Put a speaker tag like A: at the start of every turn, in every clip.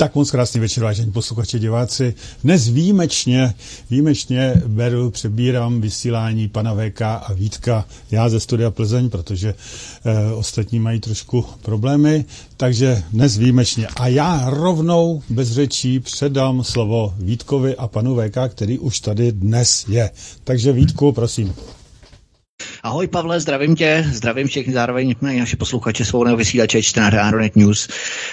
A: Tak moc krásný večer, vážení posluchači, diváci. Dnes výjimečně, výjimečně beru, přebírám vysílání pana VK a Vítka, já ze studia Plzeň, protože e, ostatní mají trošku problémy, takže dnes výjimečně. A já rovnou bez řečí předám slovo Vítkovi a panu VK, který už tady dnes je. Takže Vítku, prosím.
B: Ahoj Pavle, zdravím tě, zdravím všechny zároveň naše posluchače svobodného vysílače čtenáře Aeronet News.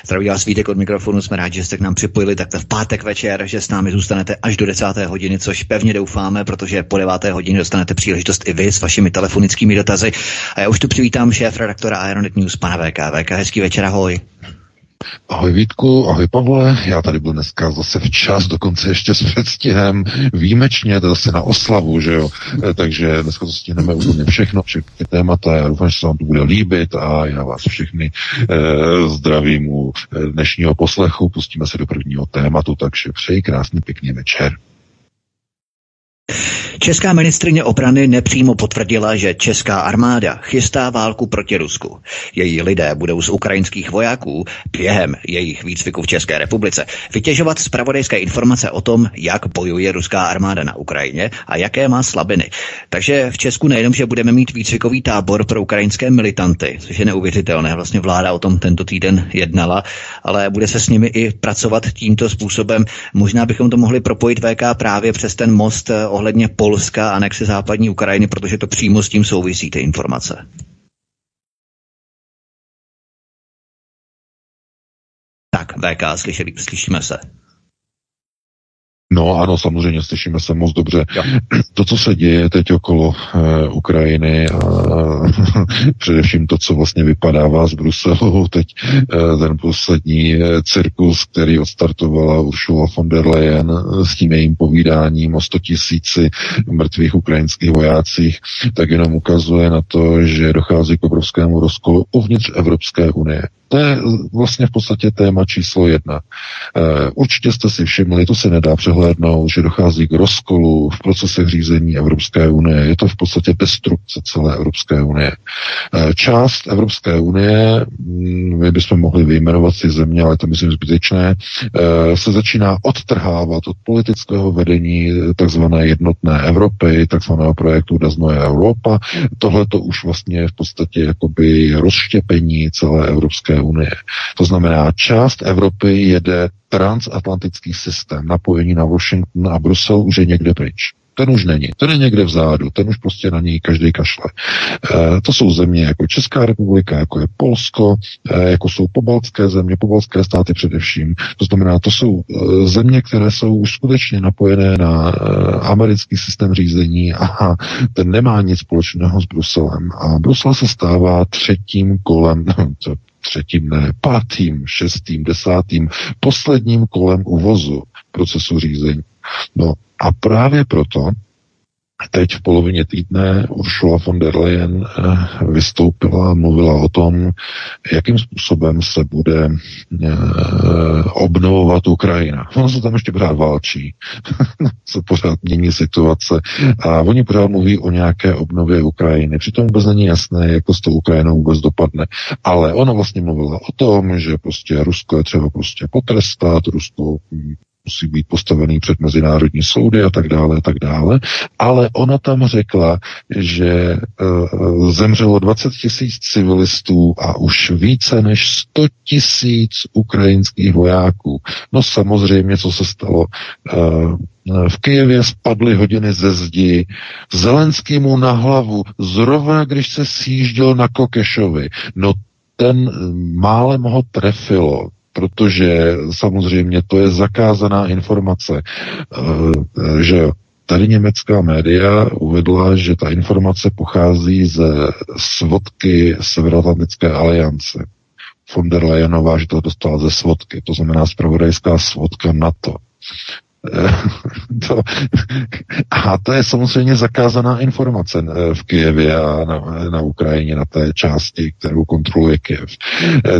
B: Zdraví vás Vítek od mikrofonu, jsme rádi, že jste k nám připojili takhle v pátek večer, že s námi zůstanete až do 10. hodiny, což pevně doufáme, protože po 9. hodině dostanete příležitost i vy s vašimi telefonickými dotazy. A já už tu přivítám šéf redaktora Aeronet News, pana VK. VK, hezký večer, ahoj.
C: Ahoj Vítku, ahoj Pavle, já tady byl dneska zase včas, dokonce ještě s předstihem, výjimečně, to zase na oslavu, že jo, e, takže dneska to stihneme úplně všechno, všechny témata, já doufám, že se vám to bude líbit a já vás všechny eh, zdravím u e, dnešního poslechu, pustíme se do prvního tématu, takže přeji krásný pěkný večer.
B: Česká ministrině obrany nepřímo potvrdila, že česká armáda chystá válku proti Rusku. Její lidé budou z ukrajinských vojáků během jejich výcviku v České republice vytěžovat zpravodajské informace o tom, jak bojuje ruská armáda na Ukrajině a jaké má slabiny. Takže v Česku nejenom, že budeme mít výcvikový tábor pro ukrajinské militanty, což je neuvěřitelné, vlastně vláda o tom tento týden jednala, ale bude se s nimi i pracovat tímto způsobem. Možná bychom to mohli propojit VK právě přes ten most eh, ohledně Polska a anexe západní Ukrajiny, protože to přímo s tím souvisí, ty informace. Tak, VK, slyšeli, slyšíme se.
C: No ano, samozřejmě, slyšíme se moc dobře. Jo. To, co se děje teď okolo uh, Ukrajiny a především to, co vlastně vypadává z Bruselu, teď uh, ten poslední uh, cirkus, který odstartovala Ursula von der Leyen s tím jejím povídáním o 100 tisíci mrtvých ukrajinských vojácích, tak jenom ukazuje na to, že dochází k obrovskému rozkolu uvnitř Evropské unie. To je vlastně v podstatě téma číslo jedna. Eh, určitě jste si všimli, to se nedá přehlédnout, že dochází k rozkolu v procesech řízení Evropské unie. Je to v podstatě destrukce celé Evropské unie. Eh, část Evropské unie, mm, my bychom mohli vyjmenovat si země, ale to myslím zbytečné, eh, se začíná odtrhávat od politického vedení takzvané jednotné Evropy, takzvaného projektu Daznoje Europa. Tohle to už vlastně v podstatě jakoby rozštěpení celé Evropské unie. To znamená, část Evropy jede transatlantický systém, napojení na Washington a Brusel už je někde pryč. Ten už není. Ten je někde vzadu. Ten už prostě na něj každý kašle. E, to jsou země jako Česká republika, jako je Polsko, e, jako jsou pobaltské země, pobaltské státy především. To znamená, to jsou e, země, které jsou už skutečně napojené na e, americký systém řízení a ten nemá nic společného s Bruselem. A Brusel se stává třetím kolem, třetím, ne, pátým, šestým, desátým, posledním kolem uvozu procesu řízení. No a právě proto Teď v polovině týdne Ursula von der Leyen eh, vystoupila, mluvila o tom, jakým způsobem se bude eh, obnovovat Ukrajina. Ono se tam ještě pořád válčí, se pořád mění situace a oni pořád mluví o nějaké obnově Ukrajiny. Přitom vůbec není jasné, jak to s tou Ukrajinou vůbec dopadne. Ale ona vlastně mluvila o tom, že prostě Rusko je třeba prostě potrestat, Rusko musí být postavený před mezinárodní soudy a tak dále a tak dále. Ale ona tam řekla, že uh, zemřelo 20 tisíc civilistů a už více než 100 tisíc ukrajinských vojáků. No samozřejmě, co se stalo. Uh, v Kijevě spadly hodiny ze zdi, Zelenskýmu na hlavu, zrovna když se sjížděl na Kokešovi. No ten málem ho trefilo protože samozřejmě to je zakázaná informace, eh, že Tady německá média uvedla, že ta informace pochází ze svodky Severoatlantické aliance. Von der Leyenová, že to dostala ze svodky, to znamená zpravodajská svodka NATO. to, a to je samozřejmě zakázaná informace v Kijevě a na, na Ukrajině, na té části, kterou kontroluje Kijev.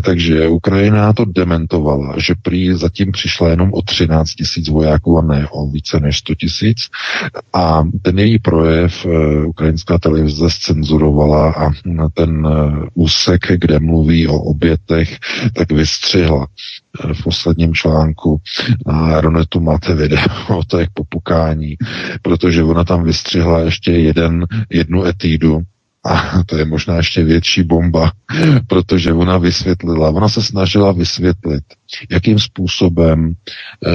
C: Takže Ukrajina to dementovala, že prý zatím přišla jenom o 13 tisíc vojáků a ne o více než 100 tisíc. A ten její projev ukrajinská televize scenzurovala a ten úsek, kde mluví o obětech, tak vystřihla v posledním článku na Ronetu máte video o těch popukání, protože ona tam vystřihla ještě jeden, jednu etídu, a to je možná ještě větší bomba, protože ona vysvětlila, ona se snažila vysvětlit, jakým způsobem eh,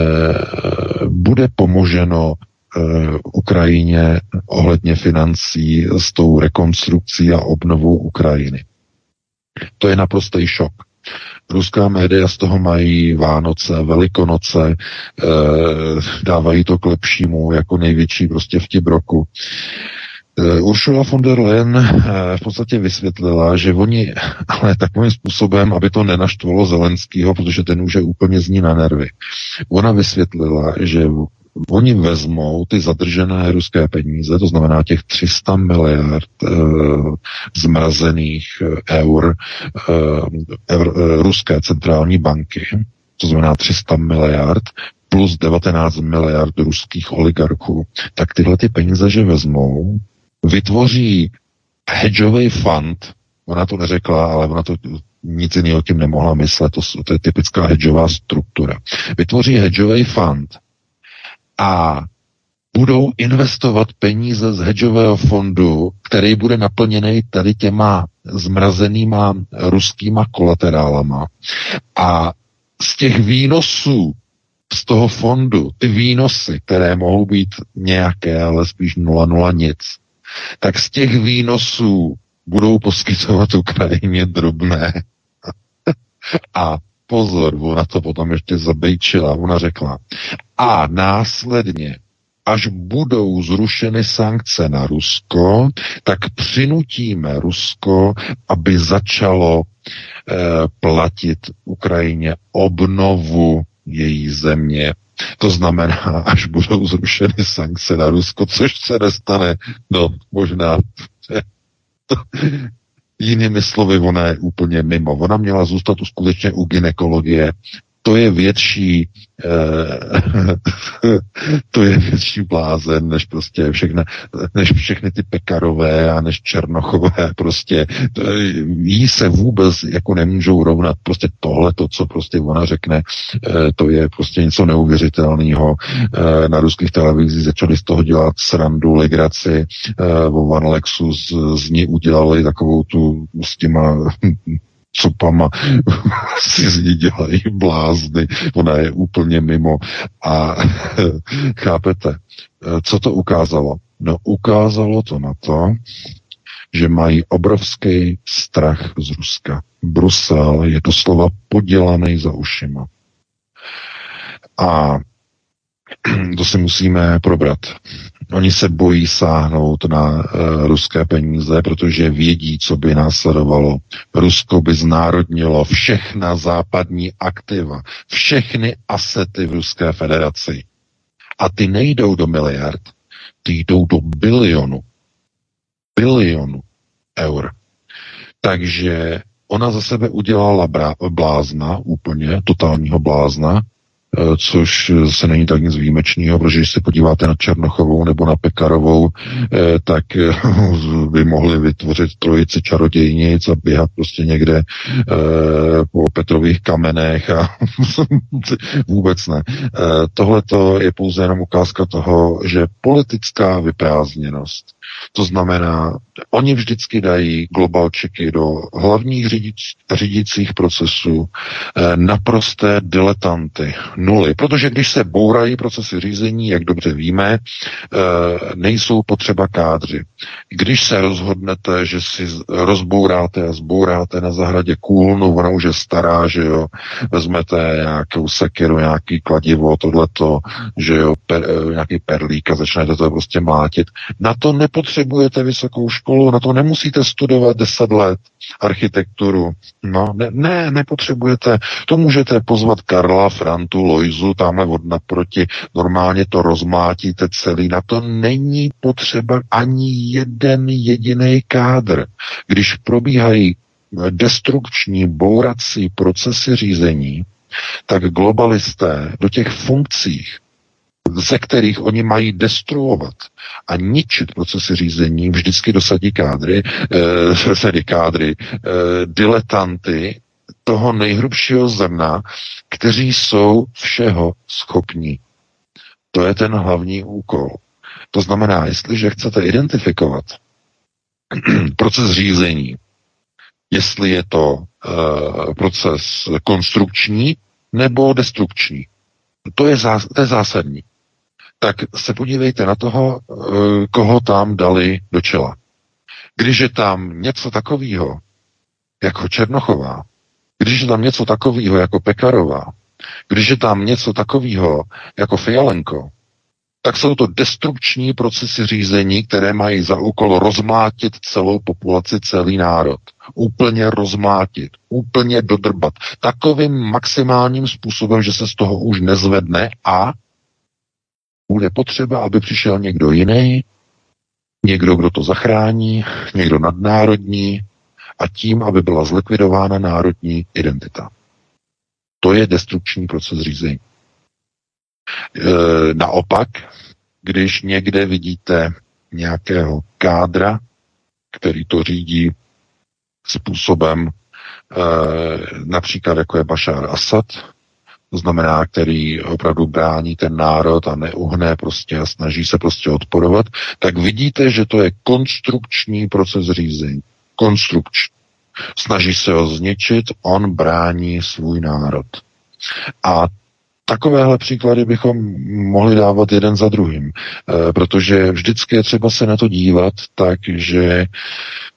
C: bude pomoženo eh, Ukrajině ohledně financí s tou rekonstrukcí a obnovou Ukrajiny. To je naprostý šok. Ruská média z toho mají Vánoce, Velikonoce, e, dávají to k lepšímu jako největší prostě vtip roku. E, Ursula von der Leyen e, v podstatě vysvětlila, že oni, ale takovým způsobem, aby to nenaštvalo Zelenskýho, protože ten už je úplně zní na nervy. Ona vysvětlila, že oni vezmou ty zadržené ruské peníze, to znamená těch 300 miliard e, zmrazených eh, eur, e, eur e, ruské centrální banky, to znamená 300 miliard, plus 19 miliard ruských oligarchů, tak tyhle ty peníze, že vezmou, vytvoří hedžový fund, ona to neřekla, ale ona to nic jiného tím nemohla myslet, to, to je typická hedžová struktura. Vytvoří hedžový fund, a budou investovat peníze z hedžového fondu, který bude naplněný tady těma zmrazenýma ruskýma kolaterálama. A z těch výnosů z toho fondu, ty výnosy, které mohou být nějaké, ale spíš 0,0 nic, tak z těch výnosů budou poskytovat Ukrajině drobné. a pozor, ona to potom ještě zabejčila, ona řekla. A následně, až budou zrušeny sankce na Rusko, tak přinutíme Rusko, aby začalo eh, platit Ukrajině obnovu její země. To znamená, až budou zrušeny sankce na Rusko, což se nestane, no možná Jinými slovy, ona je úplně mimo. Ona měla zůstat skutečně u ginekologie. To je větší Eh, to je větší blázen, než prostě všechny, než všechny ty pekarové a než černochové, prostě jí se vůbec jako nemůžou rovnat. Prostě tohle, to, co prostě ona řekne, eh, to je prostě něco neuvěřitelného. Eh, na ruských televizích začali z toho dělat srandu, legraci, o Van Lexu z, z ní udělali takovou tu s těma copama si z ní dělají blázny. Ona je úplně mimo. A chápete, co to ukázalo? No ukázalo to na to, že mají obrovský strach z Ruska. Brusel je doslova podělaný za ušima. A to si musíme probrat. Oni se bojí sáhnout na uh, ruské peníze, protože vědí, co by následovalo. Rusko by znárodnilo všechna západní aktiva, všechny asety v Ruské federaci. A ty nejdou do miliard, ty jdou do bilionu. Bilionu eur. Takže ona za sebe udělala blázna, úplně totálního blázna, což se není tak nic výjimečného, protože když se podíváte na Černochovou nebo na Pekarovou, eh, tak eh, by mohli vytvořit trojici čarodějnic a běhat prostě někde po Petrových kamenech a vůbec ne. Tohle je pouze jenom ukázka toho, že politická vyprázdněnost to znamená, oni vždycky dají globalčeky do hlavních řidic, řídících procesů eh, naprosté diletanty, nuly. Protože když se bourají procesy řízení, jak dobře víme, eh, nejsou potřeba kádři. Když se rozhodnete, že si rozbouráte a zbouráte na zahradě kůlnu, ona už je stará, že jo, vezmete nějakou sekiru, nějaký kladivo, tohleto, že jo, per, eh, nějaký perlík a začnete to prostě mlátit. Na to nepotřebujete nepotřebujete vysokou školu, na to nemusíte studovat 10 let architekturu. No, ne, ne, nepotřebujete. To můžete pozvat Karla, Frantu, Lojzu, tamhle od naproti. Normálně to rozmátíte celý. Na to není potřeba ani jeden jediný kádr. Když probíhají destrukční, bourací procesy řízení, tak globalisté do těch funkcích ze kterých oni mají destruovat a ničit procesy řízení, vždycky dosadí kádry, eh, tedy kádry, eh, diletanty toho nejhrubšího zrna, kteří jsou všeho schopní. To je ten hlavní úkol. To znamená, jestliže chcete identifikovat proces řízení, jestli je to uh, proces konstrukční nebo destrukční. To je, zás, to je zásadní tak se podívejte na toho, eh, koho tam dali do čela. Když je tam něco takového, jako Černochová, když je tam něco takového jako Pekarová, když je tam něco takového jako Fialenko, tak jsou to destrukční procesy řízení, které mají za úkol rozmátit celou populaci, celý národ. Úplně rozmátit, úplně dodrbat. Takovým maximálním způsobem, že se z toho už nezvedne a bude potřeba, aby přišel někdo jiný, někdo, kdo to zachrání, někdo nadnárodní a tím, aby byla zlikvidována národní identita. To je destrukční proces řízení. E, naopak, když někde vidíte nějakého kádra, který to řídí způsobem, e, například jako je Bashar Assad, to znamená, který opravdu brání ten národ a neuhne prostě a snaží se prostě odporovat, tak vidíte, že to je konstrukční proces řízení. Konstrukční. Snaží se ho zničit, on brání svůj národ. A takovéhle příklady bychom mohli dávat jeden za druhým, e, protože vždycky je třeba se na to dívat tak, že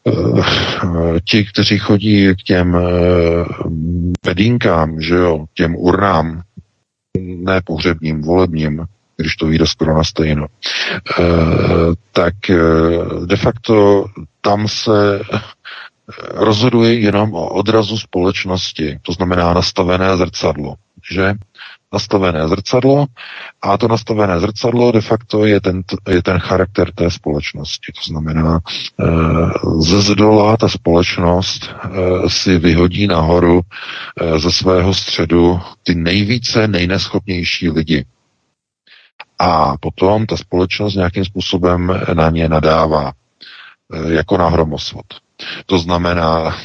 C: Eh, ti, kteří chodí k těm vedínkám, že jo, těm urnám, ne pohřebním, volebním, když to vyjde skoro na stejno, eh, tak eh, de facto tam se rozhoduje jenom o odrazu společnosti, to znamená nastavené zrcadlo, že nastavené zrcadlo a to nastavené zrcadlo de facto je ten, je ten charakter té společnosti. To znamená, e, ze zdola ta společnost e, si vyhodí nahoru e, ze svého středu ty nejvíce nejneschopnější lidi. A potom ta společnost nějakým způsobem na ně nadává, jako na hromosvod. To znamená,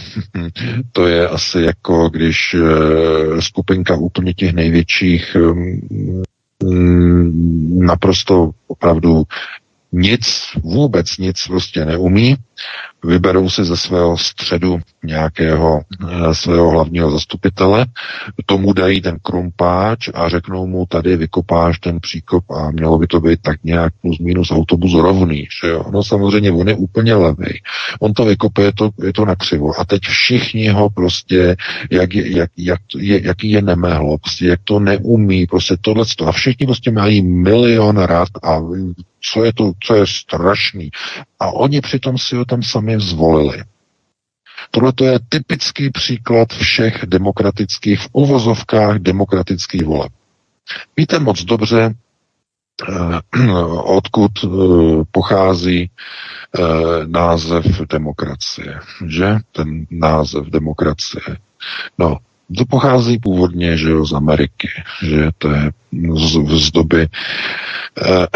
C: to je asi jako když eh, skupinka úplně těch největších mm, naprosto opravdu nic, vůbec nic prostě neumí, vyberou si ze svého středu nějakého e, svého hlavního zastupitele, tomu dají ten krumpáč a řeknou mu, tady vykopáš ten příkop a mělo by to být tak nějak plus minus autobus rovný, že jo? No samozřejmě on je úplně levý. On to vykope, je to, je to nakřivo. A teď všichni ho prostě, jak, je, jak, jak, je, jaký je nemehlo, prostě jak to neumí, prostě tohle. A všichni prostě mají milion rád a co je to, co je strašný. A oni přitom si ho tam sami zvolili. Tohle to je typický příklad všech demokratických, v uvozovkách demokratických voleb. Víte moc dobře, eh, odkud eh, pochází eh, název demokracie, že? Ten název demokracie. No, to pochází původně že jo, z Ameriky, že to je z, z doby, eh,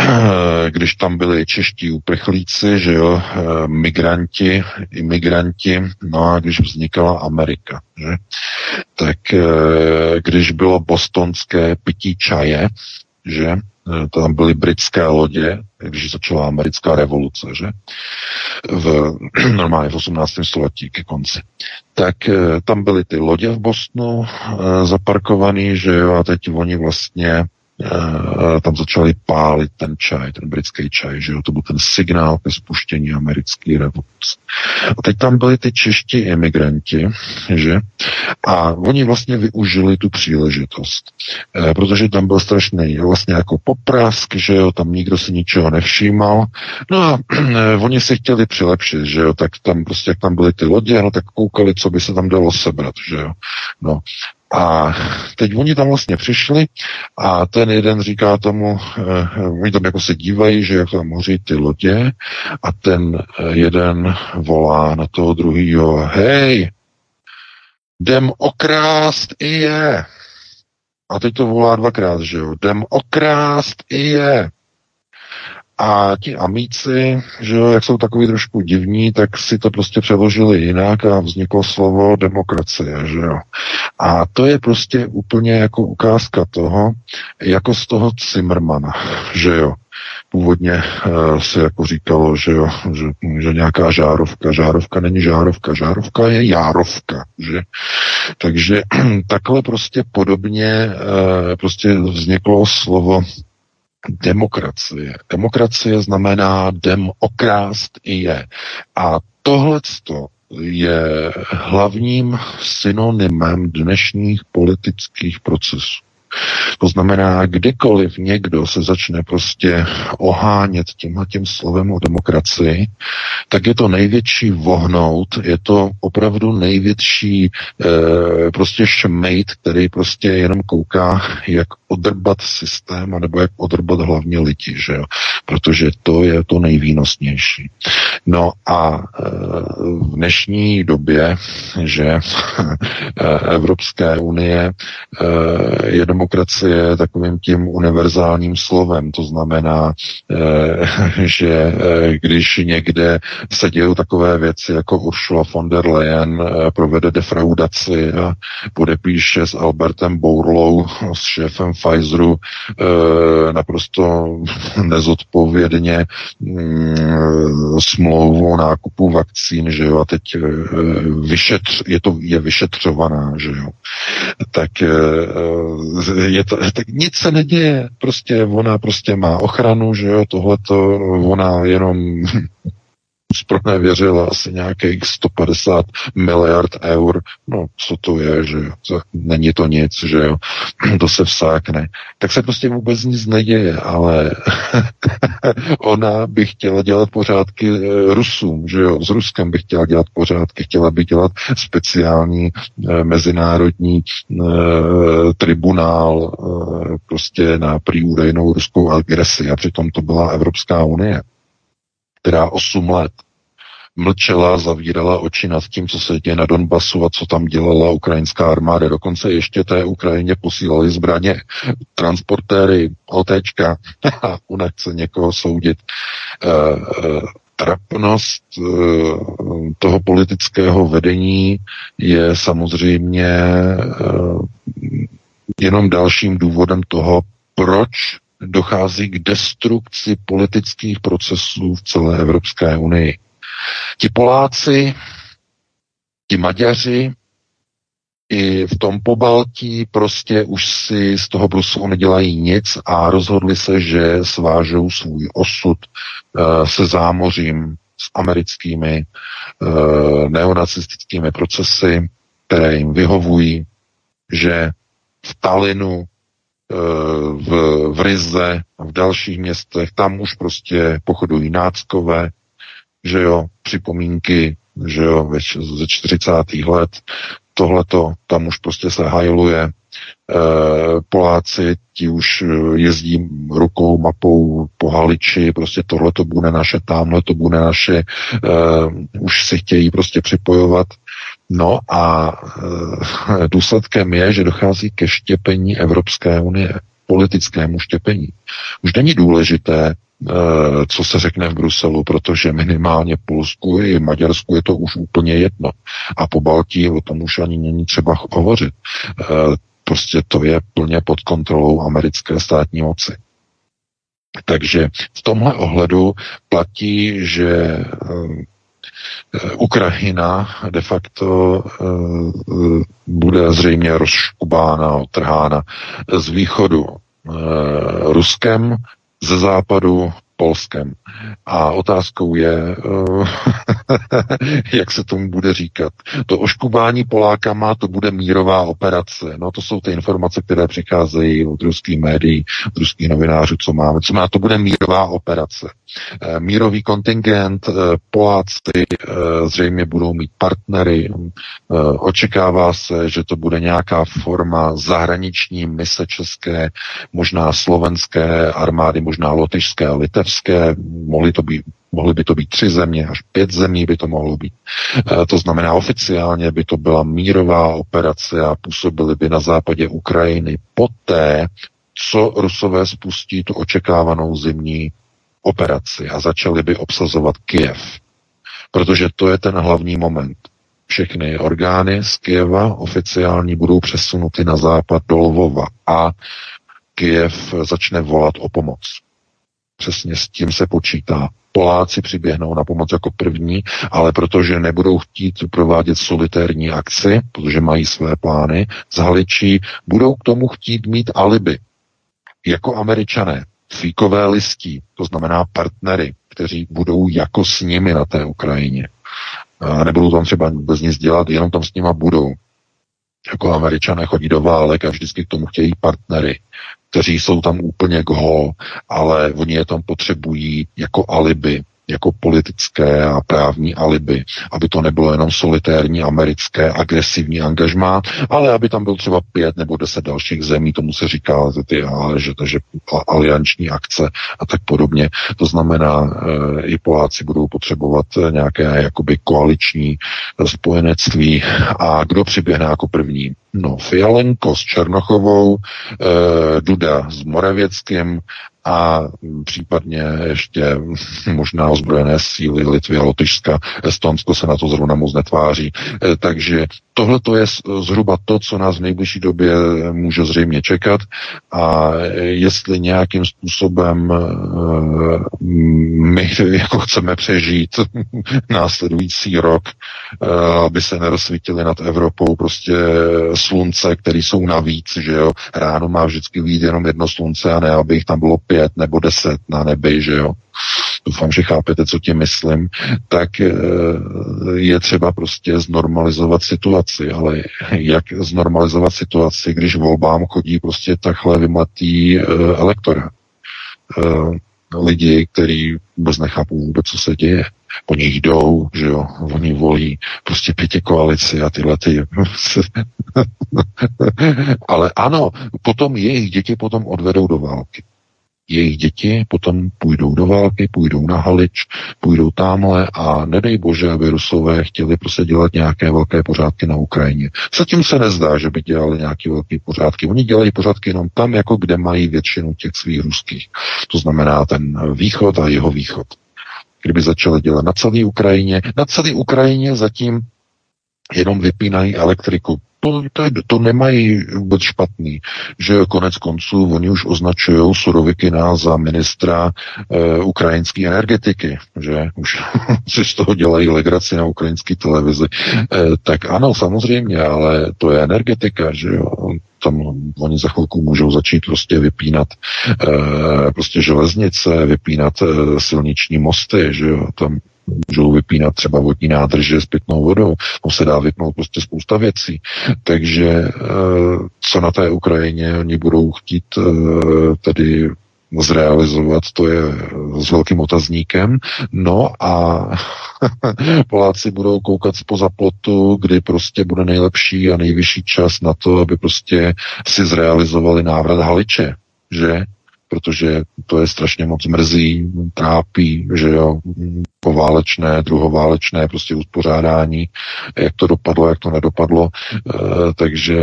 C: když tam byli čeští uprchlíci, že jo, eh, migranti, imigranti, no a když vznikala Amerika, že, tak eh, když bylo bostonské pití čaje, že, Eh, tam byly britské lodě, když začala americká revoluce, že? V, normálně v 18. století ke konci. Tak eh, tam byly ty lodě v Bostonu e, zaparkovaný, že jo, a teď oni vlastně tam začali pálit ten čaj, ten britský čaj, že jo, to byl ten signál ke spuštění americké revoluce. A teď tam byli ty čeští emigranti, že, a oni vlastně využili tu příležitost, e, protože tam byl strašný vlastně jako poprask, že jo, tam nikdo si ničeho nevšímal, no a e, oni si chtěli přilepšit, že jo, tak tam prostě, jak tam byly ty lodě, no tak koukali, co by se tam dalo sebrat, že jo, no. A teď oni tam vlastně přišli a ten jeden říká tomu, eh, oni tam jako se dívají, že jak tam hoří ty lodě a ten eh, jeden volá na toho druhýho, hej, jdem okrást i je. A teď to volá dvakrát, že jo, jdem okrást i je. A ti amíci, že jo, jak jsou takový trošku divní, tak si to prostě přeložili jinak a vzniklo slovo demokracie, že jo. A to je prostě úplně jako ukázka toho, jako z toho Zimmermana, že jo. Původně uh, se jako říkalo, že, jo, že, že nějaká žárovka, žárovka není žárovka, žárovka je járovka, že? Takže takhle prostě podobně uh, prostě vzniklo slovo demokracie. Demokracie znamená dem okrást i je. A tohle je hlavním synonymem dnešních politických procesů. To znamená, kdykoliv někdo se začne prostě ohánět tímhle tím slovem o demokracii, tak je to největší vohnout, je to opravdu největší e, prostě šmejt, který prostě jenom kouká, jak odrbat systém, anebo jak odrbat hlavně lidi, že jo? protože to je to nejvýnosnější. No a e, v dnešní době, že e, Evropské unie e, je demokracie takovým tím univerzálním slovem, to znamená, že když někde se dějí takové věci, jako Ursula von der Leyen provede defraudaci a podepíše s Albertem Bourlou, s šéfem Pfizeru naprosto nezodpovědně mm, smlouvu o nákupu vakcín, že jo, a teď vyšetř, je to je vyšetřovaná, že jo, tak je to, tak nic se neděje, prostě ona prostě má ochranu, že jo, tohleto, ona jenom věřila asi nějakých 150 miliard eur. No, co to je, že jo? Není to nic, že jo? To se vsákne. Tak se prostě vůbec nic neděje, ale ona by chtěla dělat pořádky eh, Rusům, že jo? S Ruskem by chtěla dělat pořádky, chtěla by dělat speciální eh, mezinárodní eh, tribunál eh, prostě na prý údajnou ruskou agresi a přitom to byla Evropská unie která 8 let mlčela, zavírala oči nad tím, co se děje na Donbasu a co tam dělala ukrajinská armáda. Dokonce ještě té Ukrajině posílali zbraně, transportéry, OTčka, a nechce někoho soudit. Uh, trapnost toho politického vedení je samozřejmě jenom dalším důvodem toho, proč dochází k destrukci politických procesů v celé Evropské unii. Ti Poláci, ti Maďaři, i v tom pobaltí prostě už si z toho Bruselu nedělají nic a rozhodli se, že svážou svůj osud uh, se zámořím s americkými uh, neonacistickými procesy, které jim vyhovují, že v Talinu v, v Rize a v dalších městech, tam už prostě pochodují náckové, že jo, připomínky, že jo, ze 40. let, tohleto, tam už prostě se hajluje, e, Poláci, ti už jezdí rukou, mapou po Haliči, prostě tohle to bude naše, tamhle to bude naše, e, už si chtějí prostě připojovat. No a e, důsledkem je, že dochází ke štěpení Evropské unie, politickému štěpení. Už není důležité, e, co se řekne v Bruselu, protože minimálně Polsku i Maďarsku je to už úplně jedno. A po Baltii o tom už ani není třeba hovořit. E, prostě to je plně pod kontrolou americké státní moci. Takže v tomhle ohledu platí, že Eh, Ukrajina de facto eh, bude zřejmě rozškubána, otrhána z východu Ruskem, ze západu Polskem. A otázkou je, eh, jak se tomu bude říkat. To oškubání Polákama, to bude mírová operace. No to jsou ty informace, které přicházejí od ruských médií, od ruských novinářů, co máme. Co má, to bude mírová operace. Eh, mírový kontingent, eh, Poláci zřejmě budou mít partnery. Očekává se, že to bude nějaká forma zahraniční mise české, možná slovenské armády, možná lotyšské a litevské, mohly, to být, mohly by to být tři země, až pět zemí by to mohlo být. E, to znamená, oficiálně by to byla mírová operace a působily by na západě Ukrajiny poté, co Rusové spustí tu očekávanou zimní operaci a začali by obsazovat Kiev. Protože to je ten hlavní moment. Všechny orgány z Kieva oficiální budou přesunuty na západ do Lvova a Kiev začne volat o pomoc. Přesně s tím se počítá. Poláci přiběhnou na pomoc jako první, ale protože nebudou chtít provádět solitérní akci, protože mají své plány, z Haličí budou k tomu chtít mít alibi. Jako američané, fíkové listí, to znamená partnery, kteří budou jako s nimi na té Ukrajině. A nebudou tam třeba vůbec nic dělat, jenom tam s nima budou. Jako američané chodí do válek a vždycky k tomu chtějí partnery kteří jsou tam úplně go, ale oni je tam potřebují jako alibi jako politické a právní alibi, aby to nebylo jenom solitérní americké agresivní angažmá, ale aby tam byl třeba pět nebo deset dalších zemí, tomu se říká, ty, že, že alianční akce a tak podobně. To znamená, e, i Poláci budou potřebovat nějaké jakoby koaliční spojenectví a kdo přiběhne jako první? No, Fialenko s Černochovou, e, Duda s Moravěckým a případně ještě možná ozbrojené síly Litvy a Lotyšska. Estonsko se na to zrovna moc netváří. E, takže tohle to je zhruba to, co nás v nejbližší době může zřejmě čekat a jestli nějakým způsobem e, my jako chceme přežít následující rok, e, aby se nerozsvítili nad Evropou prostě slunce, které jsou navíc, že jo. Ráno má vždycky být jenom jedno slunce a ne, aby jich tam bylo pět nebo deset na nebi, že jo. Doufám, že chápete, co tím myslím. Tak eh, je třeba prostě znormalizovat situaci, ale jak znormalizovat situaci, když volbám chodí prostě takhle vymlatý eh, elektora. Eh, lidi, kteří vůbec nechápou vůbec, co se děje. Oni jdou, že jo, oni volí prostě pětě koalici a tyhle ty. Ale ano, potom jejich děti potom odvedou do války jejich děti potom půjdou do války, půjdou na Halič, půjdou tamhle a nedej bože, aby Rusové chtěli prostě dělat nějaké velké pořádky na Ukrajině. Zatím se nezdá, že by dělali nějaké velké pořádky. Oni dělají pořádky jenom tam, jako kde mají většinu těch svých ruských. To znamená ten východ a jeho východ. Kdyby začali dělat na celé Ukrajině, na celé Ukrajině zatím jenom vypínají elektriku to, to, to nemají vůbec špatný, že konec konců oni už označují Surovikina za ministra e, ukrajinské energetiky, že? Už si z toho dělají legraci na ukrajinské televizi. E, tak ano, samozřejmě, ale to je energetika, že jo? Tam oni za chvilku můžou začít prostě vypínat e, prostě železnice, vypínat e, silniční mosty, že jo, tam můžou vypínat třeba vodní nádrže s pitnou vodou, tam se dá vypnout prostě spousta věcí. Takže eh, co na té Ukrajině oni budou chtít eh, tedy zrealizovat, to je s velkým otazníkem. No a Poláci budou koukat spoza plotu, kdy prostě bude nejlepší a nejvyšší čas na to, aby prostě si zrealizovali návrat Haliče, že? Protože to je strašně moc mrzí, trápí, že jo, poválečné, druhoválečné prostě uspořádání, jak to dopadlo, jak to nedopadlo, e, takže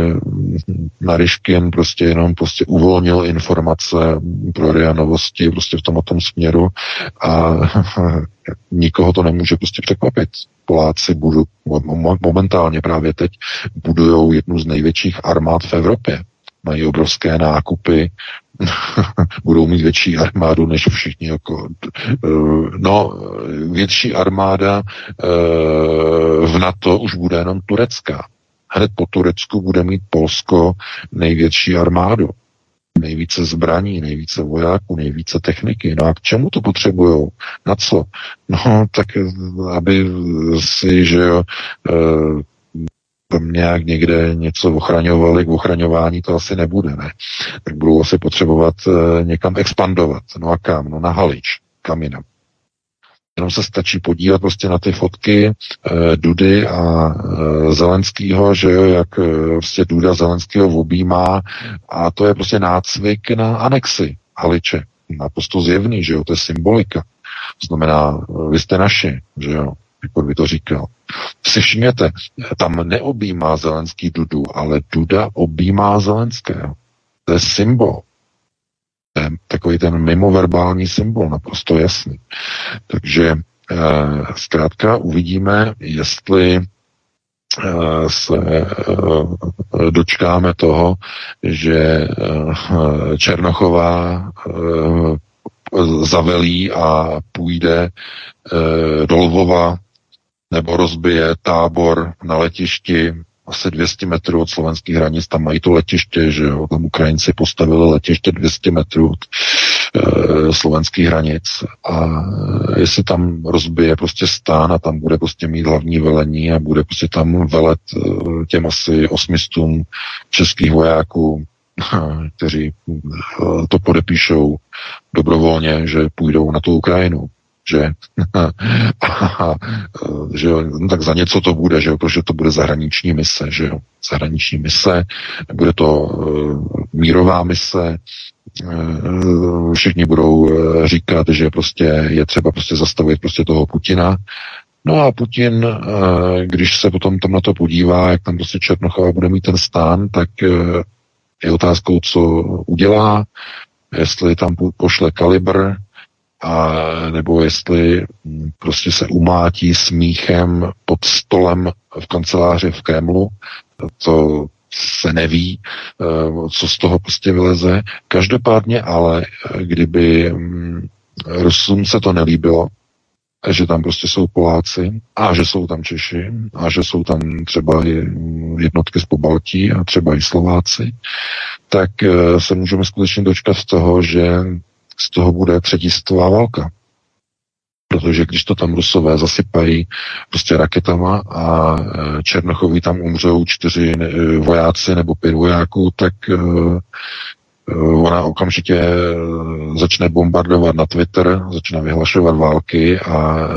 C: Naryškin prostě jenom prostě uvolnil informace pro RIA novosti prostě v tom o tom směru a nikoho to nemůže prostě překvapit. Poláci budu, momentálně právě teď budují jednu z největších armád v Evropě. Mají obrovské nákupy, budou mít větší armádu než všichni. Jako, eh, no, větší armáda eh, v NATO už bude jenom turecká. Hned po Turecku bude mít Polsko největší armádu. nejvíce zbraní, nejvíce vojáků, nejvíce techniky. No a k čemu to potřebují? Na co? No, tak aby si, že jo, nějak někde něco ochraňovali, k ochraňování to asi nebude, ne? Tak budou asi potřebovat někam expandovat. No a kam? No na Halič, kam jinam. Jenom se stačí podívat prostě na ty fotky e, Dudy a e, Zelenskýho, že jo, jak e, prostě Duda Zelenskýho objímá a to je prostě nácvik na anexi Haliče. Naprosto zjevný, že jo, to je symbolika. To znamená, vy jste naši, že jo, jako by to říkal. Si všimněte, tam neobjímá Zelenský Dudu, ale Duda objímá Zelenského. To je symbol takový ten mimoverbální symbol, naprosto jasný. Takže eh, zkrátka uvidíme, jestli eh, se eh, dočkáme toho, že Černochová zavelí a půjde do Lvova nebo rozbije tábor na letišti asi 200 metrů od slovenských hranic, tam mají to letiště, že jo, tam Ukrajinci postavili letiště 200 metrů od e, slovenských hranic. A jestli tam rozbije prostě stán a tam bude prostě mít hlavní velení a bude prostě tam velet e, těm asi osmistům českých vojáků, kteří e, to podepíšou dobrovolně, že půjdou na tu Ukrajinu že? a, že jo, no tak za něco to bude, že jo, protože to bude zahraniční mise, že jo, zahraniční mise, bude to uh, mírová mise, uh, všichni budou uh, říkat, že prostě je třeba prostě zastavit prostě toho Putina, No a Putin, když se potom tam na to podívá, jak tam prostě Černochova bude mít ten stán, tak je otázkou, co udělá, jestli tam pošle kalibr, a nebo jestli hm, prostě se umátí smíchem pod stolem v kanceláři v Kremlu, to se neví, eh, co z toho prostě vyleze. Každopádně ale, eh, kdyby hm, Rusům se to nelíbilo, že tam prostě jsou Poláci a že jsou tam Češi a že jsou tam třeba jednotky z Pobaltí a třeba i Slováci, tak eh, se můžeme skutečně dočkat z toho, že z toho bude třetí světová válka. Protože když to tam Rusové zasypají prostě raketama a e, Černochoví tam umřou čtyři e, vojáci nebo pět vojáků, tak e, ona okamžitě začne bombardovat na Twitter, začne vyhlašovat války a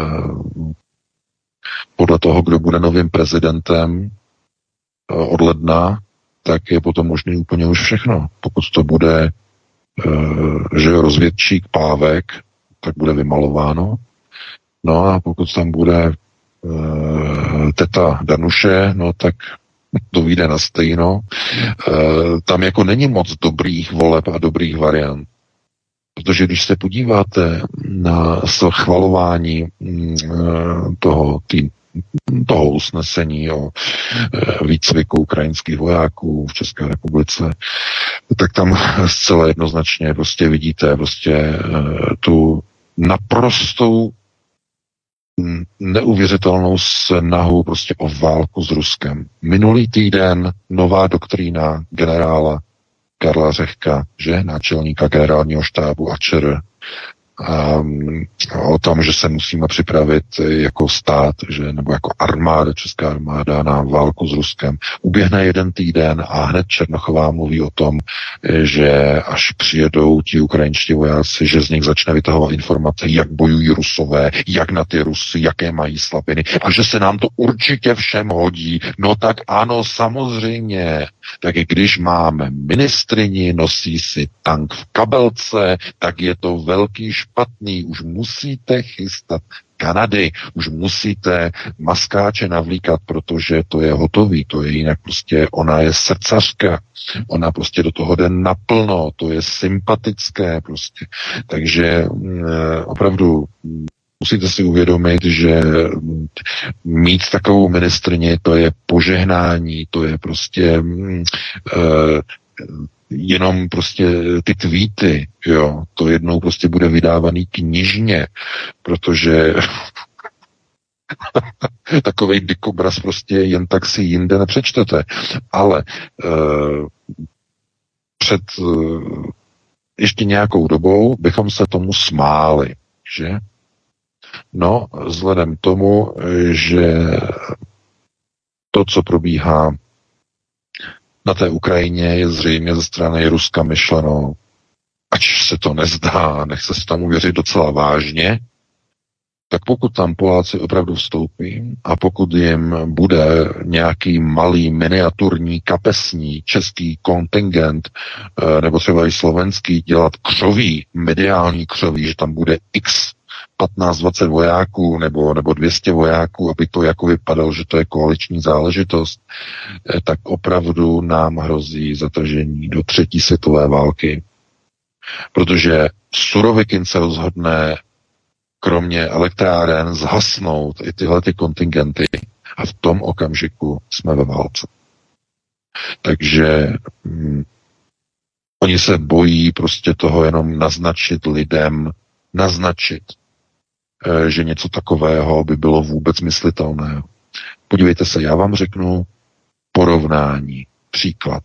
C: podle toho, kdo bude novým prezidentem od ledna, tak je potom možný úplně už všechno. Pokud to bude že rozvědčík pávek, tak bude vymalováno. No a pokud tam bude e, teta Danuše, no tak to vyjde na stejno. E, tam jako není moc dobrých voleb a dobrých variant. Protože když se podíváte na schvalování mm, toho, tý, toho usnesení o e, výcviku ukrajinských vojáků v České republice, tak tam zcela jednoznačně prostě vidíte prostě e, tu naprostou neuvěřitelnou snahu prostě o válku s Ruskem. Minulý týden nová doktrína generála Karla Řehka, že náčelníka generálního štábu ČR, um, o tom, že se musíme připravit jako stát, že, nebo jako armáda, česká armáda na válku s Ruskem. Uběhne jeden týden a hned Černochová mluví o tom, že až přijedou ti ukrajinští vojáci, že z nich začne vytahovat informace, jak bojují Rusové, jak na ty Rusy, jaké mají slabiny a že se nám to určitě všem hodí. No tak ano, samozřejmě. Tak když máme ministrini, nosí si tank v kabelce, tak je to velký špatný, už musíte chystat Kanady, už musíte maskáče navlíkat, protože to je hotový, to je jinak prostě, ona je srdcařka, ona prostě do toho jde naplno, to je sympatické prostě. Takže mm, opravdu musíte si uvědomit, že mít takovou ministrně, to je požehnání, to je prostě uh, jenom prostě ty tweety, jo, to jednou prostě bude vydávaný knižně, protože takovej dikobraz prostě jen tak si jinde nepřečtete. Ale uh, před ještě nějakou dobou bychom se tomu smáli, že? No, vzhledem k tomu, že to, co probíhá na té Ukrajině, je zřejmě ze strany Ruska myšleno, ač se to nezdá, nechce se tam uvěřit docela vážně, tak pokud tam Poláci opravdu vstoupí a pokud jim bude nějaký malý miniaturní kapesní český kontingent eh, nebo třeba i slovenský dělat křoví, mediální křoví, že tam bude x 15-20 vojáků nebo, nebo 200 vojáků, aby to jako vypadalo, že to je koaliční záležitost, eh, tak opravdu nám hrozí zatržení do třetí světové války. Protože Surovikin se rozhodne kromě elektráren zhasnout i tyhle ty kontingenty a v tom okamžiku jsme ve válce. Takže hm, oni se bojí prostě toho jenom naznačit lidem, naznačit, že něco takového by bylo vůbec myslitelné. Podívejte se, já vám řeknu porovnání, příklad.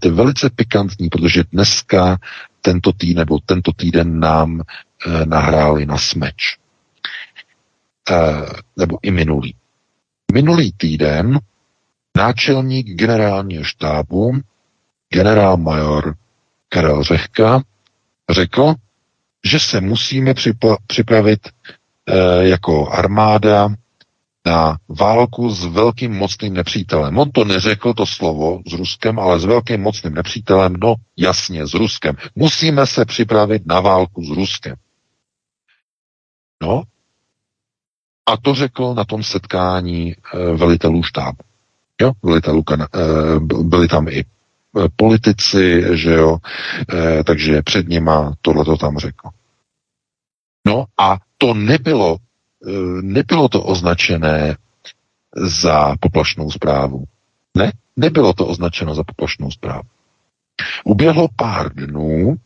C: To je velice pikantní, protože dneska tento týden nebo tento týden nám e, nahráli na smeč. E, nebo i minulý. Minulý týden náčelník generálního štábu, generál major Karel Řehka, řekl, že se musíme připravit e, jako armáda na válku s velkým mocným nepřítelem. On to neřekl to slovo s Ruskem, ale s velkým mocným nepřítelem, no jasně, s Ruskem. Musíme se připravit na válku s Ruskem. No, a to řekl na tom setkání e, velitelů štábu. Jo, velitelů, e, byli tam i politici, že jo, takže před nima tohle to tam řekl. No a to nebylo Eh, nebylo to označené za poplašnou zprávu. Ne, nebylo to označeno za poplašnou zprávu. Uběhlo pár dnů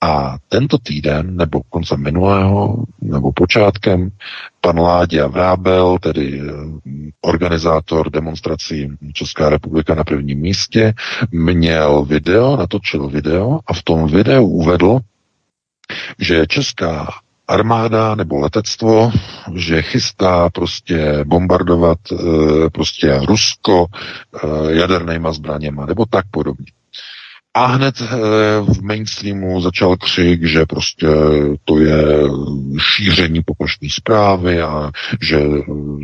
C: a tento týden, nebo koncem minulého, nebo počátkem, pan Láďa Vrábel, tedy eh, organizátor demonstrací Česká republika na prvním místě, měl video, natočil video a v tom videu uvedl, že Česká armáda nebo letectvo, že chystá prostě bombardovat e, prostě Rusko e, jadernýma zbraněma nebo tak podobně. A hned eh, v mainstreamu začal křik, že prostě to je šíření poplašní zprávy a že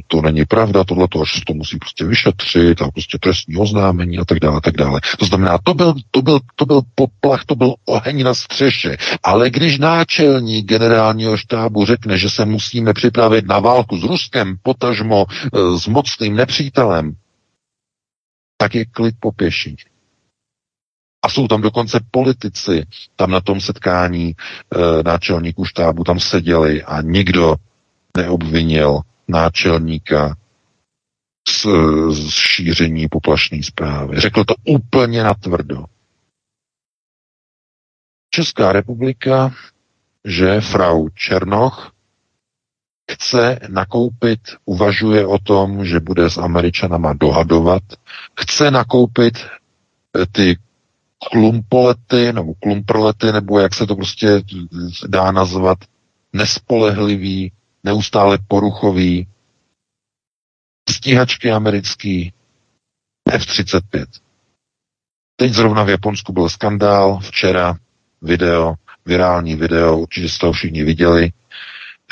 C: to není pravda, tohle to, se to musí prostě vyšetřit a prostě trestní oznámení a tak dále, a tak dále. To znamená, to byl, to byl, to byl poplach, to byl oheň na střeše. Ale když náčelník generálního štábu řekne, že se musíme připravit na válku s Ruskem, potažmo eh, s mocným nepřítelem, tak je klid po pěší. A jsou tam dokonce politici, tam na tom setkání e, náčelníků štábu tam seděli a nikdo neobvinil náčelníka z, z šíření poplašné zprávy. Řekl to úplně natvrdo. Česká republika, že frau Černoch chce nakoupit, uvažuje o tom, že bude s Američanama dohadovat, chce nakoupit eh, ty klumpolety nebo klumprolety, nebo jak se to prostě dá nazvat, nespolehlivý, neustále poruchový, stíhačky americký, F-35. Teď zrovna v Japonsku byl skandál, včera video, virální video, určitě jste to všichni viděli,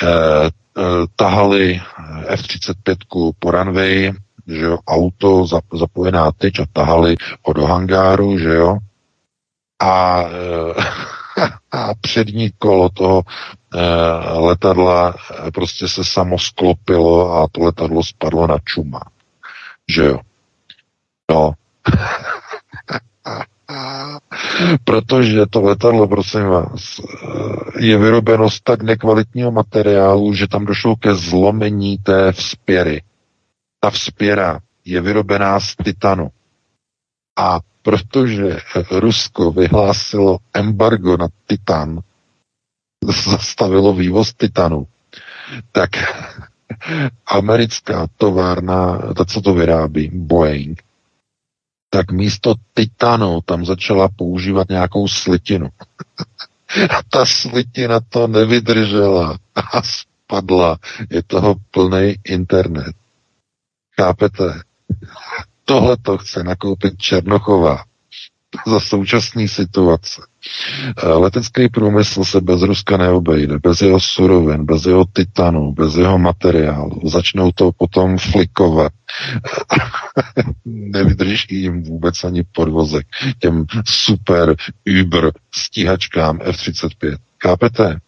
C: eh, eh, tahali F-35 po runway, že jo, auto zapojená tyč a tahali ho do hangáru, že jo, a, a přední kolo toho e, letadla eh, prostě se samo sklopilo a to letadlo spadlo na čuma. Že jo? No. Protože to letadlo, prosím vás, eh, je vyrobeno z tak nekvalitního materiálu, že tam došlo ke zlomení té vzpěry. Ta vzpěra je vyrobená z titanu. A protože Rusko vyhlásilo embargo na titan, zastavilo vývoz titanu, tak americká továrna, ta, co to vyrábí, Boeing, tak místo titanu tam začala používat nějakou slitinu. a ta slitina to nevydržela a spadla. Je toho plný internet. Chápete? Tohle to chce nakoupit Černochová za současné situace. Eh, letecký průmysl se bez Ruska neobejde, bez jeho surovin, bez jeho titanu, bez jeho materiálu. Začnou to potom flikovat. Nevydrží jim vůbec ani podvozek těm super Uber stíhačkám F-35. Kápete?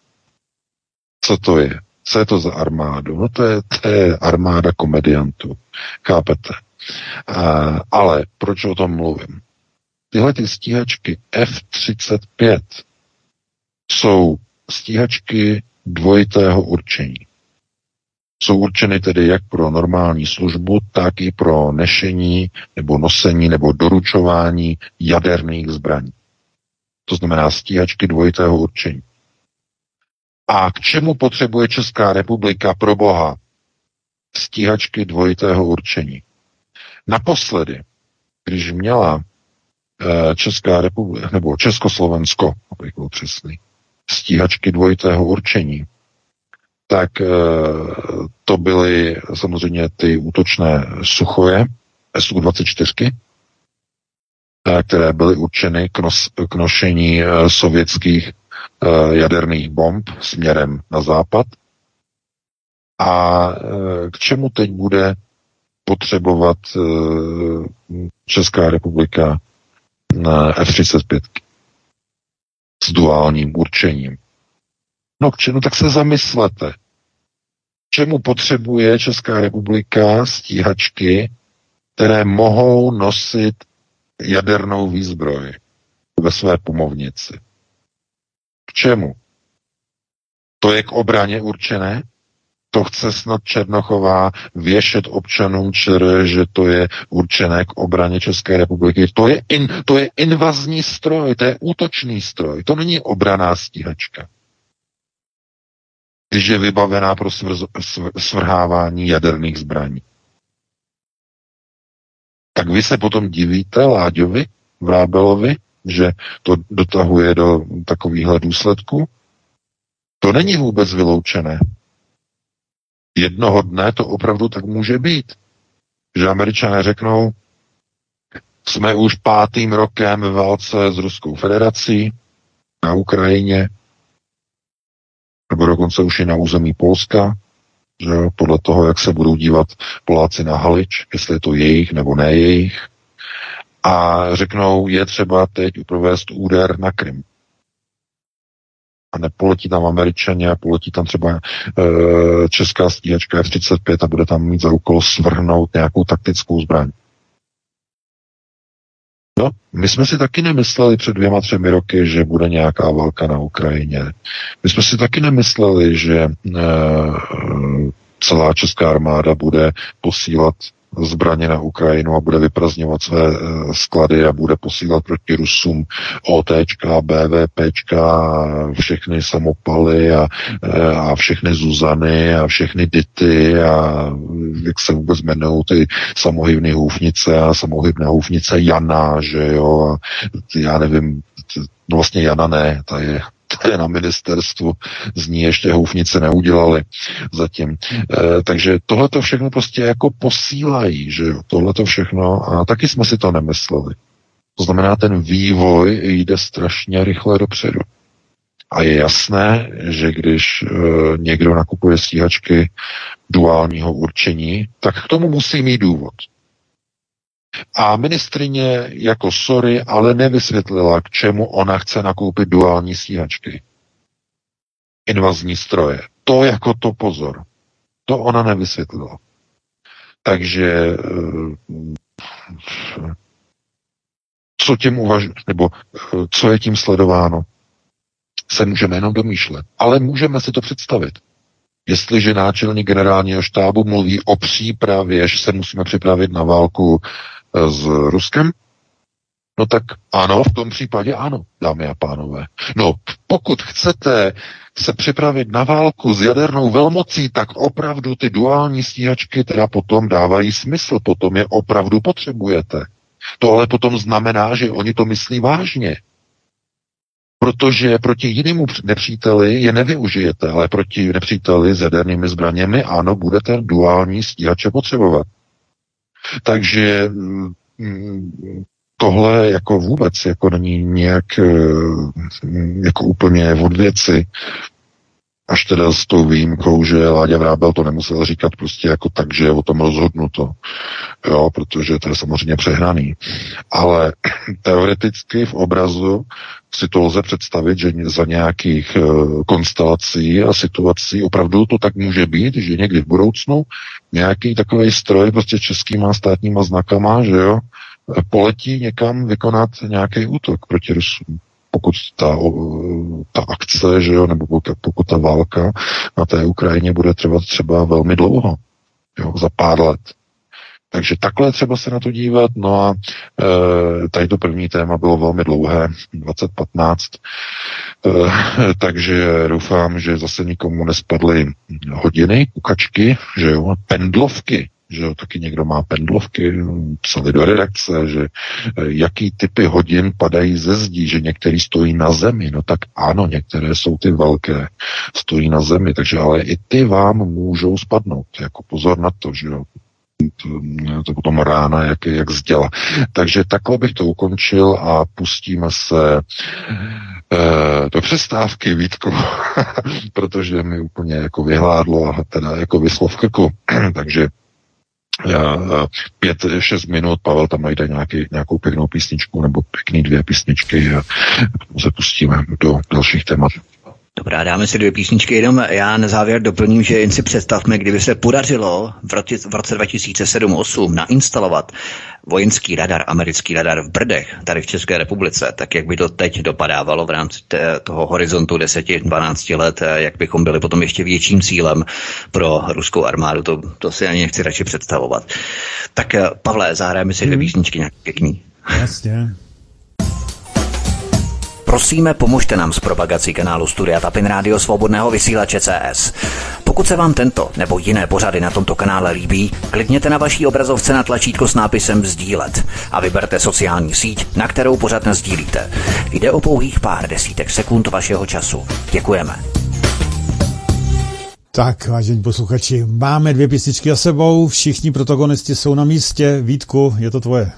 C: Co to je? Co je to za armádu? No to je, to je armáda komediantů. Kápete? Uh, ale proč o tom mluvím? Tyhle ty stíhačky F-35 jsou stíhačky dvojitého určení. Jsou určeny tedy jak pro normální službu, tak i pro nešení nebo nosení nebo doručování jaderných zbraní. To znamená stíhačky dvojitého určení. A k čemu potřebuje Česká republika pro boha stíhačky dvojitého určení? Naposledy, když měla Eh, Česká republika, nebo Československo, abych byl přesný, stíhačky dvojitého určení, tak eh, to byly samozřejmě ty útočné suchoje, SU-24, eh, které byly určeny k, nos, k nošení sovětských jaderných bomb směrem na západ. A k čemu teď bude potřebovat Česká republika F-35 s duálním určením. No k čemu tak se zamyslete. Čemu potřebuje Česká republika stíhačky, které mohou nosit jadernou výzbroj ve své pumovnici? K čemu? To je k obraně určené? To chce snad Černochová věšet občanům ČR, že to je určené k obraně České republiky. To je, in, to je invazní stroj, to je útočný stroj, to není obraná stíhačka. Když je vybavená pro svrz, svr, svrhávání jaderných zbraní. Tak vy se potom divíte Láďovi, Vrábelovi, že to dotahuje do takovýchhle důsledků? To není vůbec vyloučené jednoho dne to opravdu tak může být. Že američané řeknou, jsme už pátým rokem ve válce s Ruskou federací na Ukrajině, nebo dokonce už i na území Polska, že podle toho, jak se budou dívat Poláci na Halič, jestli je to jejich nebo ne jejich. A řeknou, je třeba teď provést úder na Krym a nepoletí tam američané a poletí tam třeba e, česká stíhačka F-35 a bude tam mít za úkol svrhnout nějakou taktickou zbraň. No, my jsme si taky nemysleli před dvěma, třemi roky, že bude nějaká válka na Ukrajině. My jsme si taky nemysleli, že e, celá česká armáda bude posílat zbraně na Ukrajinu a bude vyprazňovat své eh, sklady a bude posílat proti Rusům OTčka, BVPčka, všechny samopaly a, eh, a všechny Zuzany a všechny Dity a jak se vůbec jmenují ty samohybné houfnice a samohybné houfnice Jana, že jo, a já nevím, no vlastně Jana ne, ta je které na ministerstvu z ní ještě houfnice neudělali zatím. E, takže tohle to všechno prostě jako posílají, že jo, tohle to všechno a taky jsme si to nemysleli. To znamená, ten vývoj jde strašně rychle dopředu. A je jasné, že když e, někdo nakupuje stíhačky duálního určení, tak k tomu musí mít důvod. A ministrině jako sorry, ale nevysvětlila, k čemu ona chce nakoupit duální stíhačky. Invazní stroje. To jako to pozor. To ona nevysvětlila. Takže eh, co tím uvaž, nebo eh, co je tím sledováno, se můžeme jenom domýšlet. Ale můžeme si to představit. Jestliže náčelník generálního štábu mluví o přípravě, že se musíme připravit na válku s Ruskem? No tak ano, v tom případě ano, dámy a pánové. No, pokud chcete se připravit na válku s jadernou velmocí, tak opravdu ty duální stíhačky teda potom dávají smysl, potom je opravdu potřebujete. To ale potom znamená, že oni to myslí vážně. Protože proti jinému nepříteli je nevyužijete, ale proti nepříteli s jadernými zbraněmi, ano, budete duální stíhače potřebovat. Takže mm, tohle jako vůbec jako není nějak eh, jako úplně od věci. Až teda s tou výjimkou, že Láďa Vrábel to nemusel říkat prostě jako tak, že je o tom rozhodnuto. Jo, protože to je samozřejmě přehnaný. Ale teoreticky v obrazu si to lze představit, že za nějakých e, konstelací a situací opravdu to tak může být, že někdy v budoucnu nějaký takový stroj prostě českýma státníma znakama, že jo, poletí někam vykonat nějaký útok proti Rusům pokud ta, ta akce, že jo, nebo pokud, ta válka na té Ukrajině bude trvat třeba velmi dlouho, jo, za pár let. Takže takhle třeba se na to dívat. No a e, tady to první téma bylo velmi dlouhé, 2015, e, takže doufám, že zase nikomu nespadly hodiny, kukačky, že jo, pendlovky, že jo, taky někdo má pendlovky, psali do redakce, že eh, jaký typy hodin padají ze zdí, že některý stojí na zemi, no tak ano, některé jsou ty velké, stojí na zemi, takže ale i ty vám můžou spadnout, jako pozor na to, že jo, to, to potom rána, jak, jak zděla. Takže takhle bych to ukončil a pustíme se e, do přestávky, Vítku, protože mi úplně jako vyhládlo a teda jako vyslo v krku. Takže pět, šest minut, Pavel tam najde nějaký, nějakou pěknou písničku nebo pěkný dvě písničky a se pustíme do dalších témat.
B: Dobrá, dáme si dvě písničky, jenom já na závěr doplním, že jen si představme, kdyby se podařilo v roce, v roce 2007-2008 nainstalovat vojenský radar, americký radar v Brdech, tady v České republice, tak jak by to teď dopadávalo v rámci té, toho horizontu 10-12 let, jak bychom byli potom ještě větším cílem pro ruskou armádu, to, to si ani nechci radši představovat. Tak Pavle, zahrajeme si dvě hmm. písničky nějak pěkný.
A: Jasně.
B: Prosíme, pomožte nám s propagací kanálu Studia Tapin Rádio Svobodného vysílače CS. Pokud se vám tento nebo jiné pořady na tomto kanále líbí, klikněte na vaší obrazovce na tlačítko s nápisem Sdílet a vyberte sociální síť, na kterou pořad sdílíte. Jde o pouhých pár desítek sekund vašeho času. Děkujeme.
A: Tak, vážení posluchači, máme dvě písničky za sebou, všichni protagonisti jsou na místě. Vítku, je to tvoje.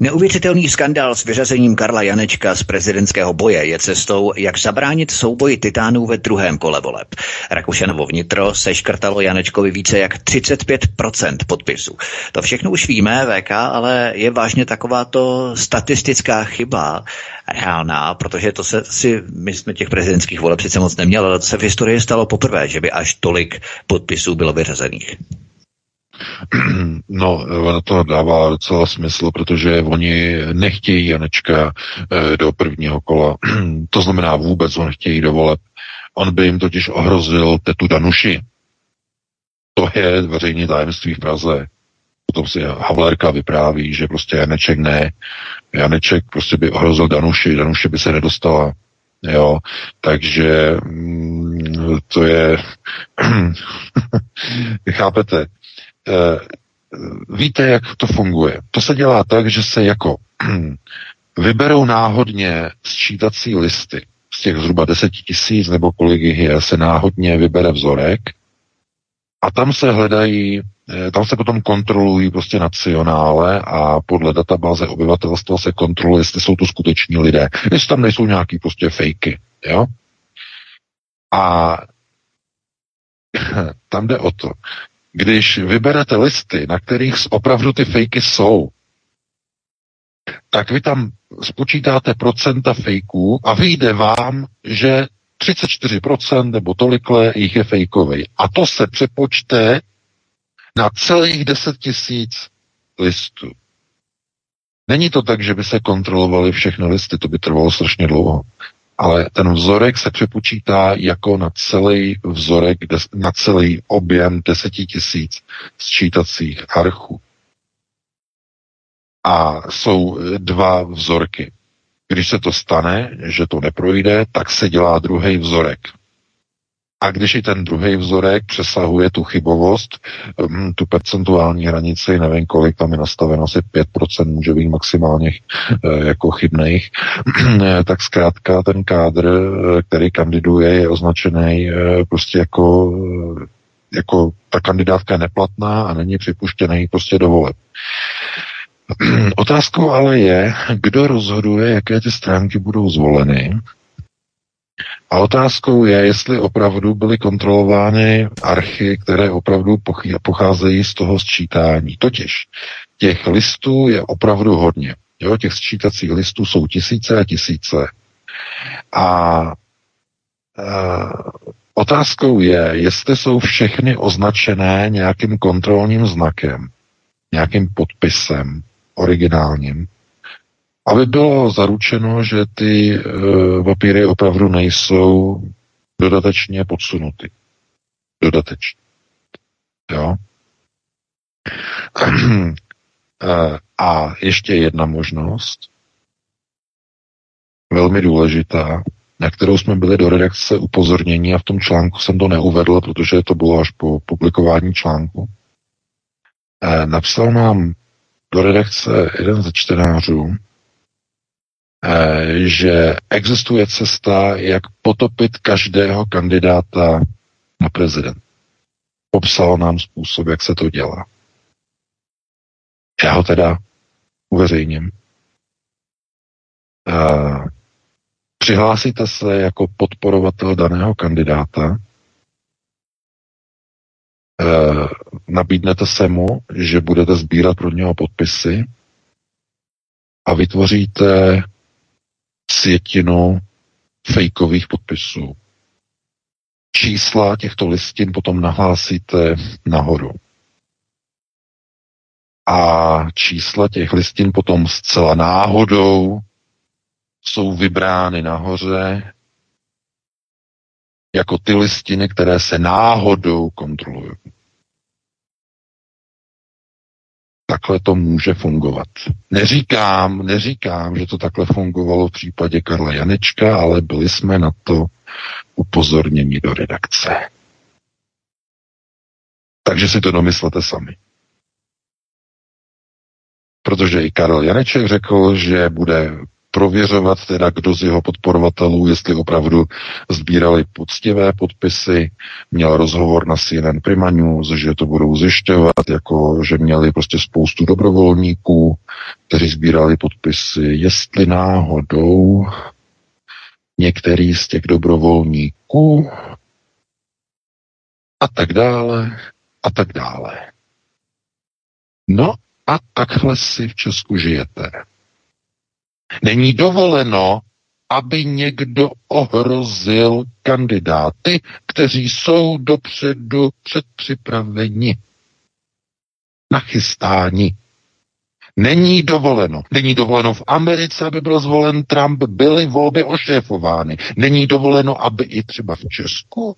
B: Neuvěřitelný skandál s vyřazením Karla Janečka z prezidentského boje je cestou, jak zabránit souboji titánů ve druhém kole voleb. Rakušanovo vnitro seškrtalo Janečkovi více jak 35% podpisů. To všechno už víme, VK, ale je vážně takováto statistická chyba reálná, protože to se si, my jsme těch prezidentských voleb sice moc neměli, ale to se v historii stalo poprvé, že by až tolik podpisů bylo vyřazených.
C: No, ono to dává docela smysl, protože oni nechtějí Janečka eh, do prvního kola. to znamená vůbec, on nechtějí do voleb. On by jim totiž ohrozil tetu Danuši. To je veřejné tajemství v Praze. Potom si Havlerka vypráví, že prostě Janeček ne. Janeček prostě by ohrozil Danuši, Danuši by se nedostala. Jo, takže mm, to je, chápete, víte, jak to funguje. To se dělá tak, že se jako vyberou náhodně sčítací listy. Z těch zhruba deseti tisíc nebo kolik jich je, se náhodně vybere vzorek a tam se hledají, eh, tam se potom kontrolují prostě nacionále a podle databáze obyvatelstva se kontroluje, jestli jsou to skuteční lidé, jestli tam nejsou nějaký prostě fejky, jo? A tam jde o to, když vyberete listy, na kterých opravdu ty fejky jsou, tak vy tam spočítáte procenta fejků a vyjde vám, že 34% nebo tolikle jich je fejkový. A to se přepočte na celých 10 tisíc listů. Není to tak, že by se kontrolovaly všechny listy, to by trvalo strašně dlouho ale ten vzorek se přepočítá jako na celý vzorek, na celý objem deseti tisíc sčítacích archů. A jsou dva vzorky. Když se to stane, že to neprojde, tak se dělá druhý vzorek. A když i ten druhý vzorek přesahuje tu chybovost, tu percentuální hranici, nevím kolik, tam je nastaveno asi 5%, může být maximálně uh, jako chybných, tak zkrátka ten kádr, uh, který kandiduje, je označený uh, prostě jako, jako ta kandidátka je neplatná a není připuštěný prostě do voleb. Otázkou ale je, kdo rozhoduje, jaké ty stránky budou zvoleny a otázkou je, jestli opravdu byly kontrolovány archy, které opravdu pocházejí z toho sčítání. Totiž těch listů je opravdu hodně. Jo, těch sčítacích listů jsou tisíce a tisíce. A e, otázkou je, jestli jsou všechny označené nějakým kontrolním znakem, nějakým podpisem originálním, aby bylo zaručeno, že ty uh, papíry opravdu nejsou dodatečně podsunuty. Dodatečně. Jo? Eh, a ještě jedna možnost, velmi důležitá, na kterou jsme byli do redakce upozornění a v tom článku jsem to neuvedl, protože to bylo až po publikování článku. Eh, napsal nám do redakce jeden ze čtenářů, že existuje cesta, jak potopit každého kandidáta na prezident. Popsal nám způsob, jak se to dělá. Já ho teda uveřejním. Uh, přihlásíte se jako podporovatel daného kandidáta, uh, nabídnete se mu, že budete sbírat pro něho podpisy a vytvoříte sjetinu fejkových podpisů. Čísla těchto listin potom nahlásíte nahoru. A čísla těch listin potom zcela náhodou jsou vybrány nahoře jako ty listiny, které se náhodou kontrolují. Takhle to může fungovat. Neříkám, neříkám, že to takhle fungovalo v případě Karla Janečka, ale byli jsme na to upozorněni do redakce. Takže si to domyslete sami. Protože i Karel Janeček řekl, že bude prověřovat teda, kdo z jeho podporovatelů, jestli opravdu sbírali poctivé podpisy. Měl rozhovor na CNN Prima News, že to budou zjišťovat, jako že měli prostě spoustu dobrovolníků, kteří sbírali podpisy, jestli náhodou některý z těch dobrovolníků a tak dále a tak dále. No a takhle si v Česku žijete. Není dovoleno, aby někdo ohrozil kandidáty, kteří jsou dopředu předpřipraveni, nachystáni. Není dovoleno. Není dovoleno v Americe, aby byl zvolen Trump, byly volby ošéfovány. Není dovoleno, aby i třeba v Česku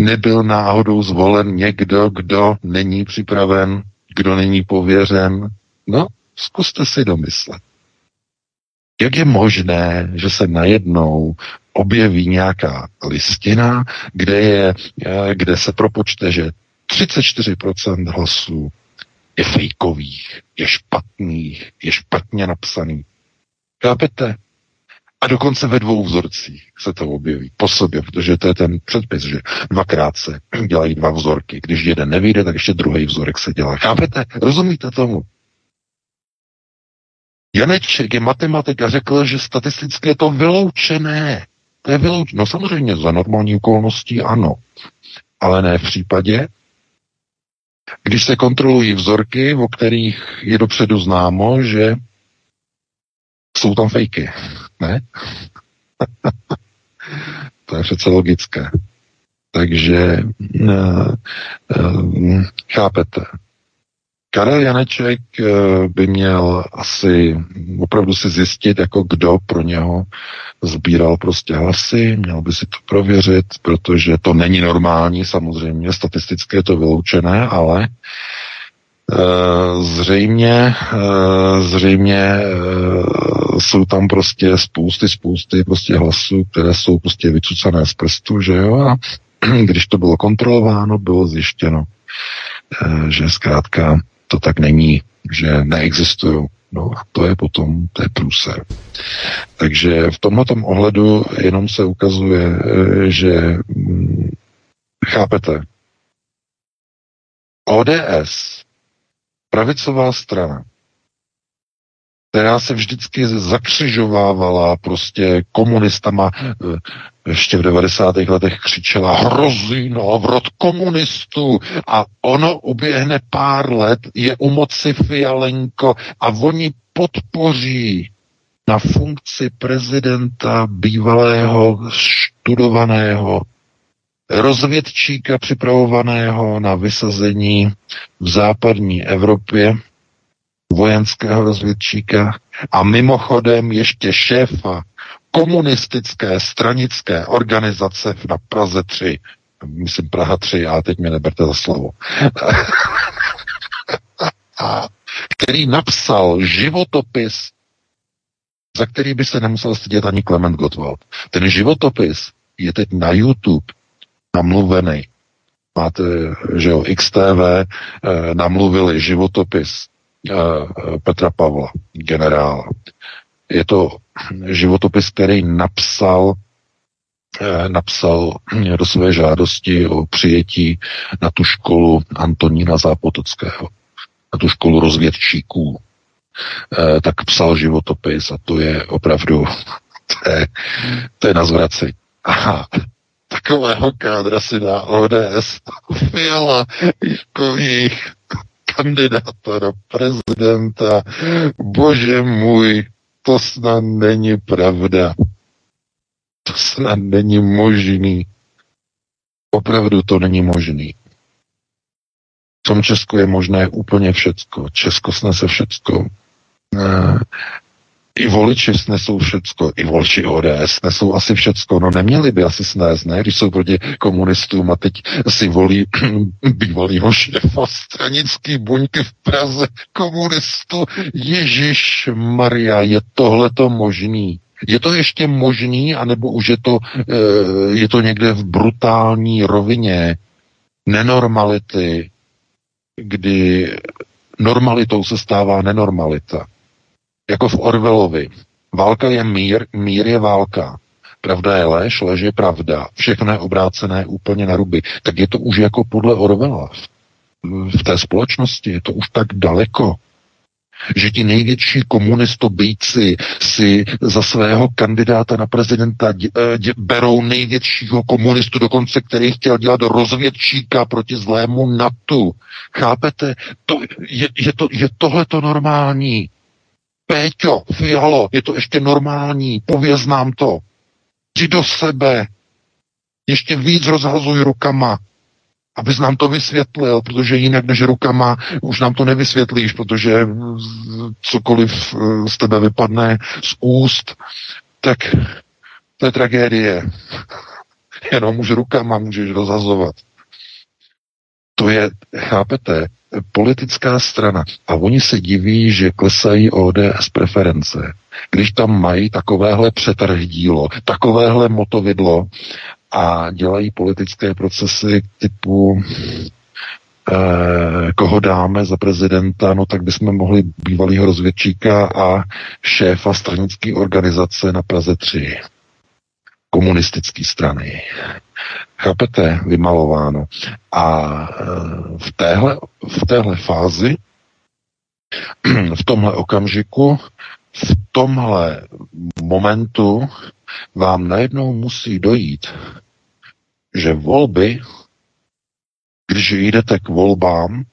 C: nebyl náhodou zvolen někdo, kdo není připraven, kdo není pověřen. No, Zkuste si domyslet. Jak je možné, že se najednou objeví nějaká listina, kde, je, eh, kde se propočte, že 34% hlasů je fejkových, je špatných, je špatně napsaných. Chápete? A dokonce ve dvou vzorcích se to objeví po sobě, protože to je ten předpis, že dvakrát se dělají dva vzorky. Když jeden nevyjde, tak ještě druhý vzorek se dělá. Chápete? Rozumíte tomu? Janeček je matematik a řekl, že statisticky je to vyloučené. To je vyloučené. No samozřejmě za normální okolností ano. Ale ne v případě, když se kontrolují vzorky, o kterých je dopředu známo, že jsou tam fejky. Ne? to je přece logické. Takže uh, uh, chápete. Karel Janeček eh, by měl asi opravdu si zjistit, jako kdo pro něho sbíral prostě hlasy, měl by si to prověřit, protože to není normální, samozřejmě, statisticky je to vyloučené, ale eh, zřejmě, eh, zřejmě jsou tam prostě spousty, spousty prostě hlasů, které jsou prostě vycucané z prstu, že jo, a když to bylo kontrolováno, bylo zjištěno, že zkrátka to tak není, že neexistují. No a to je potom, to je průser. Takže v tomto ohledu jenom se ukazuje, eh, že hm, chápete, ODS, pravicová strana, která se vždycky zakřižovávala prostě komunistama, eh, ještě v 90. letech křičela hrozí návrat komunistů a ono uběhne pár let, je u moci Fialenko a oni podpoří na funkci prezidenta bývalého študovaného rozvědčíka připravovaného na vysazení v západní Evropě, vojenského rozvědčíka a mimochodem ještě šéfa komunistické stranické organizace na Praze 3, myslím Praha 3, a teď mě neberte za slovo, který napsal životopis, za který by se nemusel stydět ani Klement Gottwald. Ten životopis je teď na YouTube namluvený. Máte, že jo, XTV eh, namluvili životopis Petra Pavla, generála. Je to životopis, který napsal eh, napsal do své žádosti o přijetí na tu školu Antonína Zápotockého, na tu školu rozvědčíků. Eh, tak psal životopis a to je opravdu, to je, to je na zvraci. Aha, takového kádra si dá ODS Fiala jejich kandidáta do prezidenta. Bože můj, to snad není pravda. To snad není možný. Opravdu to není možný. V tom Česku je možné úplně všecko. Česko snese všecko. I voliči snesou všecko, i voliči ODS nesou asi všecko. No neměli by asi snést, ne, když jsou proti komunistům a teď si volí bývalýho šéfa stranický buňky v Praze komunistu. Ježíš Maria, je tohleto možný? Je to ještě možný, anebo už je to, eh, je to někde v brutální rovině nenormality, kdy normalitou se stává nenormalita. Jako v Orvelovi. Válka je mír, mír je válka. Pravda je lež, lež je pravda. Všechno je obrácené úplně na ruby. Tak je to už jako podle Orvela. V té společnosti je to už tak daleko, že ti největší komunistobíci si za svého kandidáta na prezidenta dě, eh, dě, berou největšího komunistu, dokonce který chtěl dělat rozvědčíka proti zlému NATO. Chápete? To, je, je, to, je tohle to normální. Péťo, Fialo, je to ještě normální, pověz nám to. Jdi do sebe, ještě víc rozhazuj rukama, abys nám to vysvětlil, protože jinak než rukama už nám to nevysvětlíš, protože cokoliv eh, z tebe vypadne z úst, tak to je tragédie. Jenom už rukama můžeš rozhazovat. To je, chápete, politická strana. A oni se diví, že klesají ODS preference. Když tam mají takovéhle přetrhdílo, takovéhle motovidlo a dělají politické procesy typu eh, koho dáme za prezidenta, no tak bychom mohli bývalýho rozvědčíka a šéfa stranické organizace na Praze 3 komunistické strany. Chápete? Vymalováno. A e, v téhle, v téhle fázi, v tomhle okamžiku, v tomhle momentu vám najednou musí dojít, že volby, když jdete k volbám,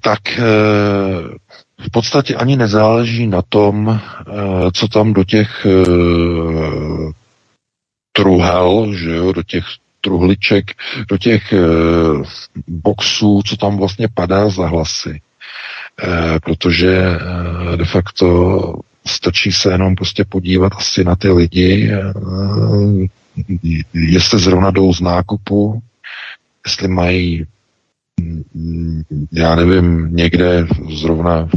C: tak e, v podstatě ani nezáleží na tom, eh, co tam do těch eh, truhel, že jo, do těch truhliček, do těch eh, boxů, co tam vlastně padá za hlasy. Protože de facto stačí se jenom prostě podívat asi na ty lidi, jestli zrovna jdou z nákupu, jestli mají já nevím, někde zrovna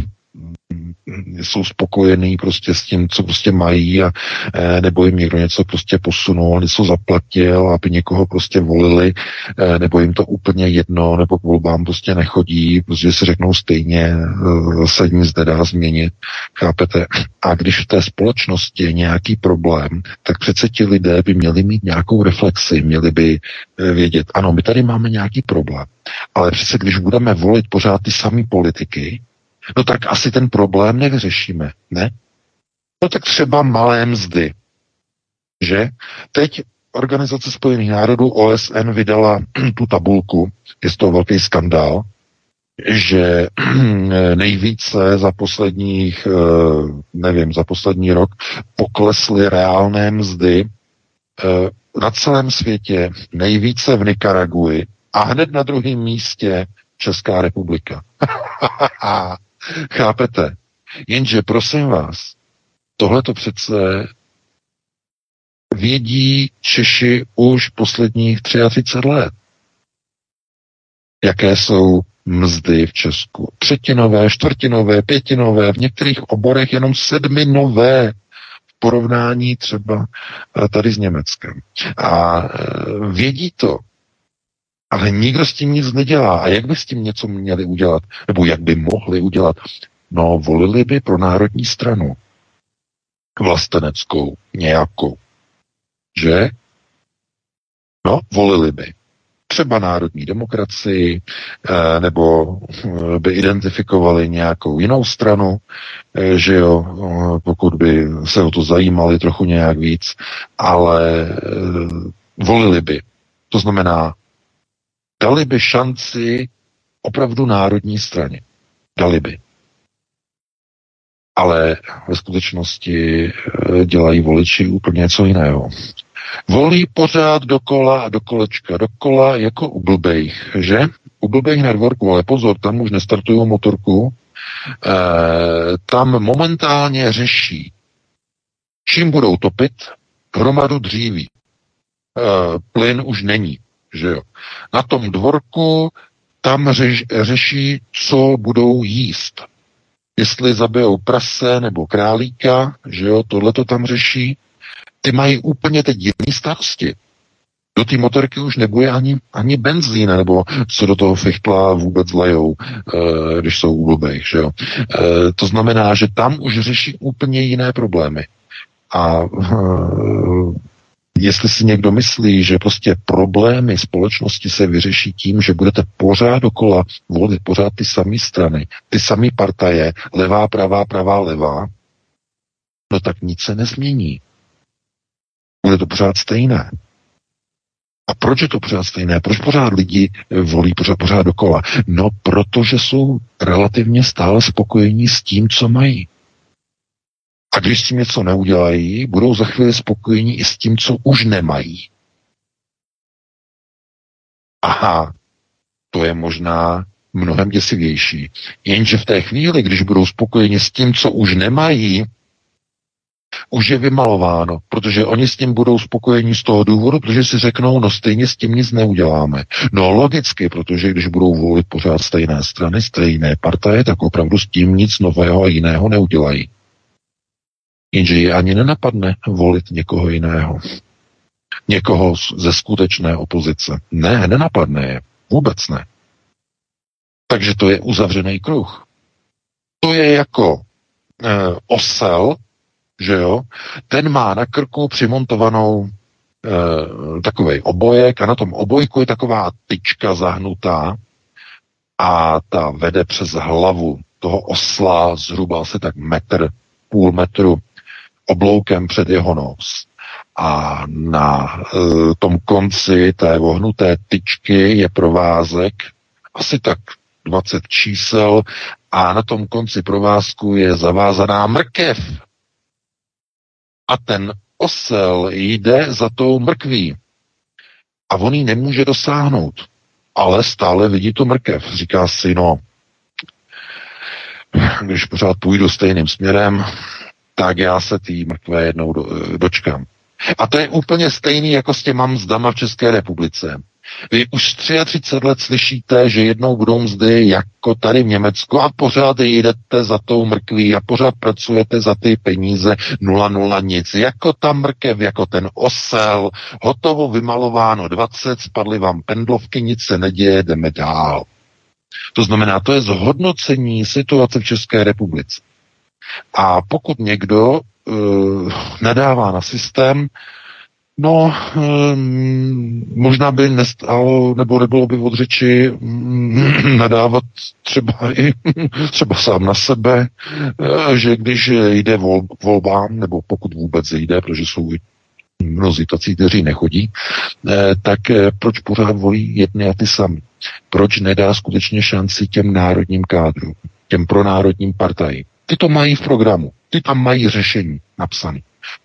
C: jsou spokojení prostě s tím, co prostě mají a e, nebo jim někdo něco prostě posunul, něco zaplatil, aby někoho prostě volili, e, nebo jim to úplně jedno, nebo k volbám prostě nechodí, protože si řeknou stejně, e, se nic nedá změnit, chápete? A když v té společnosti je nějaký problém, tak přece ti lidé by měli mít nějakou reflexi, měli by vědět, ano, my tady máme nějaký problém, ale přece když budeme volit pořád ty samé politiky, no tak asi ten problém nevyřešíme, ne? No tak třeba malé mzdy, že? Teď Organizace spojených národů OSN vydala tu tabulku, je to velký skandál, že nejvíce za posledních, eh, nevím, za poslední rok poklesly reálné mzdy eh, na celém světě, nejvíce v Nikaraguji a hned na druhém místě Česká republika. Chápete? Jenže prosím vás, tohle to přece vědí Češi už posledních 33 let. Jaké jsou mzdy v Česku? Třetinové, čtvrtinové, pětinové, v některých oborech jenom sedminové v porovnání třeba eh, tady s Německem. A eh, vědí to. Ale nikdo s tím nic nedělá. A jak by s tím něco měli udělat? Nebo jak by mohli udělat? No, volili by pro národní stranu. Vlasteneckou, nějakou. Že? No, volili by. Třeba národní demokracii, eh, nebo eh, by identifikovali nějakou jinou stranu, eh, že jo, pokud by se o to zajímali trochu nějak víc, ale volili by. To znamená, dali by šanci opravdu národní straně. Dali by. Ale ve skutečnosti eh, dělají voliči úplně něco jiného. Volí pořád dokola a do kolečka, dokola jako u blbejch, že? U blbejch na dvorku, ale pozor, tam už nestartují motorku, e, tam momentálně řeší, čím budou topit hromadu dříví. E, plyn už není že jo. Na tom dvorku tam řeš, řeší, co budou jíst. Jestli zabijou prase nebo králíka, že jo, tohle to tam řeší. Ty mají úplně teď jiný starosti. Do té motorky už nebude ani, ani benzín, nebo co do toho fichtla vůbec lejou, e, když jsou úblbej, že jo. E, to znamená, že tam už řeší úplně jiné problémy. A e, Jestli si někdo myslí, že prostě problémy společnosti se vyřeší tím, že budete pořád dokola volit pořád ty samé strany, ty samé partaje, levá, pravá, pravá, levá, no tak nic se nezmění. Bude to pořád stejné. A proč je to pořád stejné? Proč pořád lidi volí pořád, pořád dokola? No, protože jsou relativně stále spokojení s tím, co mají. A když s tím něco neudělají, budou za chvíli spokojení i s tím, co už nemají. Aha, to je možná mnohem děsivější. Jenže v té chvíli, když budou spokojeni s tím, co už nemají, už je vymalováno, protože oni s tím budou spokojeni z toho důvodu, protože si řeknou, no stejně s tím nic neuděláme. No logicky, protože když budou volit pořád stejné strany, stejné partaje, tak opravdu s tím nic nového a jiného neudělají. Jenže je ani nenapadne volit někoho jiného. Někoho ze skutečné opozice. Ne, nenapadne je. Vůbec ne. Takže to je uzavřený kruh. To je jako e, osel, že jo, ten má na krku přimontovanou e, takový obojek a na tom obojku je taková tyčka zahnutá a ta vede přes hlavu toho osla zhruba asi tak metr, půl metru obloukem před jeho nos. A na e, tom konci té vohnuté tyčky je provázek asi tak 20 čísel a na tom konci provázku je zavázaná mrkev. A ten osel jde za tou mrkví. A on ji nemůže dosáhnout. Ale stále vidí tu mrkev. Říká si, no, když pořád půjdu stejným směrem, tak já se tý mrtvé jednou do, dočkám. A to je úplně stejný jako s těma mzdama v České republice. Vy už 33 let slyšíte, že jednou budou mzdy jako tady v Německu a pořád jdete za tou mrkví a pořád pracujete za ty peníze nula nula nic. Jako ta mrkev, jako ten osel, hotovo vymalováno 20, spadly vám pendlovky, nic se neděje, jdeme dál. To znamená, to je zhodnocení situace v České republice. A pokud někdo uh, nadává na systém, No, um, možná by nestalo, nebo nebylo by od řeči um, nadávat třeba i třeba sám na sebe, uh, že když jde vol, volbám, nebo pokud vůbec jde, protože jsou mnozí tací, kteří nechodí, uh, tak proč pořád volí jedny a ty sami? Proč nedá skutečně šanci těm národním kádrům, těm pronárodním partajím? Ty to mají v programu, ty tam mají řešení napsané.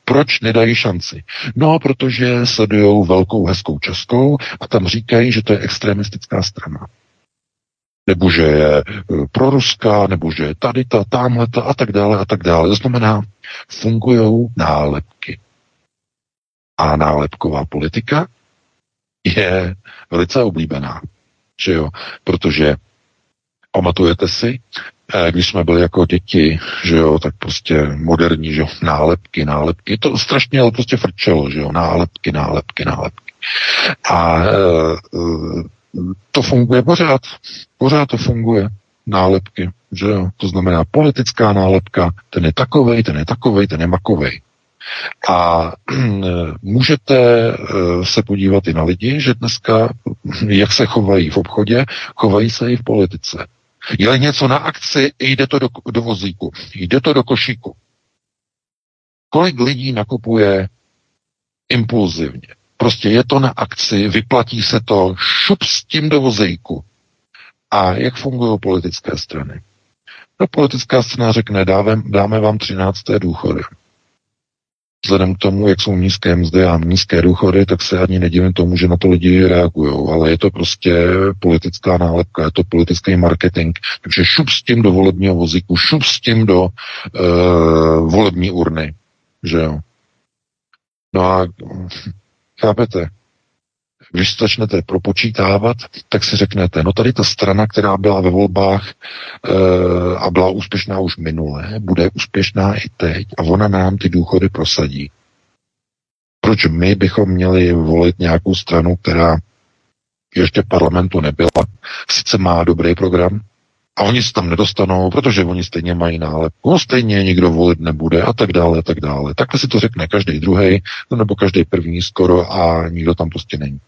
C: Proč nedají šanci? No, protože sledují velkou hezkou českou a tam říkají, že to je extremistická strana. Nebo že je e, proruská, nebo že je tady ta, tamhle ta a tak dále a tak dále. To znamená, fungují nálepky. A nálepková politika je velice oblíbená. Že jo? Protože pamatujete si, když jsme byli jako děti, že jo, tak prostě moderní, že jo, nálepky, nálepky, to strašně ale prostě frčelo, že jo, nálepky, nálepky, nálepky. A e, to funguje pořád, pořád to funguje, nálepky, že jo, to znamená politická nálepka, ten je takovej, ten je takovej, ten je makovej. A můžete se podívat i na lidi, že dneska, jak se chovají v obchodě, chovají se i v politice. Je něco na akci, jde to do, do vozíku, jde to do košíku. Kolik lidí nakupuje impulzivně? Prostě je to na akci, vyplatí se to, šup s tím do vozejku. A jak fungují politické strany? No, politická strana řekne, dáme, dáme vám 13. důchody vzhledem k tomu, jak jsou nízké mzdy a nízké důchody, tak se ani nedivím tomu, že na to lidi reagují. Ale je to prostě politická nálepka, je to politický marketing. Takže šup s tím do volebního vozíku, šup s tím do uh, volební urny. Že jo? No a chápete, když začnete propočítávat, tak si řeknete, no tady ta strana, která byla ve volbách e, a byla úspěšná už minule, bude úspěšná i teď a ona nám ty důchody prosadí. Proč my bychom měli volit nějakou stranu, která ještě v parlamentu nebyla, sice má dobrý program, a oni se tam nedostanou, protože oni stejně mají nálepku, no stejně nikdo volit nebude a tak dále, a tak dále. Takhle si to řekne každý druhý, nebo každý první skoro a nikdo tam prostě není.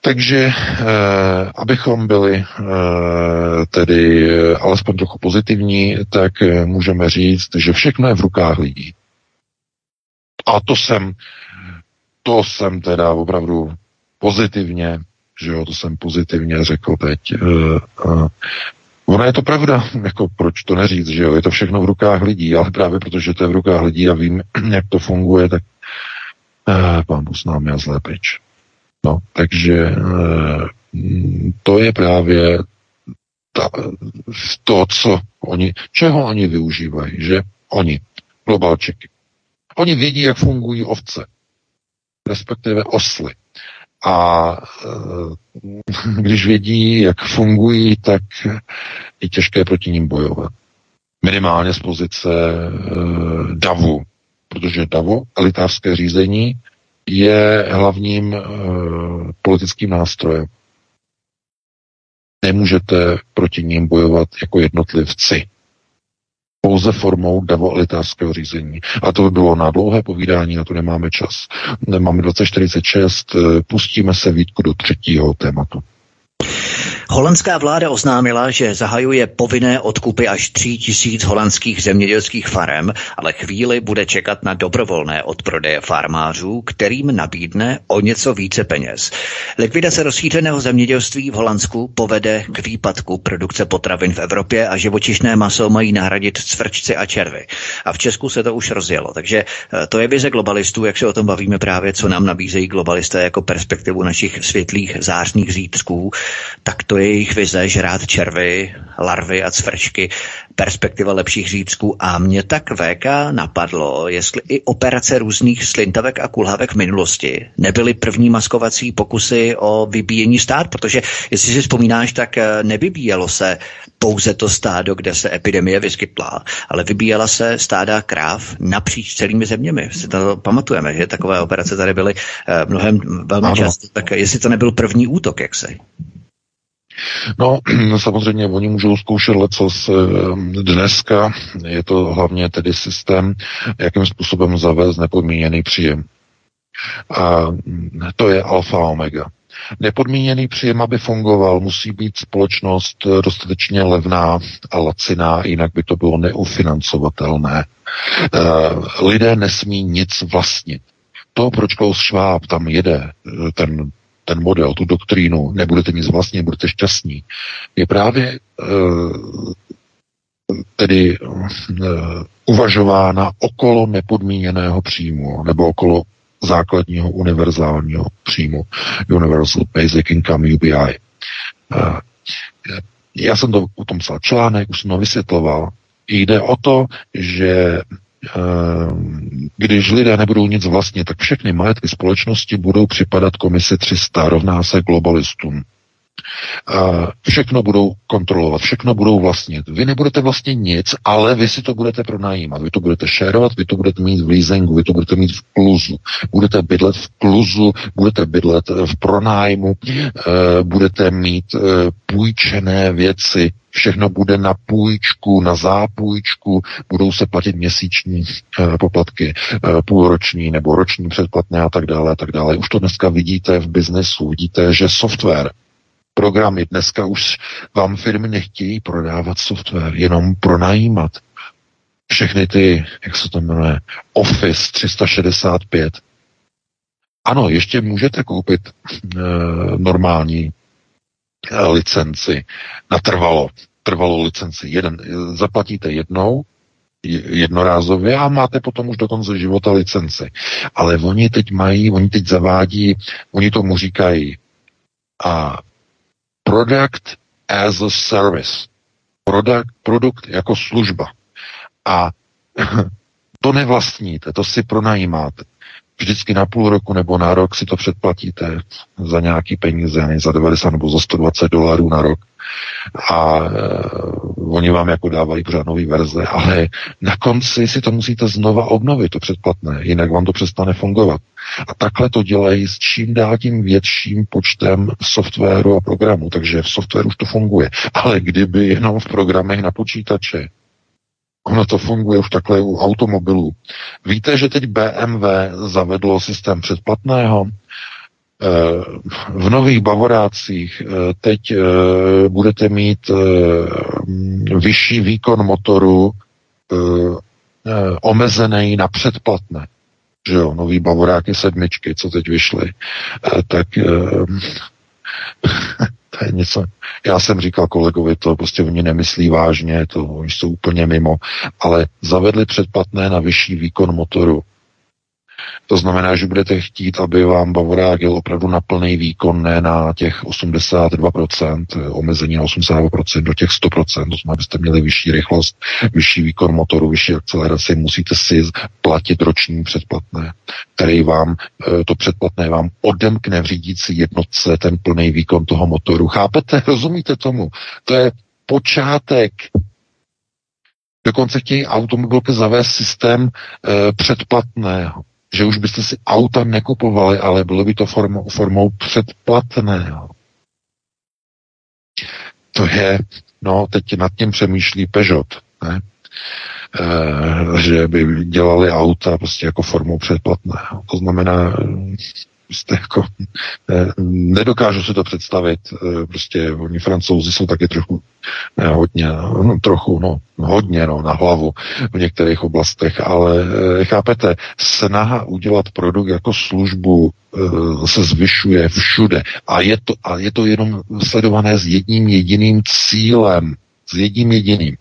C: Takže eh, abychom byli eh, tedy eh, alespoň trochu pozitivní, tak eh, můžeme říct, že všechno je v rukách lidí. A to jsem, to jsem teda opravdu pozitivně, že jo, to jsem pozitivně řekl teď. Eh, eh, Ona je to pravda, jako proč to neříct, že jo, je to všechno v rukách lidí, ale právě protože to je v rukách lidí a vím, jak to funguje, tak eh, pán Bus nám je zlé pryč. No, takže eh, to je právě ta, to, co oni, čeho oni využívají, že oni, globalčeky. Oni vědí, jak fungují ovce, respektive osly. A e, když vědí, jak fungují, tak je těžké proti ním bojovat. Minimálně z pozice e, DAVu, protože DAVu, elitářské řízení, je hlavním uh, politickým nástrojem. Nemůžete proti ním bojovat jako jednotlivci. Pouze formou davoelitářského řízení. A to by bylo na dlouhé povídání, na to nemáme čas. Máme 2046, eh, pustíme se výtku do třetího tématu.
B: Holandská vláda oznámila, že zahajuje povinné odkupy až 3 tisíc holandských zemědělských farem, ale chvíli bude čekat na dobrovolné odprodeje farmářů, kterým nabídne o něco více peněz. Likvidace rozšířeného zemědělství v Holandsku povede k výpadku produkce potravin v Evropě a živočišné maso mají nahradit cvrčci a červy. A v Česku se to už rozjelo. Takže eh, to je vize globalistů, jak se o tom bavíme právě, co nám nabízejí globalisté jako perspektivu našich světlých zářných zítřků. Tak to je jejich vize, žrát červy, larvy a cvrčky, perspektiva lepších řídků. A mě tak VK napadlo, jestli i operace různých slintavek a kulhavek v minulosti nebyly první maskovací pokusy o vybíjení stát, protože jestli si vzpomínáš, tak eh, nevybíjelo se pouze to stádo, kde se epidemie vyskytla, ale vybíjela se stáda kráv napříč celými zeměmi. Si to pamatujeme, že takové operace tady byly eh, mnohem velmi ano. často. Tak jestli to nebyl první útok, jak se?
C: No, samozřejmě oni můžou zkoušet lecos eh, dneska. Je to hlavně tedy systém, jakým způsobem zavést nepodmíněný příjem. A to je alfa omega. Nepodmíněný příjem, aby fungoval, musí být společnost dostatečně levná a laciná, jinak by to bylo neufinancovatelné. Eh, lidé nesmí nic vlastnit. To, proč Klaus Schwab tam jede, eh, ten ten model, tu doktrínu, nebudete nic vlastně, budete šťastní, je právě tedy uvažována okolo nepodmíněného příjmu nebo okolo základního univerzálního příjmu Universal Basic Income UBI. Eh, já jsem to o tom psal článek, už jsem to vysvětloval. Jde o to, že Ehm, když lidé nebudou nic vlastně, tak všechny majetky společnosti budou připadat komisi 300, rovná se globalistům. Všechno budou kontrolovat, všechno budou vlastnit. Vy nebudete vlastně nic, ale vy si to budete pronajímat. Vy to budete šerovat, vy to budete mít v leasingu, vy to budete mít v kluzu. Budete bydlet v kluzu, budete bydlet v pronájmu, eh, budete mít eh, půjčené věci, všechno bude na půjčku, na zápůjčku, budou se platit měsíční e, poplatky, e, půlroční nebo roční předplatné a tak dále a tak dále. Už to dneska vidíte v biznesu, vidíte, že software, programy dneska už vám firmy nechtějí prodávat software, jenom pronajímat. Všechny ty, jak se to jmenuje, Office 365. Ano, ještě můžete koupit e, normální licenci natrvalo, trvalou licenci. Jeden, zaplatíte jednou, jednorázově a máte potom už do konce života licenci. Ale oni teď mají, oni teď zavádí, oni tomu říkají a product as a service. Product, produkt jako služba. A to nevlastníte, to si pronajímáte vždycky na půl roku nebo na rok si to předplatíte za nějaký peníze, ne za 90 nebo za 120 dolarů na rok. A e, oni vám jako dávají pořád nový verze, ale na konci si to musíte znova obnovit, to předplatné, jinak vám to přestane fungovat. A takhle to dělají s čím dál tím větším počtem softwaru a programu, takže v softwaru už to funguje. Ale kdyby jenom v programech na počítače Ono to funguje už takhle u automobilů. Víte, že teď BMW zavedlo systém předplatného? Eh, v nových Bavorácích eh, teď eh, budete mít vyšší výkon motoru omezený na předplatné. Že jo, nový Bavoráky sedmičky, co teď vyšly, tak to je něco, já jsem říkal kolegovi, to prostě oni nemyslí vážně, to oni jsou úplně mimo, ale zavedli předplatné na vyšší výkon motoru. To znamená, že budete chtít, aby vám Bavorák jel opravdu na plný výkon, ne na těch 82%, omezení na 82% do těch 100%, to znamená, abyste měli vyšší rychlost, vyšší výkon motoru, vyšší akceleraci, musíte si platit roční předplatné, který vám, eh, to předplatné vám odemkne v řídící jednotce ten plný výkon toho motoru. Chápete? Rozumíte tomu? To je počátek Dokonce chtějí automobilky zavést systém e, předplatného že už byste si auta nekupovali, ale bylo by to formou, formou předplatného. To je, no, teď nad tím přemýšlí Peugeot, ne? E, že by dělali auta prostě jako formou předplatného. To znamená, jako, eh, nedokážu si to představit, eh, prostě oni francouzi jsou taky trochu hodně, no, trochu, no, hodně, no, na hlavu v některých oblastech, ale eh, chápete, snaha udělat produkt jako službu se zvyšuje všude a je to, a je to jenom sledované s jedním jediným cílem, s jedním jediným,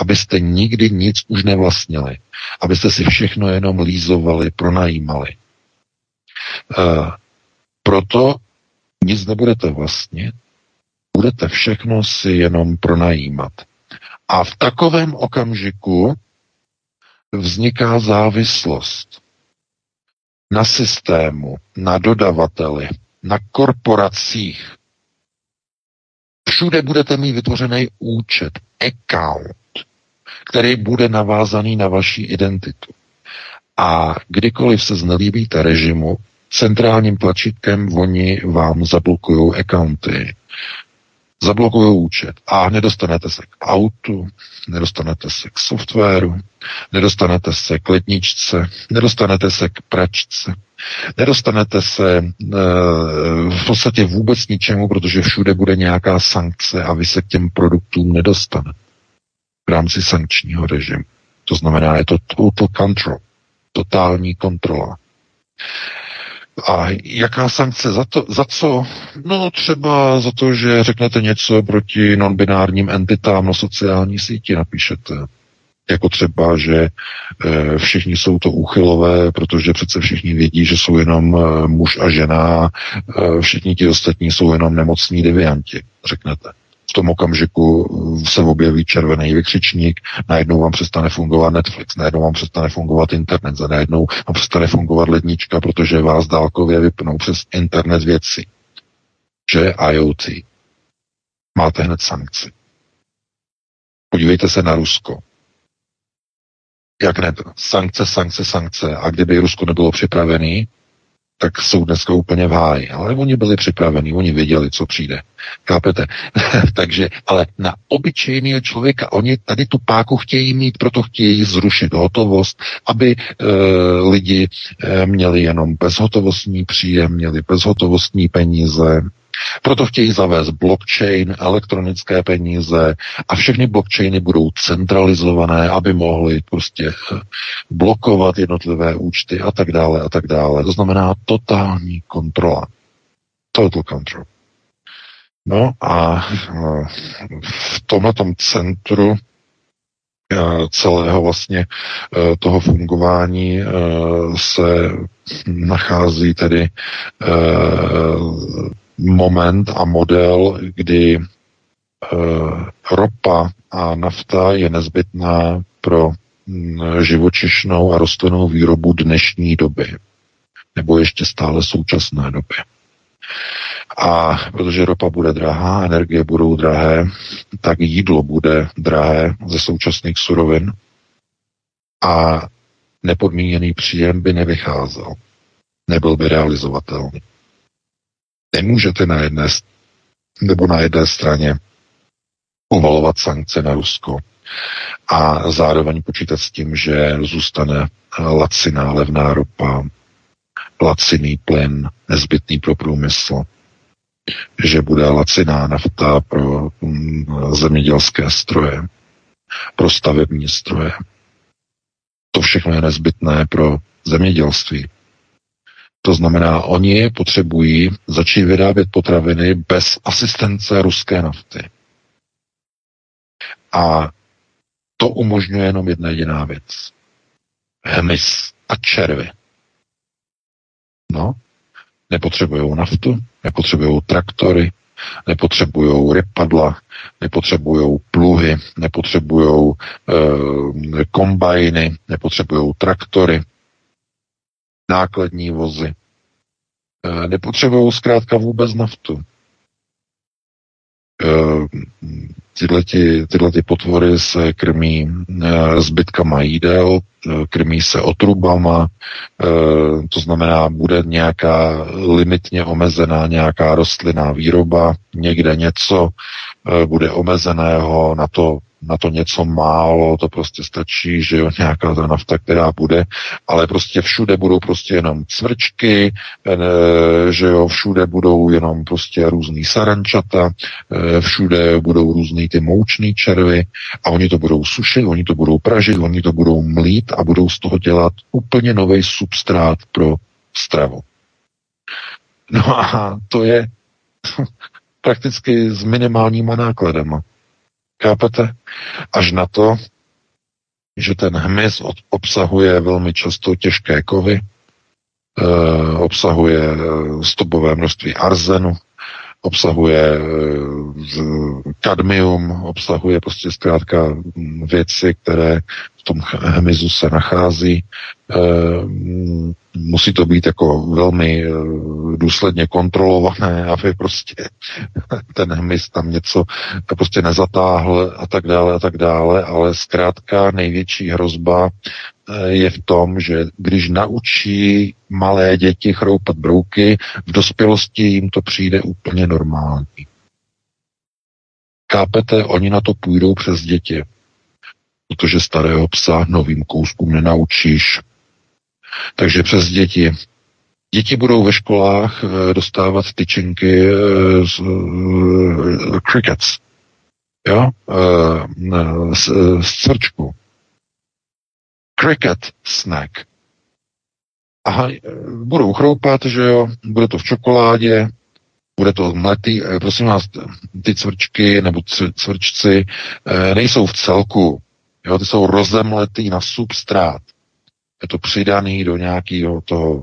C: abyste nikdy nic už nevlastnili, abyste si všechno jenom lízovali, pronajímali. Uh, proto nic nebudete vlastně, Budete všechno si jenom pronajímat. A v takovém okamžiku vzniká závislost na systému, na dodavateli, na korporacích. Všude budete mít vytvořený účet, account, který bude navázaný na vaši identitu. A kdykoliv se znelíbíte režimu, centrálním tlačítkem oni vám zablokují accounty, zablokují účet. A nedostanete se k autu, nedostanete se k softwaru, nedostanete se k ledničce, nedostanete se k pračce, nedostanete se e, v podstatě vůbec ničemu, protože všude bude nějaká sankce a vy se k těm produktům nedostanete v rámci sankčního režimu. To znamená, je to total control, totální kontrola. A jaká sankce za, to, za co? No třeba za to, že řeknete něco proti nonbinárním entitám na sociální síti, napíšete. Jako třeba, že e, všichni jsou to úchylové, protože přece všichni vědí, že jsou jenom e, muž a žena, e, všichni ti ostatní jsou jenom nemocní devianti, řeknete v tom okamžiku se objeví červený vykřičník, najednou vám přestane fungovat Netflix, najednou vám přestane fungovat internet, za najednou vám přestane fungovat lednička, protože vás dálkově vypnou přes internet věci. Že IoT. Máte hned sankci. Podívejte se na Rusko. Jak ne? Sankce, sankce, sankce. A kdyby Rusko nebylo připravený, tak jsou dneska úplně v háji. Ale oni byli připraveni, oni věděli, co přijde. Chápete? Takže, ale na obyčejného člověka, oni tady tu páku chtějí mít, proto chtějí zrušit hotovost, aby e, lidi e, měli jenom bezhotovostní příjem, měli bezhotovostní peníze, proto chtějí zavést blockchain, elektronické peníze a všechny blockchainy budou centralizované, aby mohly prostě eh, blokovat jednotlivé účty a tak dále a tak dále. To znamená totální kontrola. Total control. No a eh, v tomhle centru eh, celého vlastně toho fungování se nachází tedy moment a model, kdy e, ropa a nafta je nezbytná pro mm, živočišnou a rostlinnou výrobu dnešní doby, nebo ještě stále současné doby. A protože ropa bude drahá, energie budou drahé, tak jídlo bude drahé ze současných surovin a nepodmíněný příjem by nevycházel, nebyl by realizovatelný. Nemůžete na jedné nebo na jedné straně uvalovat sankce na Rusko a zároveň počítat s tím, že zůstane laciná levná ropa, laciný plyn, nezbytný pro průmysl, že bude laciná nafta pro mm, zemědělské stroje, pro stavební stroje. To všechno je nezbytné pro zemědělství. To znamená, oni potřebují začít vyrábět potraviny bez asistence ruské nafty. A to umožňuje jenom jedna jediná věc. Hmyz a červy. No, nepotřebují naftu, nepotřebují traktory, nepotřebují rypadla, nepotřebují pluhy, nepotřebují e, kombajny, nepotřebují traktory, nákladní vozy. E, nepotřebují zkrátka vůbec naftu. E, tyhleti, tyhleti potvory se krmí e, zbytkama jídel, krmí se otrubama, to znamená, bude nějaká limitně omezená nějaká rostlinná výroba, někde něco bude omezeného na to na to něco málo, to prostě stačí, že jo, nějaká ta nafta, která bude, ale prostě všude budou prostě jenom cvrčky, eh, že jo, všude budou jenom prostě různý sarančata, eh, všude budou různý ty moučný červy a oni to budou sušit, oni to budou pražit, oni to budou mlít a budou z toho dělat úplně nový substrát pro stravu. No a to je prakticky s minimálníma nákladama. Chápete? Až na to, že ten hmyz obsahuje velmi často těžké kovy, e, obsahuje stopové množství arzenu, obsahuje kadmium, obsahuje prostě zkrátka věci, které v tom hmyzu se nachází. Musí to být jako velmi důsledně kontrolované, aby prostě ten hmyz tam něco prostě nezatáhl a tak dále a tak dále, ale zkrátka největší hrozba je v tom, že když naučí malé děti chroupat brouky, v dospělosti jim to přijde úplně normální. Kápete, oni na to půjdou přes děti, protože starého psa novým kouskům nenaučíš. Takže přes děti. Děti budou ve školách eh, dostávat tyčinky eh, z uh, crickets, jo, z, z crčku cricket snack. Aha, budou chroupat, že jo, bude to v čokoládě, bude to mletý, eh, prosím vás, ty cvrčky nebo cvrčci eh, nejsou v celku, jo, ty jsou rozemletý na substrát. Je to přidaný do nějakého toho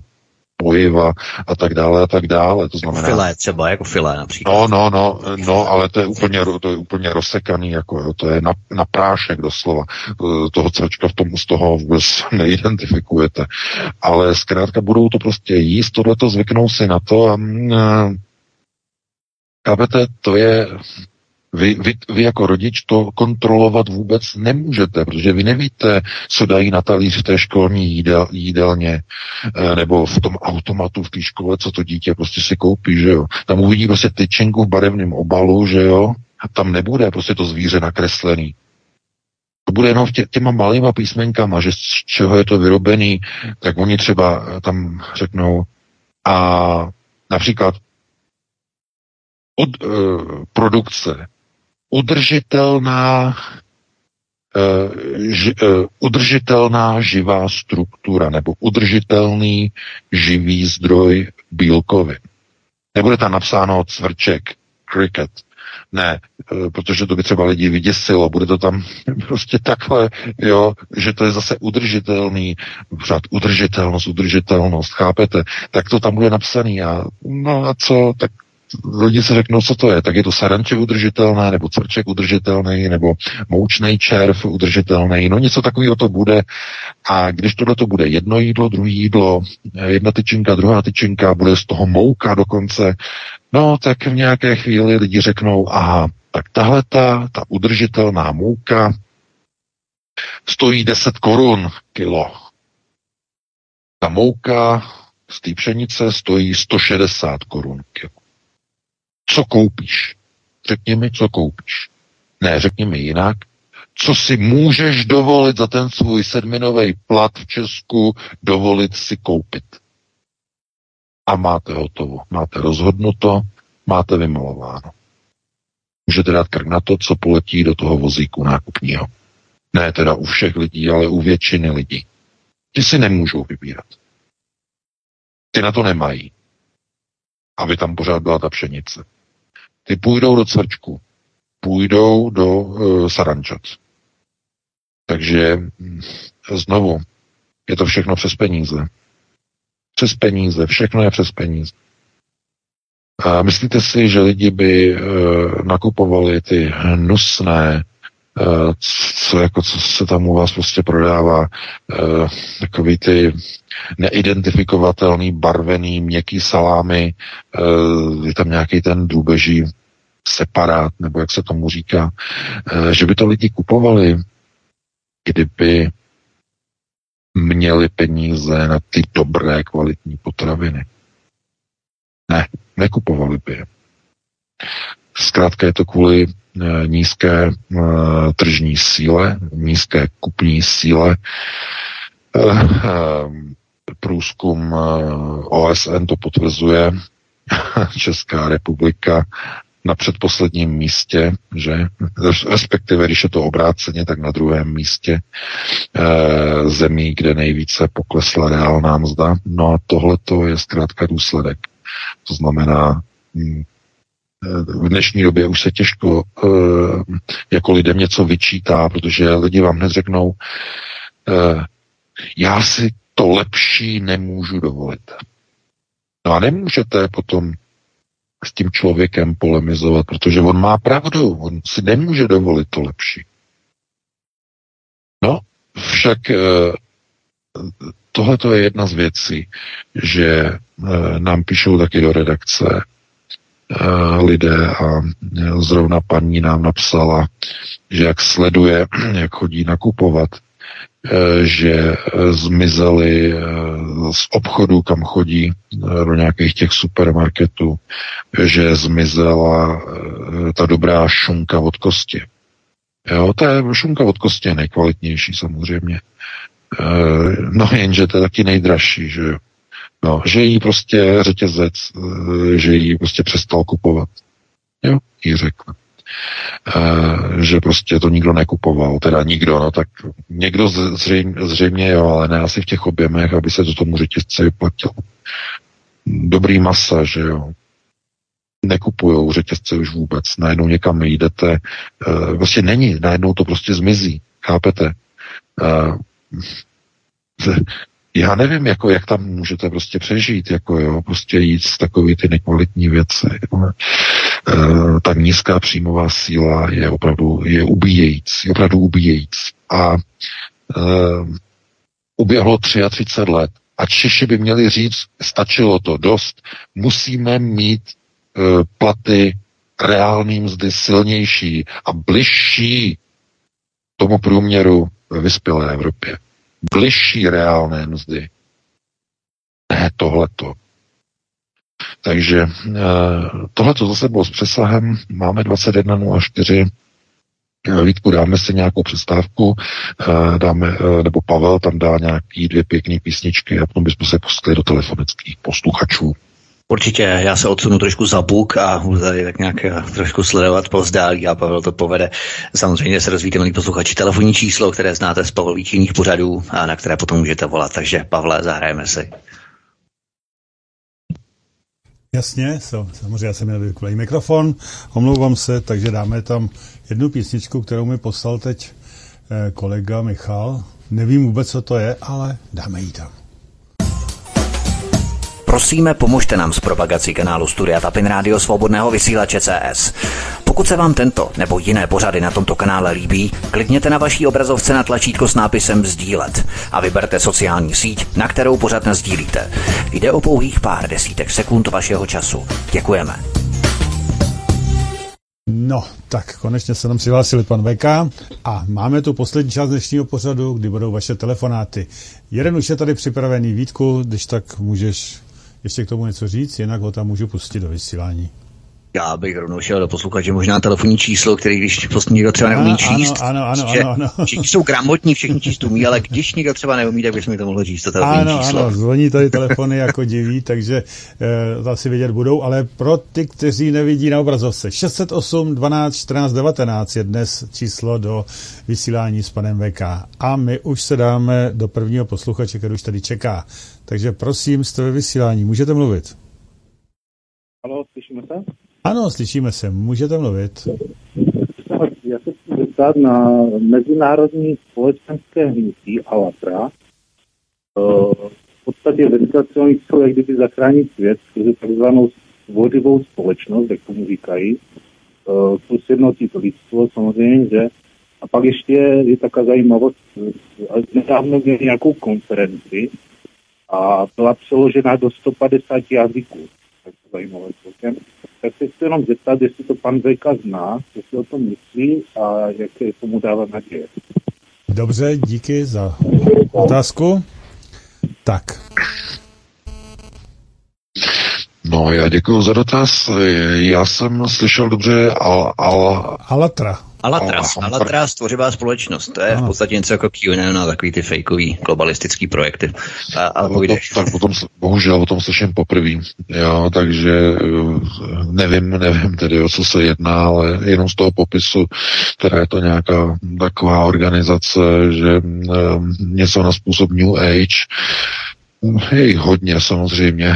C: pojiva a tak dále a tak dále. To znamená...
B: Filé třeba, jako filé například.
C: No, no, no, no, ale to je úplně, to je úplně rozsekaný, jako jo, to je na, na prášek doslova. Toho cvrčka v tom z toho vůbec neidentifikujete. Ale zkrátka budou to prostě jíst, tohleto zvyknou si na to a, a chápete, to je vy, vy, vy jako rodič to kontrolovat vůbec nemůžete, protože vy nevíte, co dají na talíř v té školní jídel, jídelně eh, nebo v tom automatu v té škole, co to dítě prostě si koupí, že jo. Tam uvidí prostě tyčenku v barevném obalu, že jo, a tam nebude prostě to zvíře nakreslený. To bude jenom tě, těma malýma písmenkama, že z čeho je to vyrobený, tak oni třeba tam řeknou a například od uh, produkce udržitelná, uh, ži, uh, udržitelná živá struktura nebo udržitelný živý zdroj bílkovin. Nebude tam napsáno cvrček, cricket, ne, eh, protože to by třeba lidi vyděsilo, bude to tam prostě takhle, jo, že to je zase udržitelný, pořád udržitelnost, udržitelnost, chápete, tak to tam bude napsaný a no a co, tak rodiče řeknou, co to je, tak je to saranče udržitelné, nebo crček udržitelný, nebo moučný červ udržitelný, no něco takového to bude. A když tohle to bude jedno jídlo, druhé jídlo, jedna tyčinka, druhá tyčinka, bude z toho mouka dokonce, no tak v nějaké chvíli lidi řeknou, aha, tak tahle ta, ta udržitelná mouka stojí 10 korun kilo. Ta mouka z té pšenice stojí 160 korun kilo co koupíš. Řekni mi, co koupíš. Ne, řekni mi jinak, co si můžeš dovolit za ten svůj sedminový plat v Česku dovolit si koupit. A máte hotovo, máte rozhodnuto, máte vymalováno. Můžete dát krk na to, co poletí do toho vozíku nákupního. Ne teda u všech lidí, ale u většiny lidí. Ti si nemůžou vybírat. Ty na to nemají, aby tam pořád byla ta pšenice. Ty půjdou do cvrčku, půjdou do uh, sarančat. Takže hm, znovu, je to všechno přes peníze. Přes peníze, všechno je přes peníze. A myslíte si, že lidi by uh, nakupovali ty hnusné, co, jako, co se tam u vás prostě prodává, uh, takový ty neidentifikovatelný, barvený, měkký salámy, uh, je tam nějaký ten drůbeží separát, nebo jak se tomu říká, že by to lidi kupovali, kdyby měli peníze na ty dobré kvalitní potraviny. Ne, nekupovali by je. Zkrátka je to kvůli nízké e, tržní síle, nízké kupní síle. E, e, průzkum eh, OSN to potvrzuje. Česká republika na předposledním místě, že respektive, když je to obráceně, tak na druhém místě e, zemí, kde nejvíce poklesla reálná mzda. No a tohle to je zkrátka důsledek. To znamená, hm, eh, v dnešní době už se těžko e, jako lidem něco vyčítá, protože lidi vám hned řeknou, e, já si to lepší nemůžu dovolit. No a nemůžete potom s tím člověkem polemizovat, protože on má pravdu, on si nemůže dovolit to lepší. No, však eh, tohle je jedna z věcí, že eh, nám píšou taky do redakce eh, lidé a zrovna paní nám napsala, že jak sleduje, jak chodí nakupovat, že zmizeli z obchodu, kam chodí do nějakých těch supermarketů, že zmizela ta dobrá šunka od kosti. Jo, je šunka od kosti nejkvalitnější samozřejmě. No jenže to je taky nejdražší, že jo. No, že jí prostě řetězec, e, že jí prostě přestal kupovat. Jo, jí řekl. E, že prostě to nikdo nekupoval, teda nikdo, no tak někdo zřejmě, zřejmě jo, ale ne asi v těch objemech, aby se to tomu řetězce vyplatilo. Dobrý masa, že jo, nekupují řetězce už vůbec. Najednou někam jdete, uh, prostě není, najednou to prostě zmizí. Chápete? Uh, já nevím, jako, jak tam můžete prostě přežít, jako jo, prostě jít z takový ty nekvalitní věci. Uh, ta nízká příjmová síla je opravdu je ubíjející, opravdu ubíjející. A uh, uběhlo 33 let a Češi by měli říct, stačilo to dost, musíme mít Eh, platy reální mzdy silnější a bližší tomu průměru ve vyspělé Evropě. Bližší reálné mzdy. Ne tohleto. Takže eh, tohleto zase bylo s přesahem. Máme 21.04. Eh, Vítku, dáme si nějakou přestávku, dáme, nebo Pavel tam dá nějaký dvě pěkné písničky a potom bychom se pustili do telefonických posluchačů.
B: Určitě, já se odsunu trošku za buk a budu tady tak nějak eh, trošku sledovat pozdálí a Pavel to povede. Samozřejmě se rozvíte, milí posluchači, telefonní číslo, které znáte z Pavlových jiných pořadů a na které potom můžete volat. Takže Pavle, zahrajeme si.
A: Jasně, samozřejmě já jsem měl vykulej mikrofon, omlouvám se, takže dáme tam jednu písničku, kterou mi poslal teď eh, kolega Michal. Nevím vůbec, co to je, ale dáme ji tam.
B: Prosíme, pomožte nám s propagací kanálu Studia Tapin Rádio Svobodného vysílače CS. Pokud se vám tento nebo jiné pořady na tomto kanále líbí, klikněte na vaší obrazovce na tlačítko s nápisem Sdílet a vyberte sociální síť, na kterou pořad sdílíte. Jde o pouhých pár desítek sekund vašeho času. Děkujeme.
A: No, tak konečně se nám přihlásili pan VK a máme tu poslední část dnešního pořadu, kdy budou vaše telefonáty. Jeden už je tady připravený, Vítku, když tak můžeš ještě k tomu něco říct, jinak ho tam můžu pustit do vysílání.
B: Já bych rovnou šel do posluchače možná telefonní číslo, který když prostě někdo třeba neumí číst.
A: Ano, ano, ano, ano,
B: ano. Všichni jsou gramotní, všichni číst umí, ale když někdo třeba neumí, tak bychom mi to mohlo říct, to telefonní
A: ano,
B: číslo.
A: Ano, zvoní tady telefony jako diví, takže e, to asi vědět budou, ale pro ty, kteří nevidí na obrazovce, 608 12 14 19 je dnes číslo do vysílání s panem VK. A my už se dáme do prvního posluchače, který už tady čeká. Takže prosím, jste ve vysílání, můžete mluvit.
D: Ano, slyšíme se?
A: Můžete mluvit.
D: Já se chci zeptat na mezinárodní společenské hnutí Alatra. V podstatě dneska oni chcou jak kdyby zachránit svět skrze takzvanou tvořivou společnost, jak tomu říkají, plus jednotit lidstvo samozřejmě, že a pak ještě je taková zajímavost, nedávno měli nějakou konferenci, a byla přeložena do 150 jazyků. Tak to zajímavé celkem. Tak se chci jenom zeptat, jestli to pan Vejka zná, co si o tom myslí a jaké tomu dává naděje.
A: Dobře, díky za otázku. Tak.
C: No, já děkuji za dotaz. Já jsem slyšel dobře al, al,
A: Alatra.
B: Alatras, Alatras, tvořivá společnost, to je v podstatě něco jako QAnon a takový ty fejkový globalistický projekty. A, a
C: no, to, tak potom, bohužel o tom slyším poprvé, jo, takže eh, nevím, nevím tedy, o co se jedná, ale jenom z toho popisu, která je to nějaká taková organizace, že um, něco na způsob New Age, je jich hodně samozřejmě,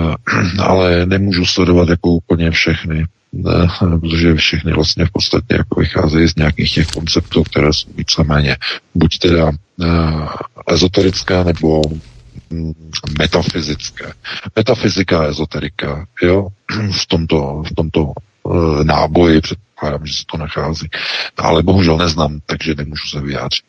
C: ale nemůžu sledovat jako úplně všechny ne, protože všechny vlastně v podstatě jako vycházejí z nějakých těch konceptů, které jsou víceméně buď teda uh, ezoterická nebo metafyzické. Metafyzika, ezoterika, jo, v tomto, v tomto náboji, před předpokládám, že se to nachází. Ale bohužel neznám, takže nemůžu se vyjádřit.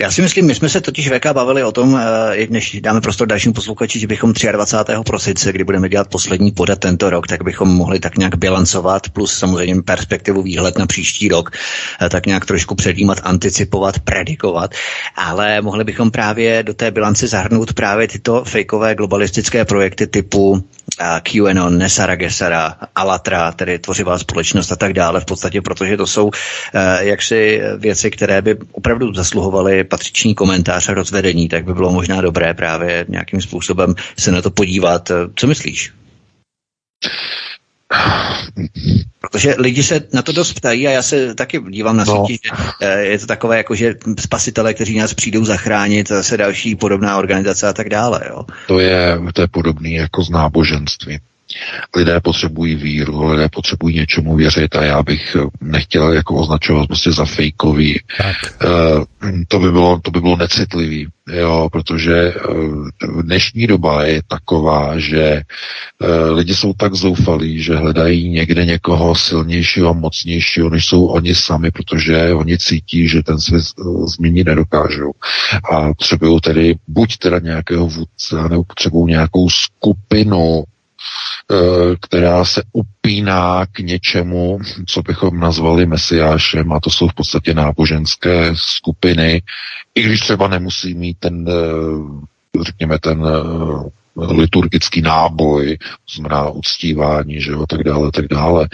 B: Já si myslím, my jsme se totiž VK bavili o tom, eh, než dáme prostor dalším posluchači, že bychom 23. prosince, kdy budeme dělat poslední podat tento rok, tak bychom mohli tak nějak bilancovat, plus samozřejmě perspektivu výhled na příští rok, eh, tak nějak trošku předjímat, anticipovat, predikovat, ale mohli bychom právě do té bilance zahrnout právě tyto fejkové globalistické projekty typu eh, QAnon, Nesara Gesara, Alatra, tedy tvořivá společnost a tak dále, v podstatě podstatě, protože to jsou eh, jaksi věci, které by opravdu zasluhovaly patřičný komentář a rozvedení, tak by bylo možná dobré právě nějakým způsobem se na to podívat. Co myslíš? Protože lidi se na to dost ptají a já se taky dívám na no. že eh, je to takové jako, že spasitele, kteří nás přijdou zachránit, zase další podobná organizace a tak dále. Jo.
C: To je, to je podobný jako z náboženství. Lidé potřebují víru, lidé potřebují něčemu věřit a já bych eh, nechtěl jako označovat prostě za fejkový. Uh, to by bylo, to by bylo necitlivý, jo, protože uh, dnešní doba je taková, že uh, lidi jsou tak zoufalí, že hledají někde někoho silnějšího, mocnějšího, než jsou oni sami, protože oni cítí, že ten svět změnit nedokážou. A potřebují tedy buď teda nějakého vůdce, nebo potřebují nějakou skupinu Eh, která se upíná k něčemu, co bychom nazvali mesiášem, a to jsou v podstatě náboženské skupiny, i když třeba nemusí mít ten, eh, řekněme, ten eh, liturgický náboj, znamená uctívání, že jo, tak dále, tak dále,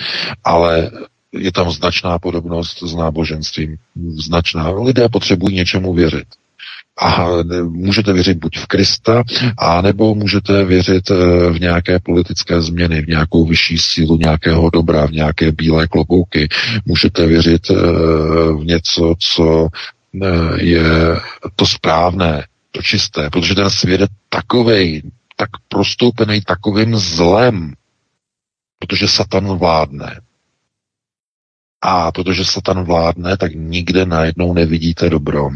C: ale je tam značná podobnost s náboženstvím. Značná. Lidé potřebují něčemu věřit. A můžete věřit buď v Krista, a nebo můžete věřit eh, v nějaké politické změny, v nějakou vyšší sílu nějakého dobra, v nějaké bílé klobouky. Můžete věřit eh, v něco, co eh, je to správné, to čisté, protože ten svět je takovej, tak prostoupený takovým zlem, protože Satan vládne. A protože Satan vládne, tak nikde najednou nevidíte dobro.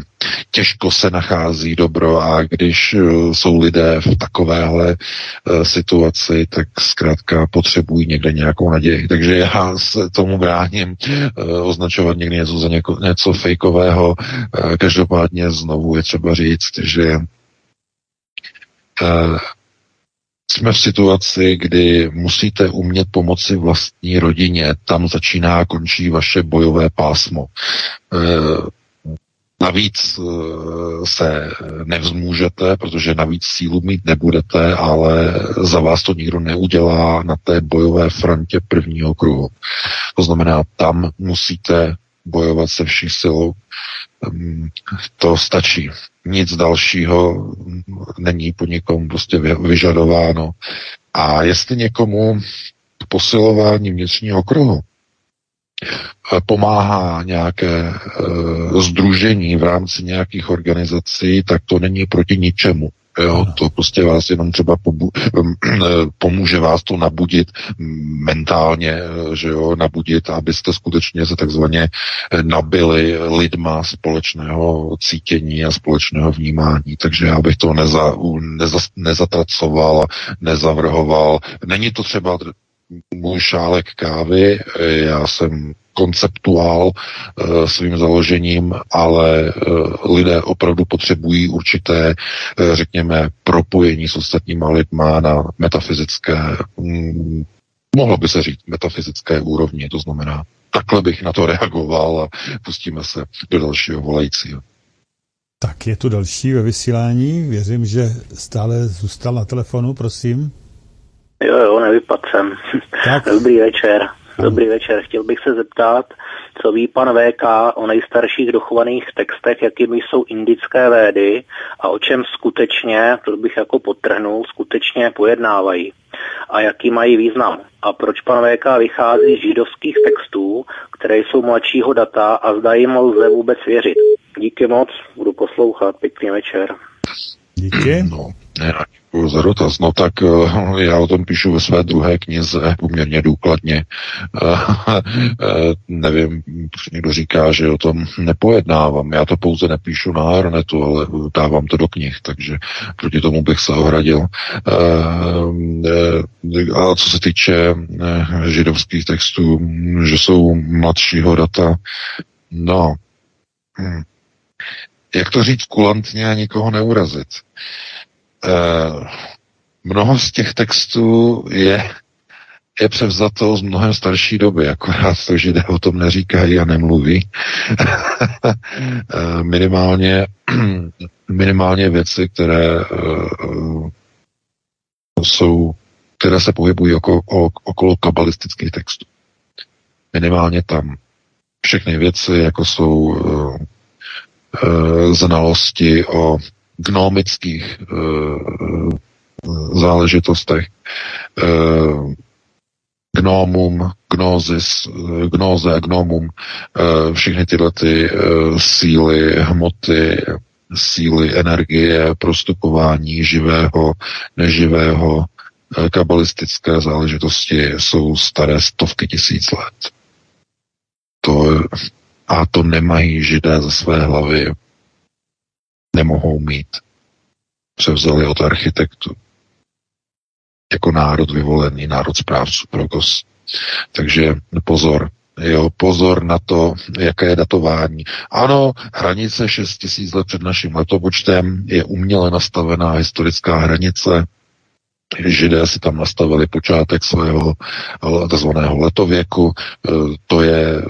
C: Těžko se nachází dobro a když eh, jsou lidé v takovéhle uh, situaci, tak zkrátka potřebují někde nějakou naději. Takže já se tomu bráním uh, označovat někdy něco za něko, něco fejkového. Každopádně znovu je třeba říct, že jsme v situaci, kdy musíte umět pomoci vlastní rodině. Tam začíná a končí vaše bojové pásmo. E, Navíc e, se nevzmůžete, protože navíc sílu mít nebudete, ale za vás to nikdo neudělá na té bojové frontě prvního kruhu. To znamená, tam musíte bojovat se vší silou. To stačí. Nic dalšího není po někom prostě vyžadováno. A jestli někomu posilování vnitřního kruhu eh, pomáhá nějaké e, združení v rámci nějakých organizací, tak to není proti ničemu. Jo, to prostě vás jenom třeba pobu- pomůže vás to nabudit mentálně, že jo, nabudit, abyste skutečně se takzvaně nabili lidma společného cítění a společného vnímání. Takže já bych to neza, neza, nezatracoval, nezavrhoval. Není to třeba můj šálek kávy, já jsem konceptuál eh, svým založením, ale eh, lidé opravdu potřebují určité, řekněme, propojení s ostatníma lidma na metafyzické, hm, mohlo by se říct, metafyzické úrovni, to znamená, takhle bych na to reagoval a pustíme se do dalšího volajícího.
A: Tak je tu další ve vysílání. Věřím, že stále zůstal na telefonu, prosím.
E: Jo, jo, nevypadl jsem. Tak. Dobrý večer. Dobrý večer. Chtěl bych se zeptat, co ví pan VK o nejstarších dochovaných textech, jakými jsou indické védy a o čem skutečně, to bych jako potrhnul, skutečně pojednávají a jaký mají význam. A proč pan VK vychází z židovských textů, které jsou mladšího data a zda jim lze vůbec věřit. Díky moc, budu poslouchat. Pěkný večer.
A: Díky.
C: No, Děkuji za dotaz. No tak eh, já o tom píšu ve své druhé knize poměrně důkladně. Eh, eh, nevím, někdo říká, že o tom nepojednávám. Já to pouze nepíšu na Arnetu, ale dávám to do knih, takže proti tomu bych se ohradil. A co se týče židovských textů, že jsou mladšího data, no, hm, jak to říct kulantně a nikoho neurazit. Uh, mnoho z těch textů je, je převzato z mnohem starší doby, akorát to, že o tom neříkají a nemluví. uh, minimálně, minimálně věci, které uh, jsou, které se pohybují okolo, okolo kabalistických textů. Minimálně tam. Všechny věci, jako jsou znalosti o gnomických uh, záležitostech. Uh, gnomum, gnosis, gnoze gnomum, všechny tyhle ty síly, hmoty, síly energie, prostupování živého, neživého, kabalistické záležitosti jsou staré stovky tisíc let. To, a to nemají židé ze své hlavy nemohou mít. Převzali od architektu. Jako národ vyvolený, národ správců progos. Takže pozor, Jo, pozor na to, jaké je datování. Ano, hranice 6000 let před naším letopočtem je uměle nastavená historická hranice. Židé si tam nastavili počátek svého tzv. letověku. E, to je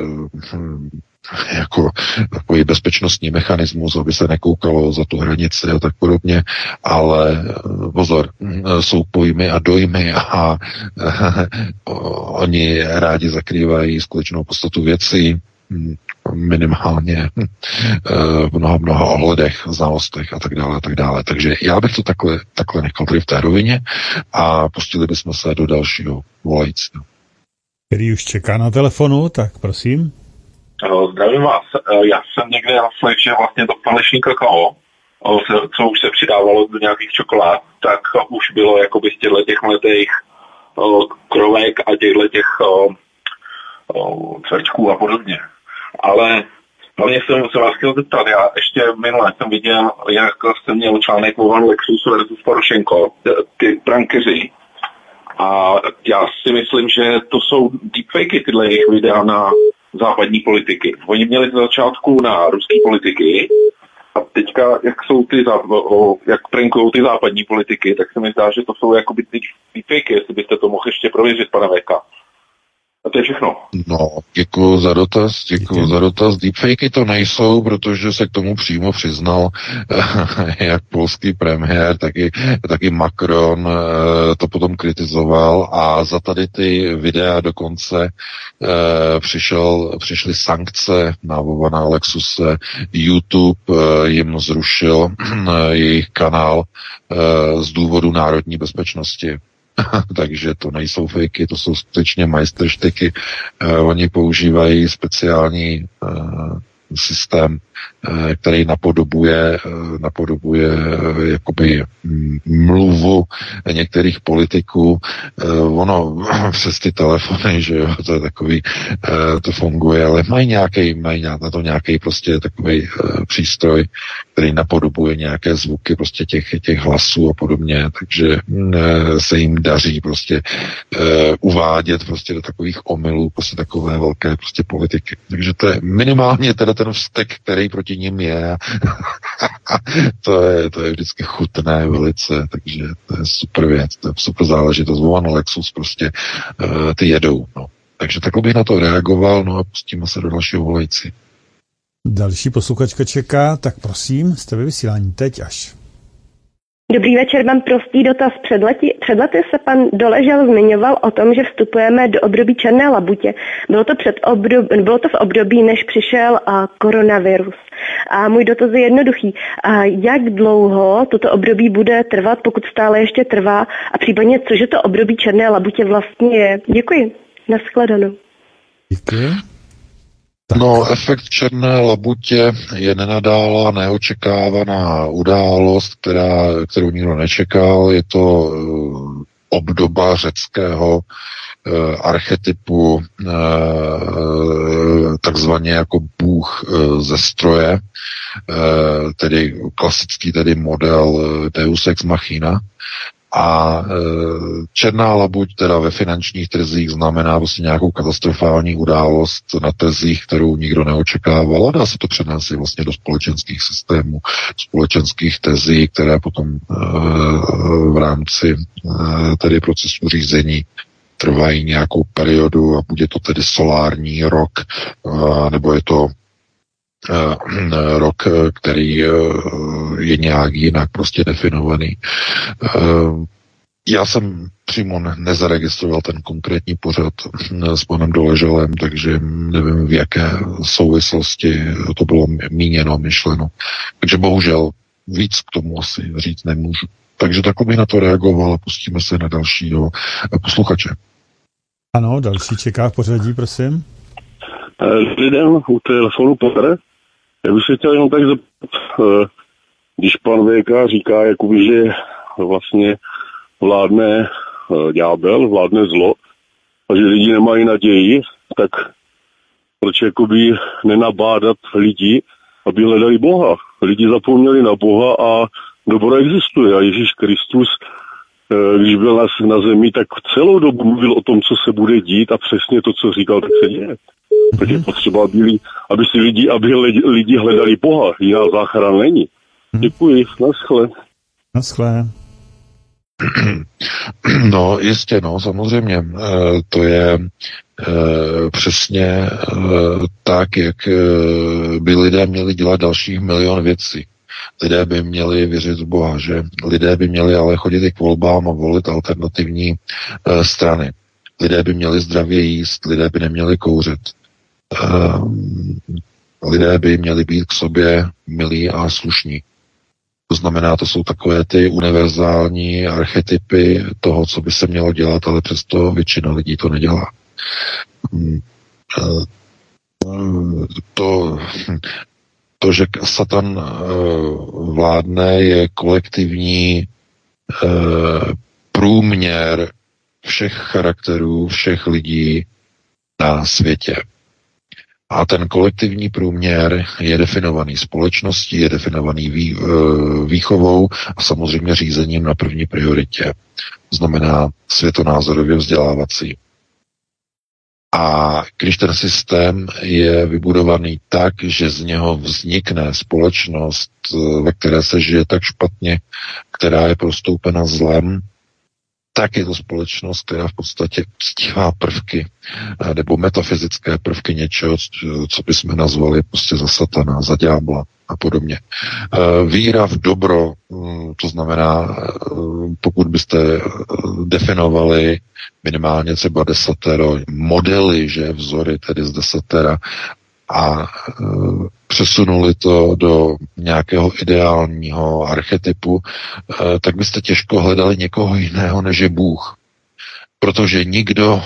C: hm, jako takový bezpečnostní mechanismus, aby se nekoukalo za tu hranici a tak podobně, ale eh, pozor, eh, jsou pojmy a dojmy a oni rádi zakrývají skutečnou podstatu věcí, hm, minimálně hm, v mnoha, mnoha ohledech, znalostech a tak dále a tak dále. Takže já bych to takhle, takhle nechal tady v té rovině a pustili bychom se do dalšího volajícího.
A: Který už čeká na telefonu, tak prosím.
F: Zdravím vás. Eh, já jsem někde naslech, že vlastně to falešní kakao, eh, co už se přidávalo do nějakých čokolád, tak už bylo jakoby z těchto těch mletých eh, krovek a těchto těch cvrčků a podobně. Ale hlavně jsem se vás chtěl zeptat, já ještě minule jsem viděl, jak jste měl článek o Van Lexus versus Porošenko, ty prankeři. A já si myslím, že to jsou deepfakey, tyhle jejich videa na západní politiky. Oni měli z začátku na ruský politiky a teďka, jak jsou ty, jak prankují ty západní politiky, tak se mi zdá, že to jsou jakoby ty deepfakey, jestli byste to mohl ještě prověřit, pana Veka. A to je všechno.
C: No, děkuji za dotaz, děkuji za dotaz. Deepfakey to nejsou, protože se k tomu přímo přiznal jak polský premiér, tak i, tak i Macron eh, to potom kritizoval a za tady ty videa dokonce eh, přišel, přišly sankce na Vovana Lexuse. YouTube eh, jim zrušil jejich kanál z důvodu národní bezpečnosti. takže to nejsou fejky, to jsou skutečně majsterštyky. Uh, oni používají speciální uh, systém, eh, který napodobuje, eh, napodobuje eh, jakoby mluvu některých politiků. Ono přes ty telefony, že jo, to je takový, to funguje, ale mají nějaký, mají na to nějaký prostě takový přístroj, který napodobuje nějaké zvuky prostě těch, těch hlasů a podobně, takže se jim daří prostě uvádět prostě do takových omylů prostě takové velké prostě politiky. Takže to je minimálně teda ten vztek, který proti ním je. to, je to je vždycky chutné velice, takže to je super věc, to je super záležitost. Vovan Lexus prostě uh, ty jedou. No. Takže takhle bych na to reagoval, no a pustíme se do dalšího volající.
A: Další posluchačka čeká, tak prosím, jste ve vysílání teď až.
G: Dobrý večer, mám prostý dotaz. Před lety, před lety se pan Doležel zmiňoval o tom, že vstupujeme do období černé labutě. Bylo to, před obdob, bylo to v období, než přišel a, koronavirus. A můj dotaz je jednoduchý. A jak dlouho toto období bude trvat, pokud stále ještě trvá? A případně, cože to období černé labutě vlastně je? Děkuji. Naschledanou.
A: Děkuji.
C: Tak. No, efekt černé labutě je nenadála neočekávaná událost, která, kterou nikdo nečekal. Je to uh, obdoba řeckého uh, archetypu uh, takzvaně jako bůh uh, ze stroje, uh, tedy klasický tedy model Deus ex machina, a e, černá labuť teda ve finančních trzích znamená vlastně nějakou katastrofální událost na trzích, kterou nikdo neočekával. A dá se to přenést vlastně do společenských systémů, společenských tezí, které potom e, v rámci e, tedy procesu řízení trvají nějakou periodu a bude to tedy solární rok, e, nebo je to rok, eh, který eh, je nějak jinak prostě definovaný. Já jsem přímo nezaregistroval ten konkrétní pořad s panem Doleželem, takže nevím, v jaké souvislosti to bylo míněno, myšleno. Takže bohužel víc k tomu asi říct nemůžu. Takže takhle bych na to reagoval a pustíme se na dalšího posluchače.
A: Ano, další čeká v pořadí, prosím.
H: Dobrý den, u telefonu Petr. Já bych se chtěl jenom tak zeptat, eh, když pan VK říká, jakoby, že vlastně vládne eh, ďábel, vládne zlo a že lidi nemají naději, tak proč jakoby nenabádat lidi, aby hledali Boha. Lidi zapomněli na Boha a dobro existuje a Ježíš Kristus, eh, když byl na, na zemi, tak celou dobu mluvil o tom, co se bude dít a přesně to, co říkal, tak se děje. Tak je potřeba, aby, aby si lidi, aby lidi hledali Boha. Jiná záchrana není. Mhm. Děkuji. Naschle.
A: Naschle.
C: No, jistě, no, samozřejmě. E, to je e, přesně e, tak, jak by lidé měli dělat dalších milion věcí. Lidé by měli věřit v Boha, že lidé by měli ale chodit i k volbám a volit alternativní strany. Lidé by měli zdravě jíst, lidé by neměli kouřit, lidé by měli být k sobě milí a slušní. To znamená, to jsou takové ty univerzální archetypy toho, co by se mělo dělat, ale přesto většina lidí to nedělá. Ehm, to, to že Satan eh, vládne, je kolektivní eh, průměr všech charakterů, všech lidí na světě. A ten kolektivní průměr je definovaný společností, je definovaný vý, e, výchovou a samozřejmě řízením na první prioritě. Znamená světonázorově vzdělávací. A když ten systém je vybudovaný tak, že z něho vznikne společnost, e, ve které se žije tak špatně, která je prostoupena zlem, tak je to společnost, která v podstatě uctívá prvky eh, nebo metafyzické prvky něčeho, co bychom nazvali prostě za satana, za ďábla a podobně. Eh, víra v dobro, mm, to znamená, eh, pokud byste definovali minimálně třeba desatero modely, že vzory tedy z desatera a přesunuli to do nějakého ideálního archetypu, eh, tak byste těžko hledali někoho jiného než je Bůh. Protože nikdo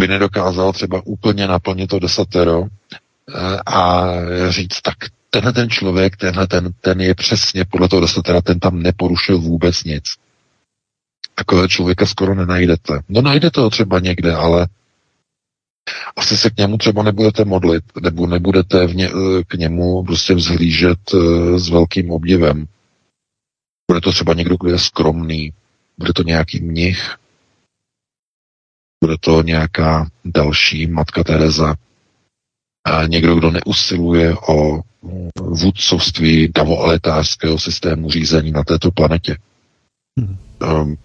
C: by nedokázal třeba úplně naplnit to desatero eh, a říct, tak tenhle ten člověk, tenhle ten, ten je přesně podle toho desatera, ten tam neporušil vůbec nic. Takového člověka skoro nenajdete. No najdete ho třeba někde, ale asi se k němu třeba nebudete modlit, nebo nebudete v ně, eh, k němu prostě vzhlížet uh, s velkým obdivem. Bude to třeba někdo, kdo je skromný, bude to nějaký mnich, bude to nějaká další matka Teresa, a někdo, kdo neusiluje o vůdcovství davoaletářského systému řízení na této planetě. Hmm. Um,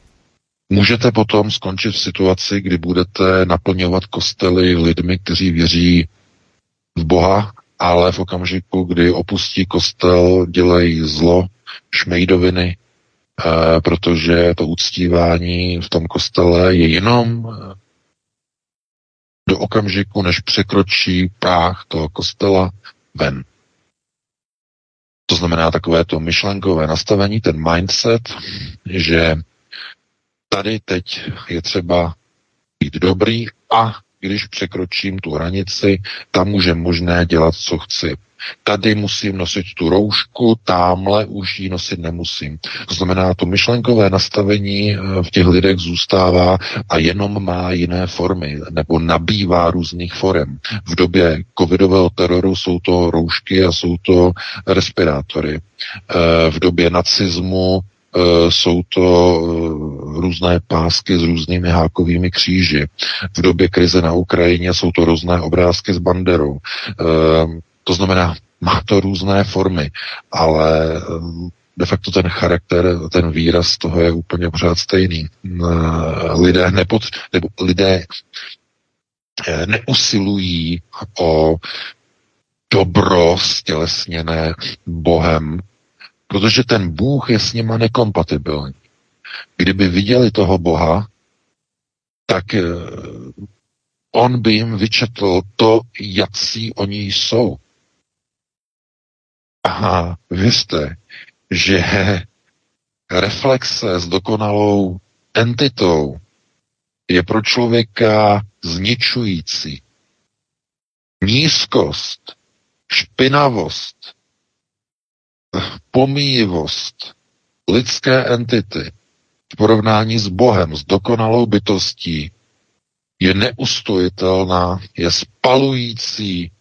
C: Můžete potom skončit v situaci, kdy budete naplňovat kostely lidmi, kteří věří v Boha, ale v okamžiku, kdy opustí kostel, dělají zlo, šmejdoviny, eh, protože to uctívání v tom kostele je jenom eh, do okamžiku, než překročí práh toho kostela ven. To znamená takové to myšlenkové nastavení, ten mindset, že tady teď je třeba být dobrý a když překročím tu hranici, tam už je možné dělat, co chci. Tady musím nosit tu roušku, tamhle už ji nosit nemusím. To znamená, to myšlenkové nastavení eh, v těch lidech zůstává a jenom má jiné formy, nebo nabývá různých forem. V době covidového teroru jsou to roušky a jsou to respirátory. Eh, v době nacismu jsou to eh, různé pásky s různými hákovými kříži. V době krize na Ukrajině jsou to různé obrázky s banderou. Eh, to znamená, má to různé formy, ale de facto ten charakter, ten výraz toho je úplně pořád stejný. Lidé, nepod, nebo lidé neusilují o dobro stělesněné Bohem, protože ten Bůh je s nima nekompatibilní. Kdyby viděli toho Boha, tak eh, on by jim vyčetl to, jací oni jsou. A věřte, že reflexe s dokonalou entitou je pro člověka zničující. Nízkost, špinavost, pomíjivost lidské entity v porovnání s Bohem, s dokonalou bytostí, je neustojitelná, je spalující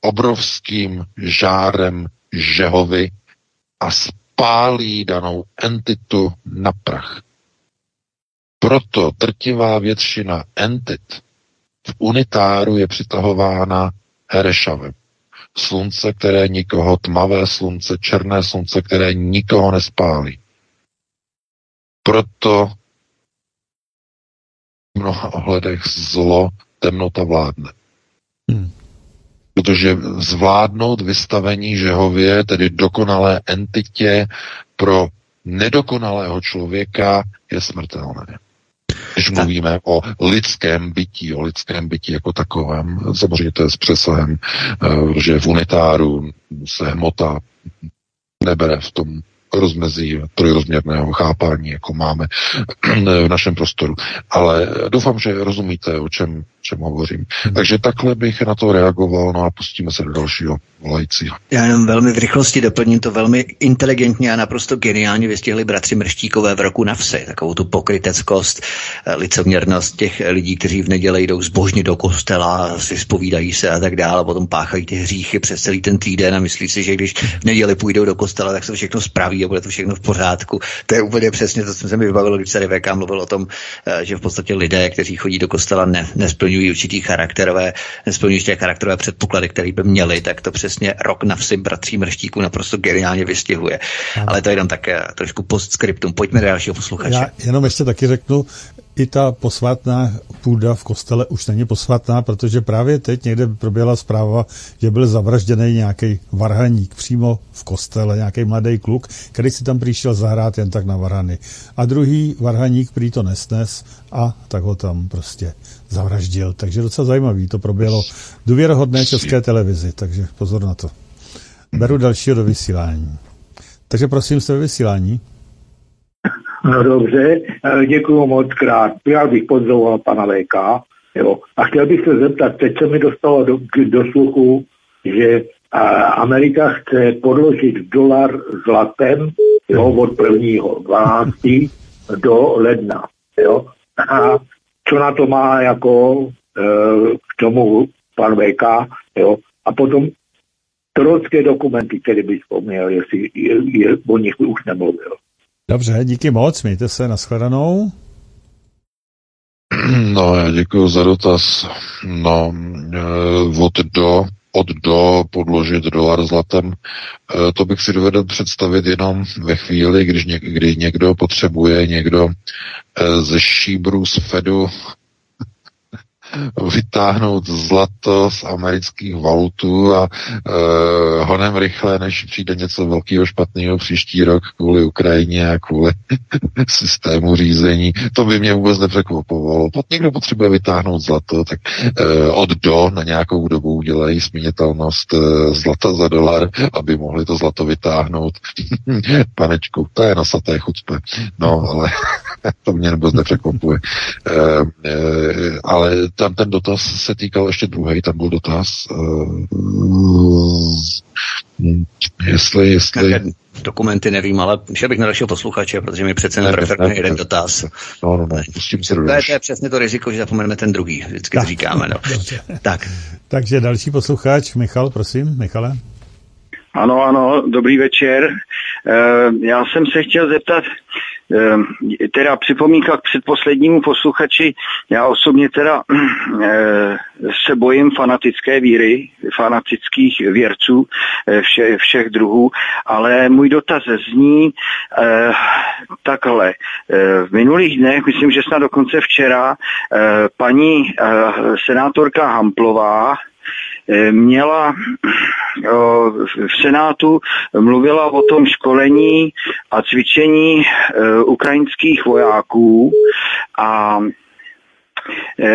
C: obrovským žárem žehovy a spálí danou entitu na prach. Proto trtivá většina entit v unitáru je přitahována Herešavem slunce, které nikoho, tmavé slunce, černé slunce, které nikoho nespálí. Proto v mnoha ohledech zlo, temnota vládne. Hmm. Protože zvládnout vystavení Žehově, tedy dokonalé entitě pro nedokonalého člověka, je smrtelné. Když mluvíme o lidském bytí, o lidském bytí jako takovém, samozřejmě to je s přesahem, eh, že v unitáru se hmota nebere v tom rozmezí trojrozměrného chápání, jako máme v našem prostoru. Ale doufám, že rozumíte, o čem, čem hovořím. Hmm. Takže takhle bych na to reagoval, no a pustíme se do dalšího volající.
B: Já jenom velmi v rychlosti doplním to velmi inteligentně a naprosto geniálně vystihli bratři Mrštíkové v roku na vsi. Takovou tu pokryteckost, eh, licoměrnost těch lidí, kteří v neděli jdou zbožně do kostela, si spovídají se a tak dále, a potom páchají ty hříchy přes celý ten týden a myslí si, že když v neděli půjdou do kostela, tak se všechno spraví a bude to všechno v pořádku. To je úplně přesně to, co se mi vybavilo, když se VK mluvil o tom, eh, že v podstatě lidé, kteří chodí do kostela, ne, nesplňují určitý charakterové, nesplňují těch charakterové předpoklady, které by měli, tak to přesně rok na vsi bratří mrštíku naprosto geniálně vystihuje. Ano. Ale to je jenom také trošku postscriptum. Pojďme do dalšího posluchače.
A: Já jenom ještě taky řeknu, i ta posvátná půda v kostele už není posvátná, protože právě teď někde proběhla zpráva, že byl zavražděný nějaký varhaník přímo v kostele, nějaký mladý kluk, který si tam přišel zahrát jen tak na varhany. A druhý varhaník prý to nesnes a tak ho tam prostě zavraždil. Takže docela zajímavý, to proběhlo důvěrohodné české televizi, takže pozor na to. Beru dalšího do vysílání. Takže prosím, jste ve vysílání.
I: No dobře, eh, děkuji moc krát. Já bych pozdroval pana VK. Jo. A chtěl bych se zeptat, teď se mi dostalo do, do sluchu, že a, Amerika chce podložit dolar zlatem jo, od 1. 12. do ledna. Jo. A co na to má jako e, k tomu pan VK, jo. A potom trocké dokumenty, které bych vzpomněl, jestli je, je, o nich už nemluvil.
A: Dobře, díky moc, mějte se, nashledanou.
C: No, já děkuji za dotaz. No, eh, od do, od do podložit dolar zlatem, eh, to bych si dovedl představit jenom ve chvíli, když něk, kdy někdo potřebuje někdo eh, ze šíbru z Fedu vytáhnout zlato z amerických valutů a uh, honem rychle, než přijde něco velkého špatného příští rok kvůli Ukrajině a kvůli systému řízení. To by mě vůbec nepřekvapovalo. Pokud někdo potřebuje vytáhnout zlato, tak uh, od do na nějakou dobu udělají směnitelnost uh, zlata za dolar, aby mohli to zlato vytáhnout. Panečku, to je nasaté chucpe. No, ale to mě vůbec nepřekvapuje. Uh, uh, ale tam ten dotaz se týkal ještě druhý, tam byl dotaz, uh, jestli, jestli...
B: Dokumenty nevím, ale šel bych na dalšího posluchače, protože mi přece neprefrkne jeden dotaz.
C: No, no, no, pustím se
B: to, je, to je přesně to riziko, že zapomeneme ten druhý, vždycky tak. to říkáme. No. tak.
A: Takže další posluchač, Michal, prosím, Michale.
J: Ano, ano, dobrý večer. Já jsem se chtěl zeptat, teda připomínka k předposlednímu posluchači, já osobně teda eh, se bojím fanatické víry, fanatických věrců eh, vše, všech druhů, ale můj dotaz zní eh, takhle. V minulých dnech, myslím, že snad dokonce včera, paní senátorka Hamplová měla v Senátu mluvila o tom školení a cvičení e, ukrajinských vojáků a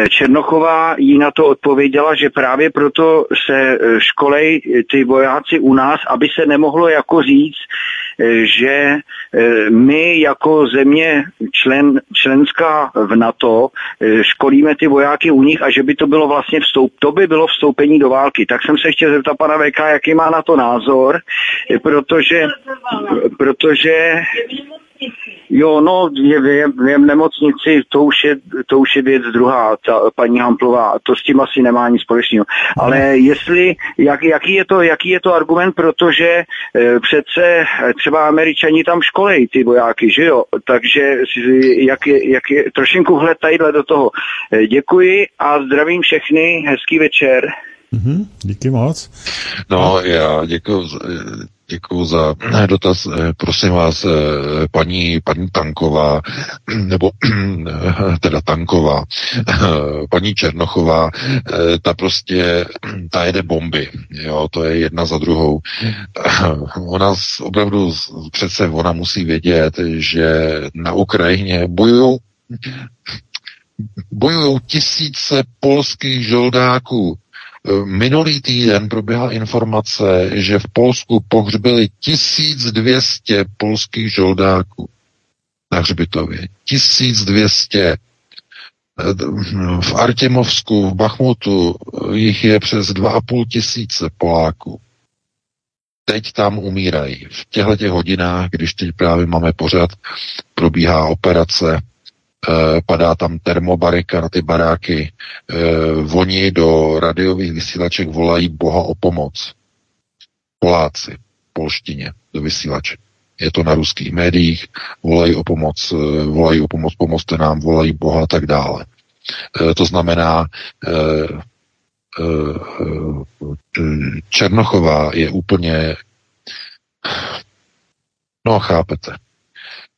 J: Černochová jí na to odpověděla, že právě proto se školej ty vojáci u nás, aby se nemohlo jako říct, že eh, my jako země člen, členská v NATO eh, školíme ty vojáky u nich a že by to bylo vlastně vstoup, to by bylo vstoupení do války. Tak jsem se chtěl zeptat pana VK, jaký má na to názor, eh, protože, protože Jo, no, je, je, je v nemocnici, to už je, to už je věc druhá, ta paní Hamplová, to s tím asi nemá nic společného. Ale jestli, jak, jaký, je to, jaký je to argument, protože e, přece třeba američani tam školej ty vojáky, že jo? Takže jak je, jak je trošinku hled tadyhle do toho. E, děkuji a zdravím všechny, hezký večer.
A: Mm-hmm, díky moc.
C: No, já děkuji Děkuji za dotaz. Eh, prosím vás, eh, paní, paní Tanková, nebo teda Tanková, paní Černochová, eh, ta prostě, ta jede bomby, jo, to je jedna za druhou. Ona opravdu přece, ona musí vědět, že na Ukrajině bojují bojují tisíce polských žoldáků, Minulý týden proběhla informace, že v Polsku pohřbili 1200 polských žoldáků na hřbitově. 1200. V Artěmovsku, v Bachmutu jich je přes 2,5 tisíce Poláků. Teď tam umírají. V těchto hodinách, když teď právě máme pořád, probíhá operace Eh, padá tam termobarika na ty baráky, eh, oni do radiových vysílaček volají Boha o pomoc. Poláci, polštině, do vysílaček. Je to na ruských médiích, volají o pomoc, eh, volají o pomoc, pomozte nám, volají Boha a tak dále. To znamená, Černochová je úplně, no chápete,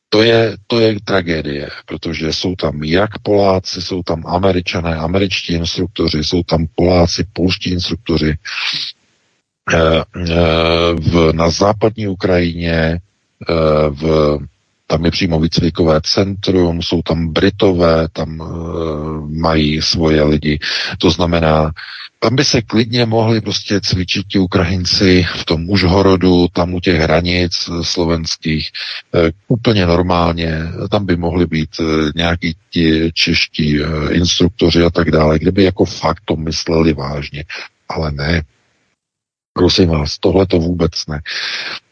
C: to je, to je tragédie, protože jsou tam jak Poláci, jsou tam Američané, američtí instruktoři, jsou tam Poláci, polští instruktoři. E, e, v, na západní Ukrajině e, v tam je přímo výcvikové centrum, jsou tam Britové, tam uh, mají svoje lidi. To znamená, tam by se klidně mohli prostě cvičit ti Ukrajinci v tom Užhorodu, tam u těch hranic slovenských, uh, úplně normálně. Tam by mohli být uh, nějaký ti čeští instruktoři a tak dále, kdyby jako fakt to mysleli vážně. Ale ne, Prosím vás, tohle to vůbec ne.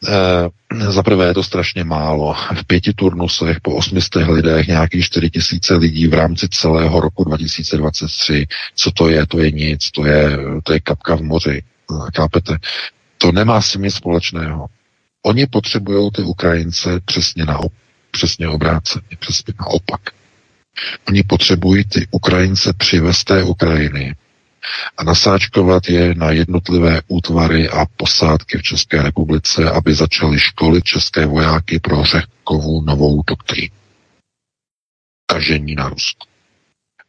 C: E, za prvé je to strašně málo. V pěti turnusech po 800 lidech nějakých 4 tisíce lidí v rámci celého roku 2023. Co to je? To je nic. To je, to je kapka v moři. Kápete? To nemá s nic společného. Oni potřebují ty Ukrajince přesně na přesně obráceně, přesně naopak. Oni potřebují ty Ukrajince přivez té Ukrajiny a nasáčkovat je na jednotlivé útvary a posádky v České republice, aby začaly školit české vojáky pro řekovou novou doktrínu. Tažení na Rusku.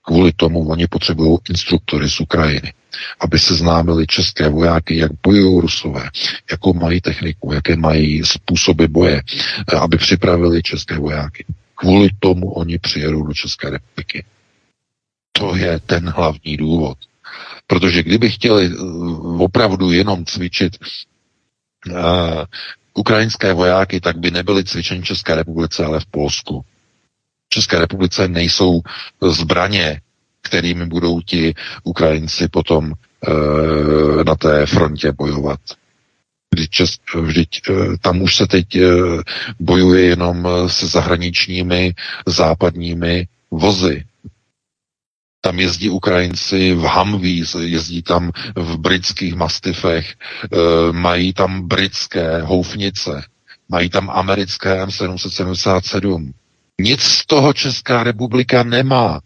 C: Kvůli tomu oni potřebují instruktory z Ukrajiny, aby se známili české vojáky, jak bojují Rusové, jakou mají techniku, jaké mají způsoby boje, aby připravili české vojáky. Kvůli tomu oni přijedou do České republiky. To je ten hlavní důvod. Protože kdyby chtěli eh, opravdu jenom cvičit uh, ukrajinské vojáky, tak by nebyly cvičeni České republice, ale v Polsku. V České republice nejsou zbraně kterými budou ti Ukrajinci potom na té frontě bojovat. Vždyť, vždyť tam už se teď bojuje jenom se zahraničními západními vozy, tam jezdí Ukrajinci v Humvees, jezdí tam v britských mastifech, e, mají tam britské houfnice, mají tam americké M777. Nic z toho Česká republika nemá.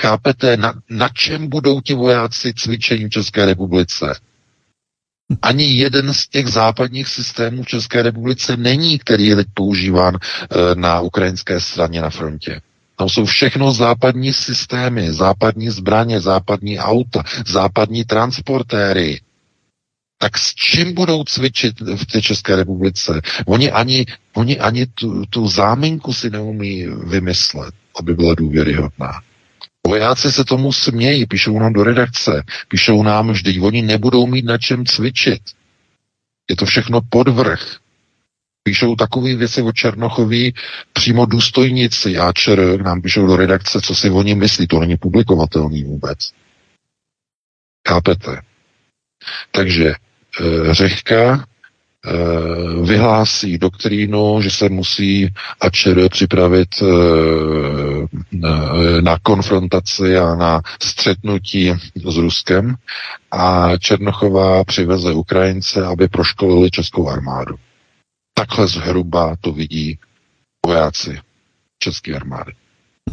C: Chápete, na, na čem budou ti vojáci cvičení v České republice? Ani jeden z těch západních systémů v České republice není, který je teď používán e, na ukrajinské straně na frontě. Tam jsou všechno západní systémy, západní zbraně, západní auta, západní transportéry. Tak s čím budou cvičit v té České republice? Oni ani, oni ani tu, tu záminku si neumí vymyslet, aby byla důvěryhodná. Vojáci se tomu smějí, píšou nám do redakce, píšou nám, že oni nebudou mít na čem cvičit. Je to všechno podvrh. Píšou takové věci o Černochovi přímo důstojníci Jáčer nám píšou do redakce, co si oni myslí. To není publikovatelný vůbec. Chápete? Takže e, Řehka e, vyhlásí doktrínu, že se musí Ačer připravit e, na, na konfrontaci a na střetnutí s Ruskem a Černochová přiveze Ukrajince, aby proškolili českou armádu. Takhle zhruba to vidí vojáci České armády,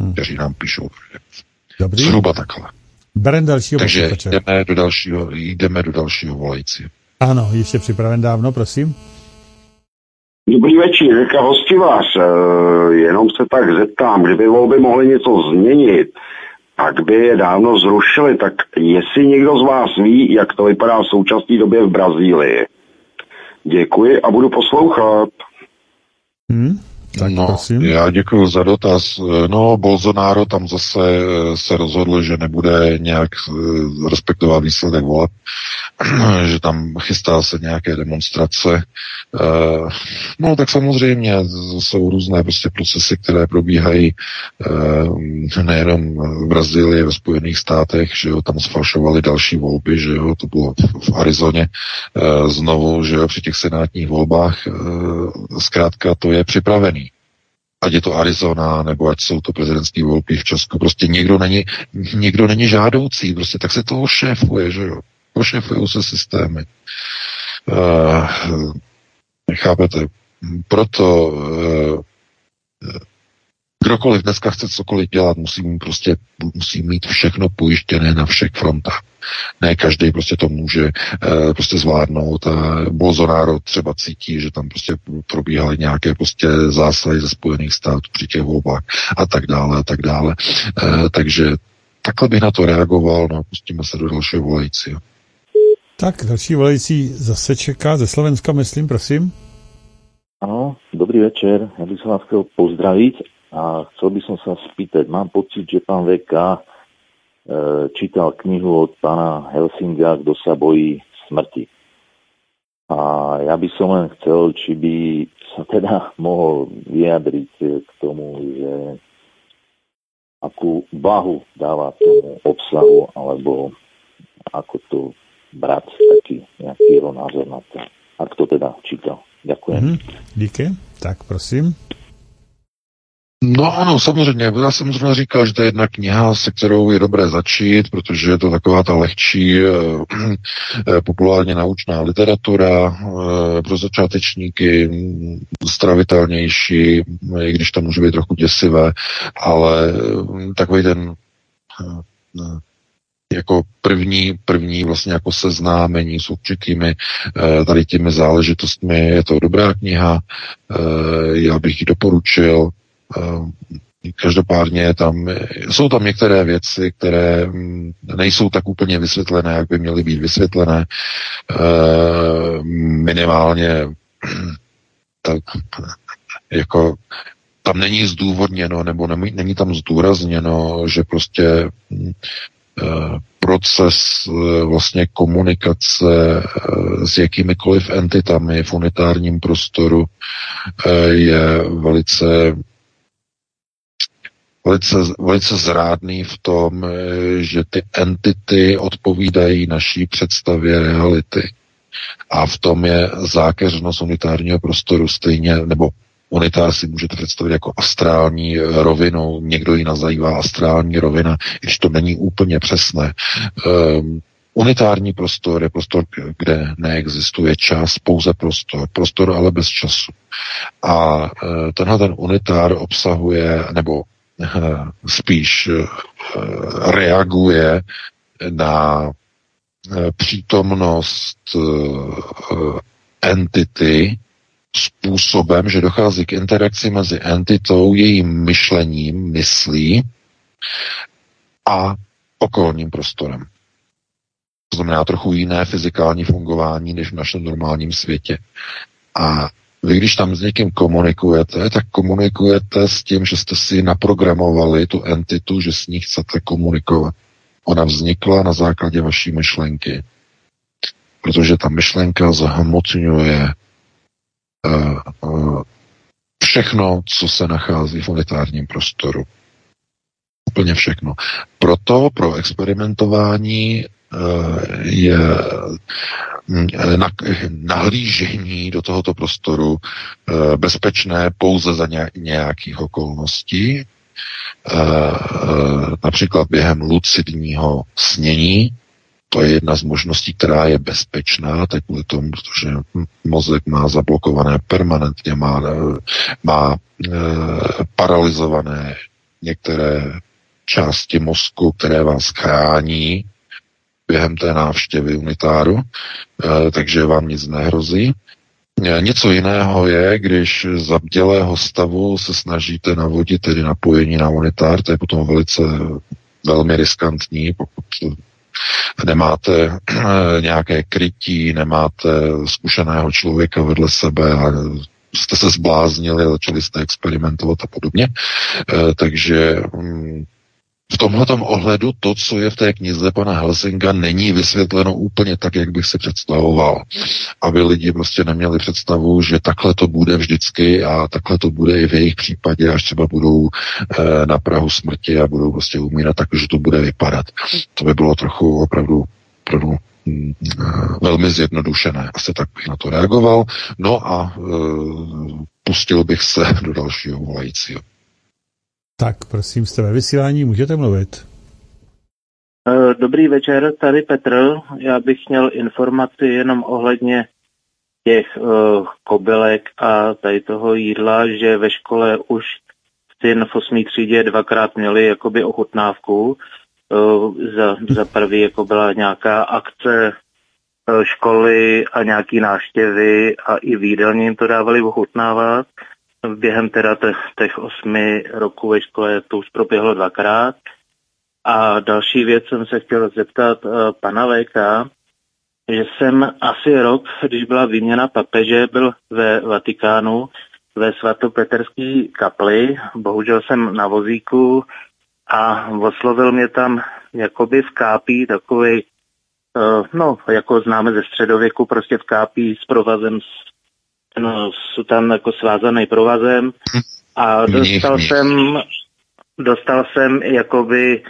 C: hmm. kteří nám píšou. Dobrý. Zhruba takhle.
A: Berem dalšího
C: Takže jdeme do dalšího, jdeme do dalšího volající.
A: Ano, ještě připraven dávno, prosím.
K: Dobrý večer, Jirka Hostivář. Eh, jenom se tak zeptám, kdyby volby mohly něco změnit, tak by je dávno zrušili. Tak jestli někdo z vás ví, jak to vypadá v současné době v Brazílii? Děkuji a budu poslouchat.
A: Hmm? Tak
C: no,
A: prosím.
C: já děkuji za dotaz. No, Bolsonaro tam zase eh, se rozhodl, že nebude nějak eh, respektovat výsledek voleb, že tam chystá se nějaké demonstrace. Eh, no, tak samozřejmě jsou různé prostě procesy, které probíhají nejenom v Brazílii, ve Spojených státech, že jo, tam sfalšovali další volby, že jo, to bylo v Arizoně znovu, že jo, při těch senátních volbách, zkrátka to je připravený ať je to Arizona, nebo ať jsou to prezidentské volby v Česku, prostě někdo není, někdo není žádoucí, prostě tak se to ošéfuje, že jo. Ošéfují se systémy. Uh, chápete? Proto uh, Kdokoliv dneska chce cokoliv dělat, musí, prostě, musí mít všechno pojištěné na všech frontách. Ne každý prostě to může uh, prostě zvládnout a Bolsonaro třeba cítí, že tam prostě probíhaly nějaké prostě zásahy ze Spojených států při těch volbách a tak dále a tak dále. Uh, takže takhle bych na to reagoval, no a pustíme se do dalšího volajícího.
A: Tak, další volající zase čeká ze Slovenska, myslím, prosím.
L: Ano, dobrý večer. Já bych se vás chtěl pozdravit a chcel by som sa spýtať, mám pocit, že pán VK e, čítal knihu od pána Helsinga, kto sa bojí smrti. A ja by som len chcel, či by sa teda mohol vyjadriť k tomu, že akú váhu dáva tomu obsahu, alebo ako to brať taký nejaký jeho názor na to, ak to teda čítal. Ďakujem. Mm,
A: díky. Tak prosím.
C: No ano, samozřejmě. Já jsem zrovna říkal, že to je jedna kniha, se kterou je dobré začít, protože je to taková ta lehčí, eh, eh populárně naučná literatura eh, pro začátečníky, stravitelnější, i když to může být trochu děsivé, ale eh, takový ten eh, jako první, první vlastně jako seznámení s určitými eh, tady těmi záležitostmi. Je to dobrá kniha, já bych ji doporučil. Ehm, každopádně tam, jsou tam některé věci, které mm, nejsou tak úplně vysvětlené, jak by měly být vysvětlené. Ehm, minimálně tak jako tam není zdůvodněno, nebo není tam zdůrazněno, že prostě mm, eh, proces eh, vlastně komunikace eh, s jakýmikoliv entitami v unitárním prostoru je velice velice, velice zrádný v tom, eh, že ty entity odpovídají naší představě reality. A v tom je zákeřnost unitárního prostoru stejně, nebo unitár si můžete představit jako astrální rovinu, někdo ji nazývá astrální rovina, když to není úplně přesné. Um, unitární prostor je prostor, kde neexistuje čas, pouze prostor. Prostor ale bez času. A uh, tenhle ten unitár obsahuje, nebo spíš uh, reaguje na přítomnost entity, způsobem, že dochází k interakci mezi entitou, jejím myšlením, myslí a okolním prostorem. To znamená trochu jiné fyzikální fungování než v našem normálním světě. A vy, když tam s někým komunikujete, tak komunikujete s tím, že jste si naprogramovali tu entitu, že s ní chcete komunikovat. Ona vznikla na základě vaší myšlenky. Protože ta myšlenka zahmotňuje Eh, eh, všechno, co se nachází v unitárním prostoru. Úplně všechno. Proto pro experimentování je mm, nahlížení do tohoto prostoru bezpečné pouze za nějakých okolností, například během lucidního snění, to je jedna z možností, která je bezpečná, tak kvůli tomu, protože mozek má zablokované permanentně, má, má e, paralizované některé části mozku, které vás chrání během té návštěvy unitáru, e, takže vám nic nehrozí. E, něco jiného je, když za bdělého stavu se snažíte navodit tedy napojení na unitár, to je potom velice velmi riskantní, pokud nemáte eh, nějaké krytí, nemáte zkušeného člověka vedle sebe a jste se zbláznili, začali jste experimentovat a podobně. Eh, takže mm, v tomhle ohledu to, co je v té knize pana Helsinga, není vysvětleno úplně tak, jak bych si představoval. Aby lidi prostě neměli představu, že takhle to bude vždycky a takhle to bude i v jejich případě, až třeba budou e, na Prahu smrti a budou prostě umírat, takže to bude vypadat. To by bylo trochu opravdu, opravdu mm, eh, velmi zjednodušené. Asi tak bych na to reagoval. No a e, pustil bych se do dalšího volajícího.
A: Tak, prosím, jste ve vysílání, můžete mluvit.
M: Eh, dobrý večer, tady Petr. Já bych měl informaci jenom ohledně těch uh, kobylek a tady toho jídla, že ve škole už syn v 8. třídě dvakrát měli jakoby ochutnávku. Uh, za, za prvý jako byla nějaká akce uh, školy a nějaký náštěvy a i výdelně jim to dávali ochutnávat během teda těch osmi roků ve škole to už proběhlo dvakrát. A další věc jsem se chtěl zeptat uh, pana VK, že jsem asi rok, když byla výměna papeže, byl ve Vatikánu ve svatopeterské kapli. Bohužel jsem na vozíku a oslovil mě tam jakoby v kápí takový, uh, no, jako známe ze středověku, prostě v kápí s provazem no, jsou tam jako svázaný provazem. A dostal jsem, dostal jsem jakoby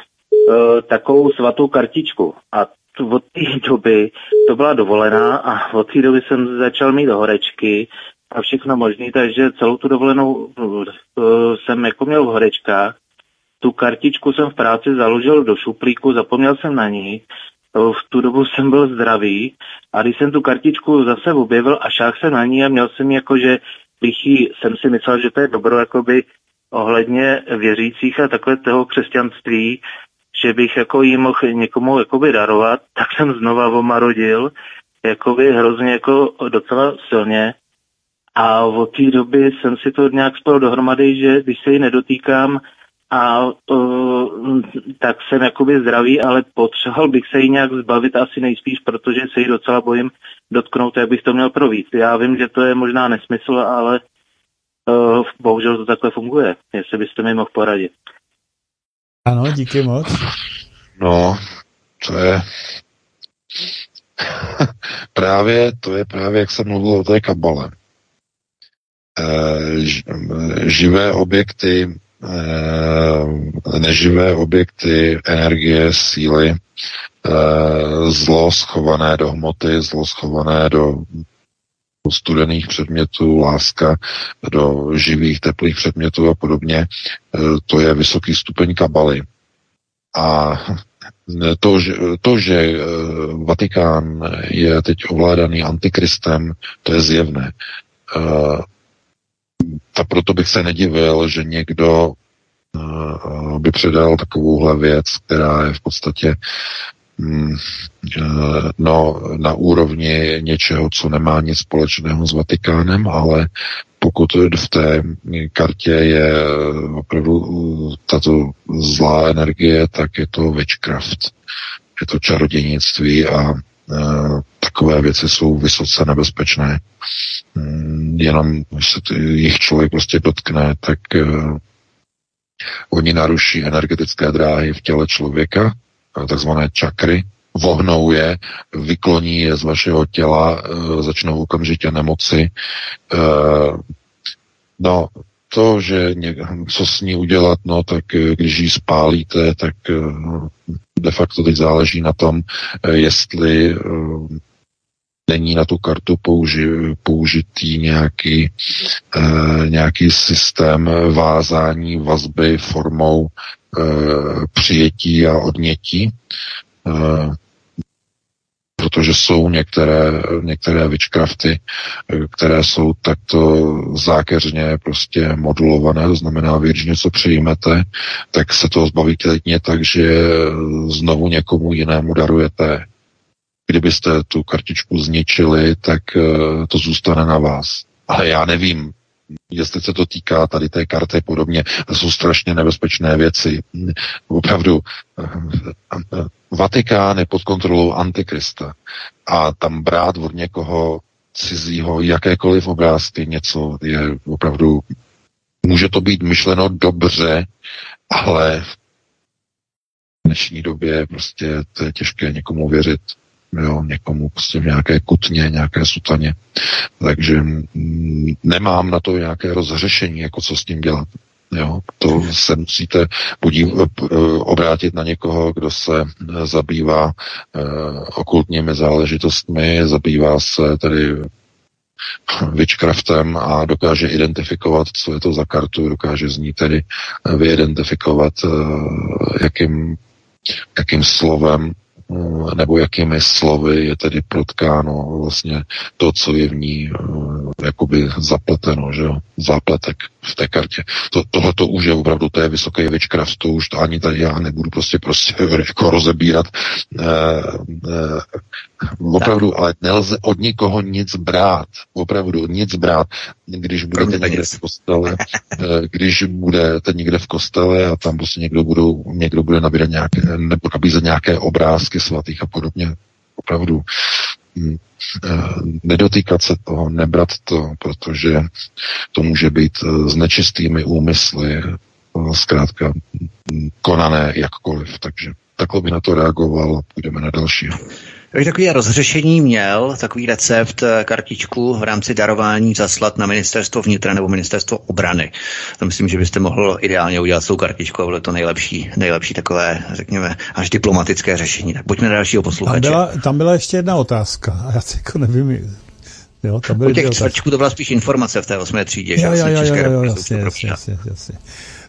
M: uh, takovou svatou kartičku. A tu, od té doby to byla dovolená a od té doby jsem začal mít horečky a všechno možné, takže celou tu dovolenou uh, jsem jako měl v horečkách. Tu kartičku jsem v práci založil do šuplíku, zapomněl jsem na ní v tu dobu jsem byl zdravý a když jsem tu kartičku zase objevil a šách se na ní a měl jsem jako, že bych jí, jsem si myslel, že to je dobro jakoby ohledně věřících a takhle toho křesťanství, že bych jako jí mohl někomu jakoby darovat, tak jsem znova omarodil, jakoby hrozně jako docela silně. A od té doby jsem si to nějak spojil dohromady, že když se jí nedotýkám, a uh, tak jsem jakoby zdravý, ale potřeboval bych se jí nějak zbavit asi nejspíš, protože se jí docela bojím dotknout, jak bych to měl provít. Já vím, že to je možná nesmysl, ale uh, bohužel to takhle funguje. Jestli byste mi mohl poradit.
A: Ano, díky moc.
C: No, to je právě, to je právě, jak jsem mluvil o té kabale. E, živé objekty neživé objekty, energie, síly, zlo schované do hmoty, zlo schované do studených předmětů, láska do živých, teplých předmětů a podobně, to je vysoký stupeň kabaly. A to, že, to, že eh, Vatikán je teď ovládaný antikristem, to je zjevné. Eh, a proto bych se nedivil, že někdo eh, by předal takovouhle věc, která je v podstatě mm, no, na úrovni něčeho, co nemá nic společného s Vatikánem, ale pokud v té kartě je opravdu tato zlá energie, tak je to witchcraft. Je to čarodějnictví a takové věci jsou vysoce nebezpečné. Mm, jenom, když se jich člověk prostě dotkne, tak e, oni naruší energetické dráhy v těle člověka, takzvané čakry, vohnou je, vykloní je z vašeho těla, začnou okamžitě nemoci. No, to, že ně, co s ní udělat, no, tak e, když ji spálíte, tak e, de facto teď záleží na tom, e, jestli není na tu kartu použi, použitý nějaký, nějaký systém vázání vazby formou přijetí a odnětí. Protože jsou některé, některé witchcrafty, které jsou takto zákeřně prostě modulované, to znamená, vy, když něco přijmete, tak se toho zbavíte jedině tak, že znovu někomu jinému darujete. Kdybyste tu kartičku zničili, tak eh, to zůstane na vás. Ale já nevím, jestli se to týká tady té karty podobně, jsou strašně nebezpečné věci. Opravdu, Vatikán je pod kontrolou Antikrista a tam brát od někoho cizího jakékoliv obrázky, něco je opravdu, může to být myšleno dobře, ale v dnešní době prostě to je těžké někomu věřit jo, někomu prostě v nějaké kutně, nějaké sutaně. Takže mm, nemám na to nějaké rozřešení, jako co s tím dělat. Jo, to se musíte podív, eh, obrátit na někoho, kdo se eh, zabývá uh, okultními záležitostmi, zabývá se tedy witchcraftem a dokáže identifikovat, co je to za kartu, dokáže z ní tedy vyidentifikovat, uh, jakým, jakým slovem nebo jakými slovy je tedy protkáno vlastně to, co je v ní uh, jakoby zapleteno, že jo, zápletek v té kartě. To, tohle to už je opravdu, to je vysoký witchcraft, to už to ani tady já nebudu prostě prostě jako rozebírat. Uh, uh, opravdu, tak. ale nelze od nikoho nic brát. Opravdu nic brát. Když budete někde v kostele, když budete někde v kostele a tam prostě někdo, budou, někdo bude nabírat nějaké, nebo nabízet nějaké obrázky svatých a podobně, opravdu hm, nedotýkat se toho, nebrat to, protože to může být s nečistými úmysly, zkrátka konané jakkoliv. Takže takhle by na to reagoval a půjdeme na další.
B: Kdyby takový rozřešení měl, takový recept, eh, kartičku v rámci darování zaslat na ministerstvo vnitra nebo ministerstvo obrany. To myslím, že byste mohl ideálně udělat svou kartičku a bylo to nejlepší, nejlepší takové, řekněme, až diplomatické řešení. Tak pojďme na dalšího posluchače.
A: Tam byla, tam byla ještě jedna otázka a já si jako nevím,
B: Jo, tam byly U těch čtvrčků to byla spíš informace v té osmé třídě,
A: jo, že jo, jo, jo, jo, jo, jasně, jasně, jasně, jasně.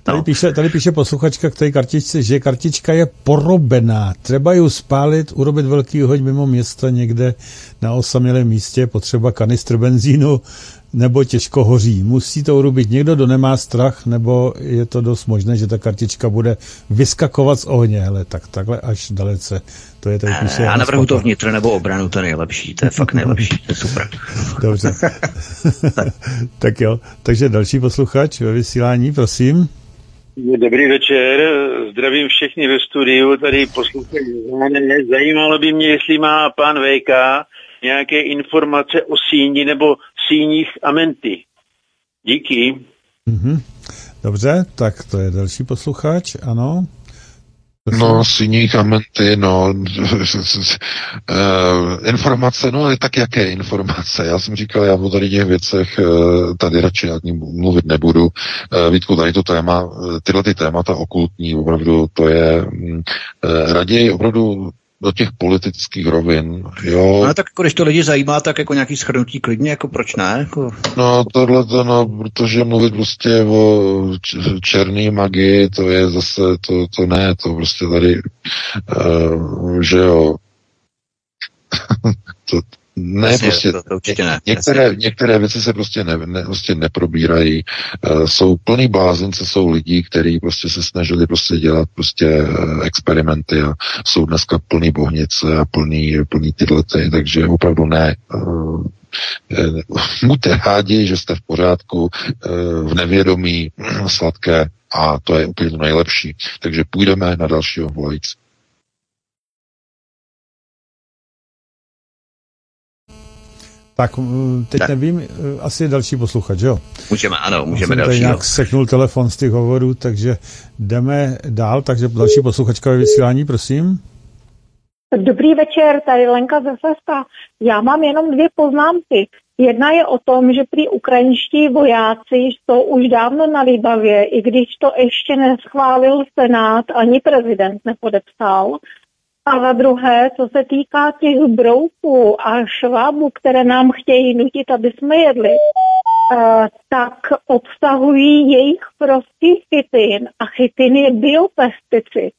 A: Tady, no. píše, tady píše posluchačka k té kartičce, že kartička je porobená. Třeba ji spálit, urobit velký hoď mimo město někde na osamělém místě, potřeba kanistr benzínu, nebo těžko hoří. Musí to urobit někdo, kdo nemá strach, nebo je to dost možné, že ta kartička bude vyskakovat z ohně. Hele, tak takhle až dalece. To je tady píše.
B: Já navrhu to vnitř nebo obranu, to nejlepší. To je fakt nejlepší. To je super.
A: Dobře. tak jo. Takže další posluchač ve vysílání, prosím.
N: Dobrý večer, zdravím všechny ve studiu, tady posluchají. Zajímalo by mě, jestli má pan VK nějaké informace o síni nebo síních amenty. Díky.
A: Mm-hmm. Dobře, tak to je další posluchač, ano.
C: No, síní kamenty, no, informace, no, tak jaké informace? Já jsem říkal, já o tady těch věcech tady radši ani mluvit nebudu. Vítku, tady to téma, tyhle ty témata okultní, opravdu, to je mm, raději opravdu do těch politických rovin, jo.
B: No tak jako, když to lidi zajímá, tak jako nějaký schrnutí klidně, jako proč ne? Jako...
C: No tohle to, no, protože mluvit prostě o černý magii, to je zase, to, to ne, to prostě tady, uh, že jo, to, ne, Jasně, prostě, to, to určitě ne. Některé, některé věci se prostě, ne, ne, prostě neprobírají. Uh, jsou plný blázince, jsou lidi, kteří prostě se snažili prostě dělat prostě uh, experimenty a jsou dneska plný bohnice a plný, plný tyhle ty, takže opravdu ne. Uh, buďte rádi, že jste v pořádku, v nevědomí, sladké a to je úplně to nejlepší. Takže půjdeme na dalšího volající.
A: Tak teď tak. nevím, asi další posluchač, jo?
B: Můžeme, ano, můžeme
A: další. Tady nějak seknul telefon z těch hovorů, takže jdeme dál, takže další posluchačka ve vysílání, prosím.
O: Dobrý večer, tady Lenka ze Sesta. Já mám jenom dvě poznámky. Jedna je o tom, že prý ukrajinští vojáci jsou už dávno na Líbavě, i když to ještě neschválil Senát, ani prezident nepodepsal. A za druhé, co se týká těch brouků a švábů, které nám chtějí nutit, aby jsme jedli, uh, tak obsahují jejich prostý chytin a chytin je biopesticid.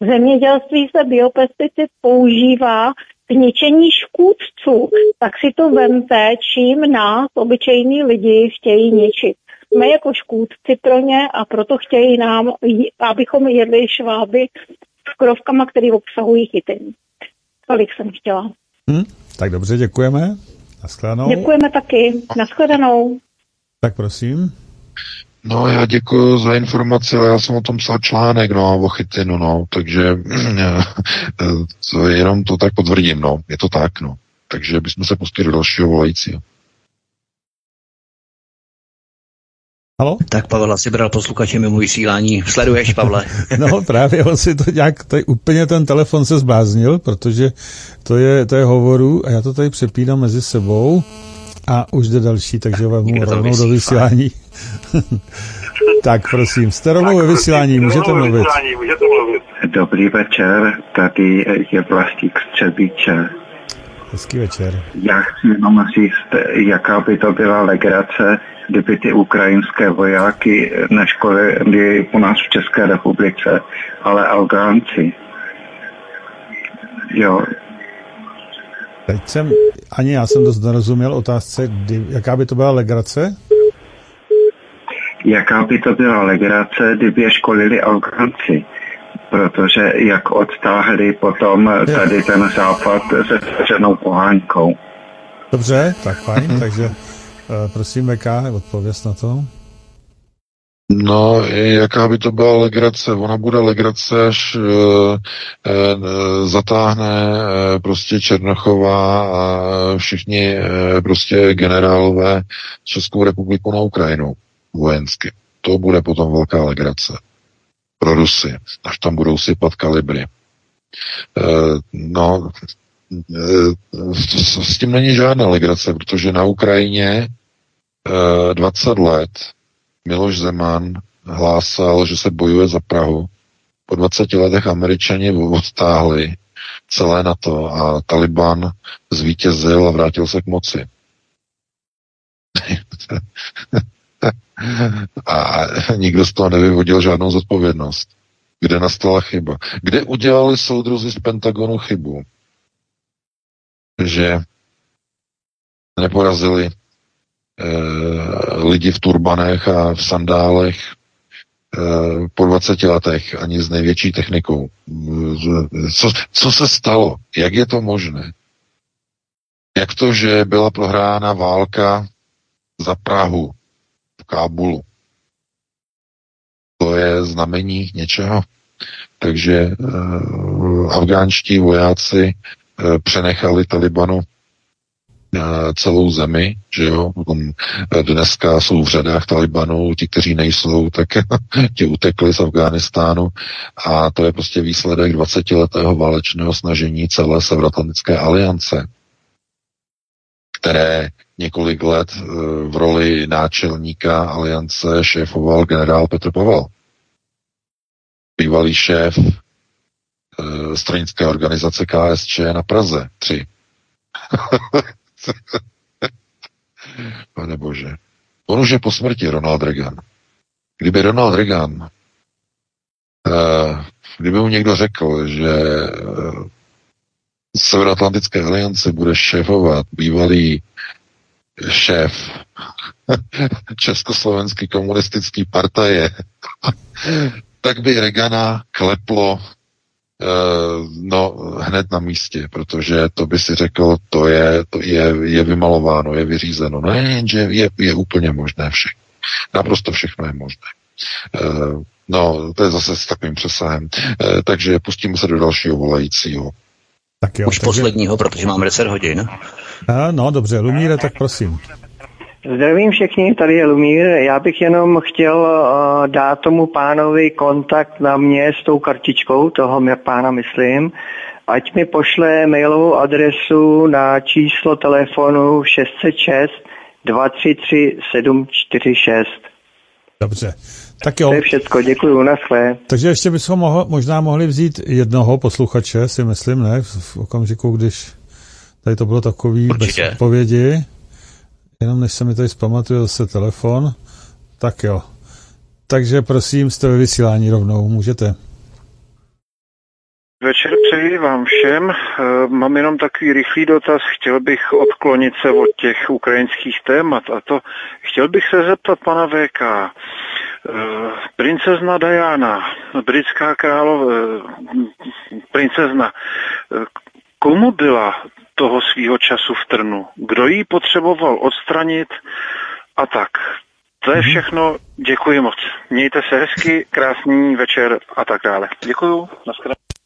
O: V zemědělství se biopesticid používá k ničení škůdců, tak si to vemte, čím nás, obyčejní lidi, chtějí ničit. Jsme jako škůdci pro ně a proto chtějí nám, abychom jedli šváby s krovkama, které obsahují chytení. Tolik jsem chtěla.
A: Hmm, tak dobře, děkujeme. Naschledanou.
O: Děkujeme taky. Naschledanou.
A: Tak prosím.
C: No, já děkuji za informaci, ale já jsem o tom psal článek, no, o chytinu, no, takže to jenom to tak potvrdím, no, je to tak, no. Takže bychom se pustili do dalšího volajícího.
A: Halo?
B: Tak Pavel asi bral posluchače mimo vysílání. Sleduješ, Pavle?
A: no právě, on si to nějak, tady úplně ten telefon se zbláznil, protože to je, to je hovoru a já to tady přepínám mezi sebou a už jde další, takže vám rovnou do vysílání. tak prosím, jste rovnou ve vysílání, můžete mluvit.
P: Dobrý večer, tady je Vlastík Střebíče.
A: Hezký večer.
P: Já chci jenom říct, jaká by to byla legrace, kdyby ty ukrajinské vojáky neškolili u nás v České republice, ale Afgánci. Jo.
A: Teď jsem, ani já jsem dost nerozuměl otázce, kdy, jaká by to byla legrace?
P: Jaká by to byla legrace, kdyby je školili Afgánci? Protože jak odtáhli potom tady ten západ se střenou pohánkou.
A: Dobře, tak fajn, takže Eh, prosím, VK, odpověz na to.
C: No, jaká by to byla legrace? Ona bude legrace, až e, e, zatáhne e, prostě Černochová a všichni e, prostě generálové Českou republiku na Ukrajinu vojensky. To bude potom velká legrace pro Rusy, až tam budou sypat kalibry. E, no, s tím není žádná legrace, protože na Ukrajině 20 eh, let Miloš Zeman hlásal, že se bojuje za Prahu. Po 20 letech američani odtáhli celé na to a Taliban zvítězil a vrátil se k moci. A nikdo z toho nevyvodil žádnou zodpovědnost. Kde nastala chyba? Kde udělali soudruzi z Pentagonu chybu? Že neporazili Eh, lidi v turbanech a v sandálech eh, po 20 letech, ani s největší technikou. Co, co se stalo? Jak je to možné? Jak to, že byla prohrána válka za Prahu Kábulu? To je znamení něčeho. Takže uh, afgánští vojáci uh, přenechali Talibanu celou zemi, že jo, dneska jsou v řadách Talibanu, ti, kteří nejsou, tak ti utekli z Afghánistánu a to je prostě výsledek 20-letého válečného snažení celé Severoatlantické aliance, které několik let eh, v roli náčelníka aliance šéfoval generál Petr Pavel. Bývalý šéf eh, stranické organizace KSČ na Praze 3. Pane bože. On už je po smrti Ronald Reagan. Kdyby Ronald Reagan, eh, kdyby mu někdo řekl, že Severoatlantické aliance bude šéfovat bývalý šéf Československý komunistický partaje, tak by Regana kleplo Uh, no, hned na místě, protože to by si řekl, to je, to je, je vymalováno, je vyřízeno. No jenže je, je úplně možné všechno. Naprosto všechno je možné. Uh, no, to je zase s takovým přesahem. Uh, takže pustíme se do dalšího volajícího.
B: Tak jo, Už takže... posledního, protože máme 10 hodin.
A: A, no dobře, Lumíre, tak prosím.
Q: Zdravím všichni, tady je Lumír. Já bych jenom chtěl uh, dát tomu pánovi kontakt na mě s tou kartičkou, toho mě pána myslím, ať mi pošle mailovou adresu na číslo telefonu 606 233 746.
A: Dobře. Tak jo.
Q: To je všecko, děkuji, naschle.
A: Takže ještě bychom moho, možná mohli vzít jednoho posluchače, si myslím, ne? V, v okamžiku, když tady to bylo takový Určitě. bez odpovědi. Jenom než se mi tady zpamatuje zase telefon. Tak jo. Takže prosím, jste ve vysílání rovnou, můžete.
R: Večer přeji vám všem. Eh, mám jenom takový rychlý dotaz. Chtěl bych odklonit se od těch ukrajinských témat a to chtěl bych se zeptat pana VK. Eh, princezna Diana, britská králov, princezna, eh, komu byla toho svýho času v Trnu? Kdo ji potřeboval odstranit a tak? To je mhm. všechno. Děkuji moc. Mějte se hezky, krásný večer a tak dále. Děkuju. Naschledanou.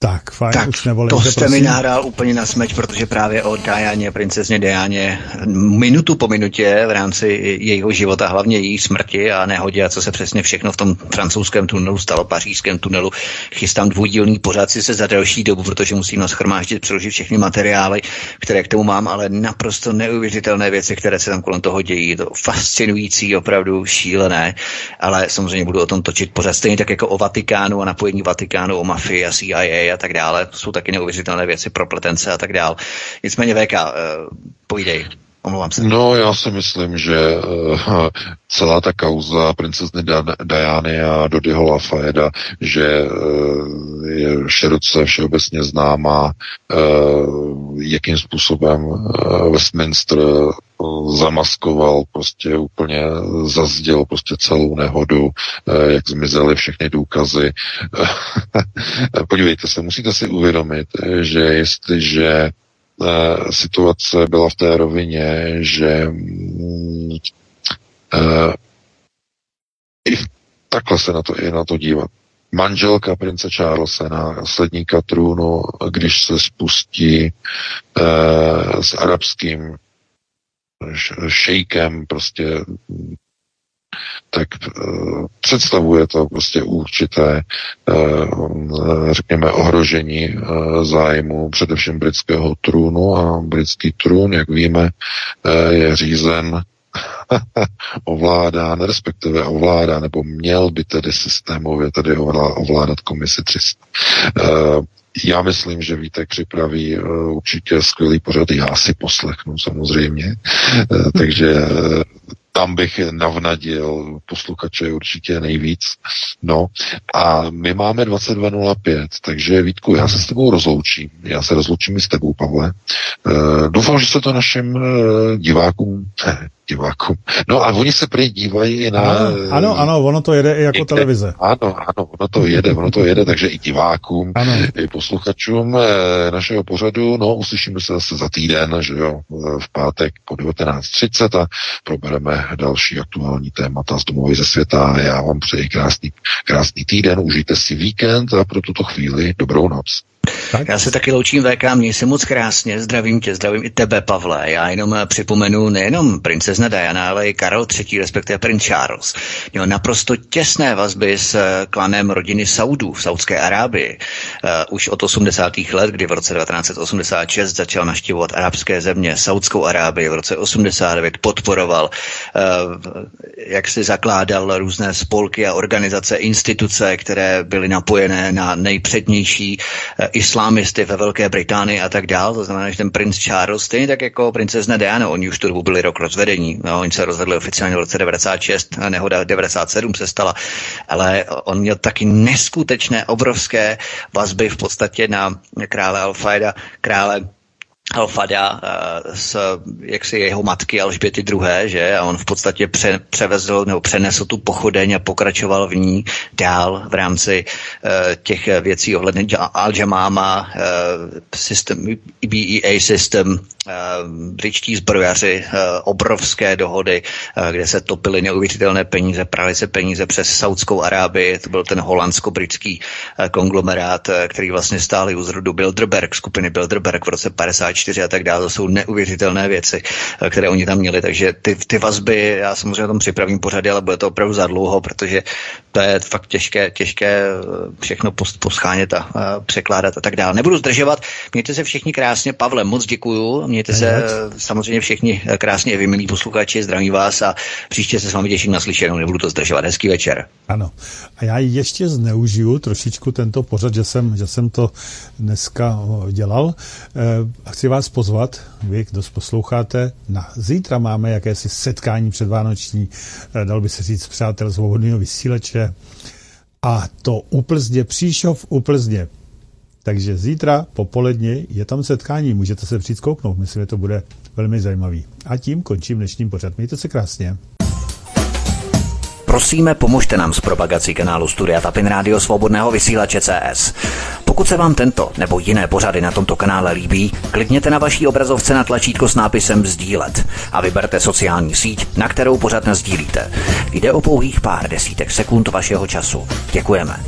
A: Tak, fajn,
B: tak
A: už nevolím,
B: to jste mi nahrál úplně na smeč, protože právě o Dianě, princezně Dianě, minutu po minutě v rámci jejího života, hlavně její smrti a nehodě, a co se přesně všechno v tom francouzském tunelu stalo, pařížském tunelu, chystám dvoudílný pořád si se za delší dobu, protože musím naschromáždit, přeložit všechny materiály, které k tomu mám, ale naprosto neuvěřitelné věci, které se tam kolem toho dějí, to fascinující, opravdu šílené, ale samozřejmě budu o tom točit pořád stejně tak jako o Vatikánu a napojení Vatikánu, o mafii a CIA a tak dále. To jsou taky neuvěřitelné věci, propletence a tak dále. Nicméně VK, uh, povídej. Omlouvám se.
C: No, já si myslím, že uh, celá ta kauza princezny Diany a Dodyho Lafayeda, že uh, je široce všeobecně známá, uh, jakým způsobem uh, Westminster zamaskoval, prostě úplně zazděl prostě celou nehodu, jak zmizely všechny důkazy. Podívejte se, musíte si uvědomit, že jestliže situace byla v té rovině, že uh, i takhle se na to, i na to dívat. Manželka prince Charlesa, následníka trůnu, když se spustí uh, s arabským šejkem, prostě tak uh, představuje to prostě určité, uh, řekněme, ohrožení uh, zájmu především britského trůnu a britský trůn, jak víme, je řízen ovládán, respektive ovládá, nebo měl by tedy systémově tedy ovládat komisi 300. Uh, já myslím, že Vítek připraví určitě skvělý pořad, já si poslechnu samozřejmě, takže tam bych navnadil posluchače určitě nejvíc. No a my máme 22.05, takže Vítku, já se s tebou rozloučím. Já se rozloučím i s tebou, Pavle. Uh, doufám, že se to našim uh, divákům divákům. No a oni se prý dívají na...
A: Ano, ano, ano, ono to jede i jako někde. televize.
C: Ano, ano, ono to jede, ono to jede, takže i divákům, ano. i posluchačům eh, našeho pořadu, no uslyšíme se zase za týden, že jo, v pátek po 19.30 a probereme další aktuální témata z domovy ze světa. Já vám přeji krásný, krásný týden, užijte si víkend a pro tuto chvíli dobrou noc.
B: Tak. Já se taky loučím VK, měj se moc krásně, zdravím tě, zdravím i tebe, Pavle. Já jenom eh, připomenu nejenom princezna Diana, ale i Karel III, respektive princ Charles. Měl naprosto těsné vazby s eh, klanem rodiny Saudů v Saudské Arábii. Uh, už od 80. let, kdy v roce 1986 začal naštěvovat arabské země, Saudskou Arábii, v roce 89 podporoval, jak si zakládal různé spolky a organizace, instituce, které byly napojené na nejpřednější islámisty ve Velké Británii a tak dál. To znamená, že ten princ Charles, stejně tak jako princezna Diana, oni už tu dobu byli rok rozvedení. No, oni se rozvedli oficiálně v roce 96, a nehoda 97 se stala. Ale on měl taky neskutečné, obrovské vazby v podstatě na krále Alfaida, krále Alfada eh, z jaksi jeho matky Alžběty II., že? A on v podstatě pře, převezl nebo přenesl tu pochodeň a pokračoval v ní dál v rámci uh, těch věcí ohledně Al-Jamama, uh, systém, BEA systém, uh, britští zbrojaři, uh, obrovské dohody, uh, kde se topily neuvěřitelné peníze, prali se peníze přes Saudskou Arábii, to byl ten holandsko-britský uh, konglomerát, který vlastně stál u zrodu Bilderberg, skupiny Bilderberg v roce 50 4 a tak dále. To jsou neuvěřitelné věci, eh, které oni tam měli. Takže ty, ty vazby, já samozřejmě tam připravím pořady, ale bude to opravdu za dlouho, protože to je fakt těžké, těžké eh, všechno poschánět a, překládat a tak dále. Nebudu zdržovat. Mějte se všichni krásně. Pavle, moc děkuju. Mějte se samozřejmě všichni eh, krásně, vy milí posluchači. Zdravím vás a příště se s vámi těším na slyšenou. Nebudu to zdržovat. Hezký večer.
A: Ano. A já ještě zneužiju trošičku tento pořad, že jsem, že jsem to dneska dělal. A chci vás pozvat, vy, kdo posloucháte, na zítra máme jakési setkání předvánoční, eh, dal by se říct, přátel svobodného vysíleče. A to u Plzně, Příšov u Plzně. Takže zítra popoledně je tam setkání, můžete se přijít kouknout, myslím, že to bude velmi zajímavý. A tím končím dnešním pořad. Mějte se krásně.
B: Prosíme, pomožte nám s propagací kanálu Studia Tapin Rádio Svobodného vysílače CS. Pokud se vám tento nebo jiné pořady na tomto kanále líbí, klikněte na vaší obrazovce na tlačítko s nápisem Sdílet a vyberte sociální síť, na kterou pořad sdílíte. Jde o pouhých pár desítek sekund vašeho času. Děkujeme.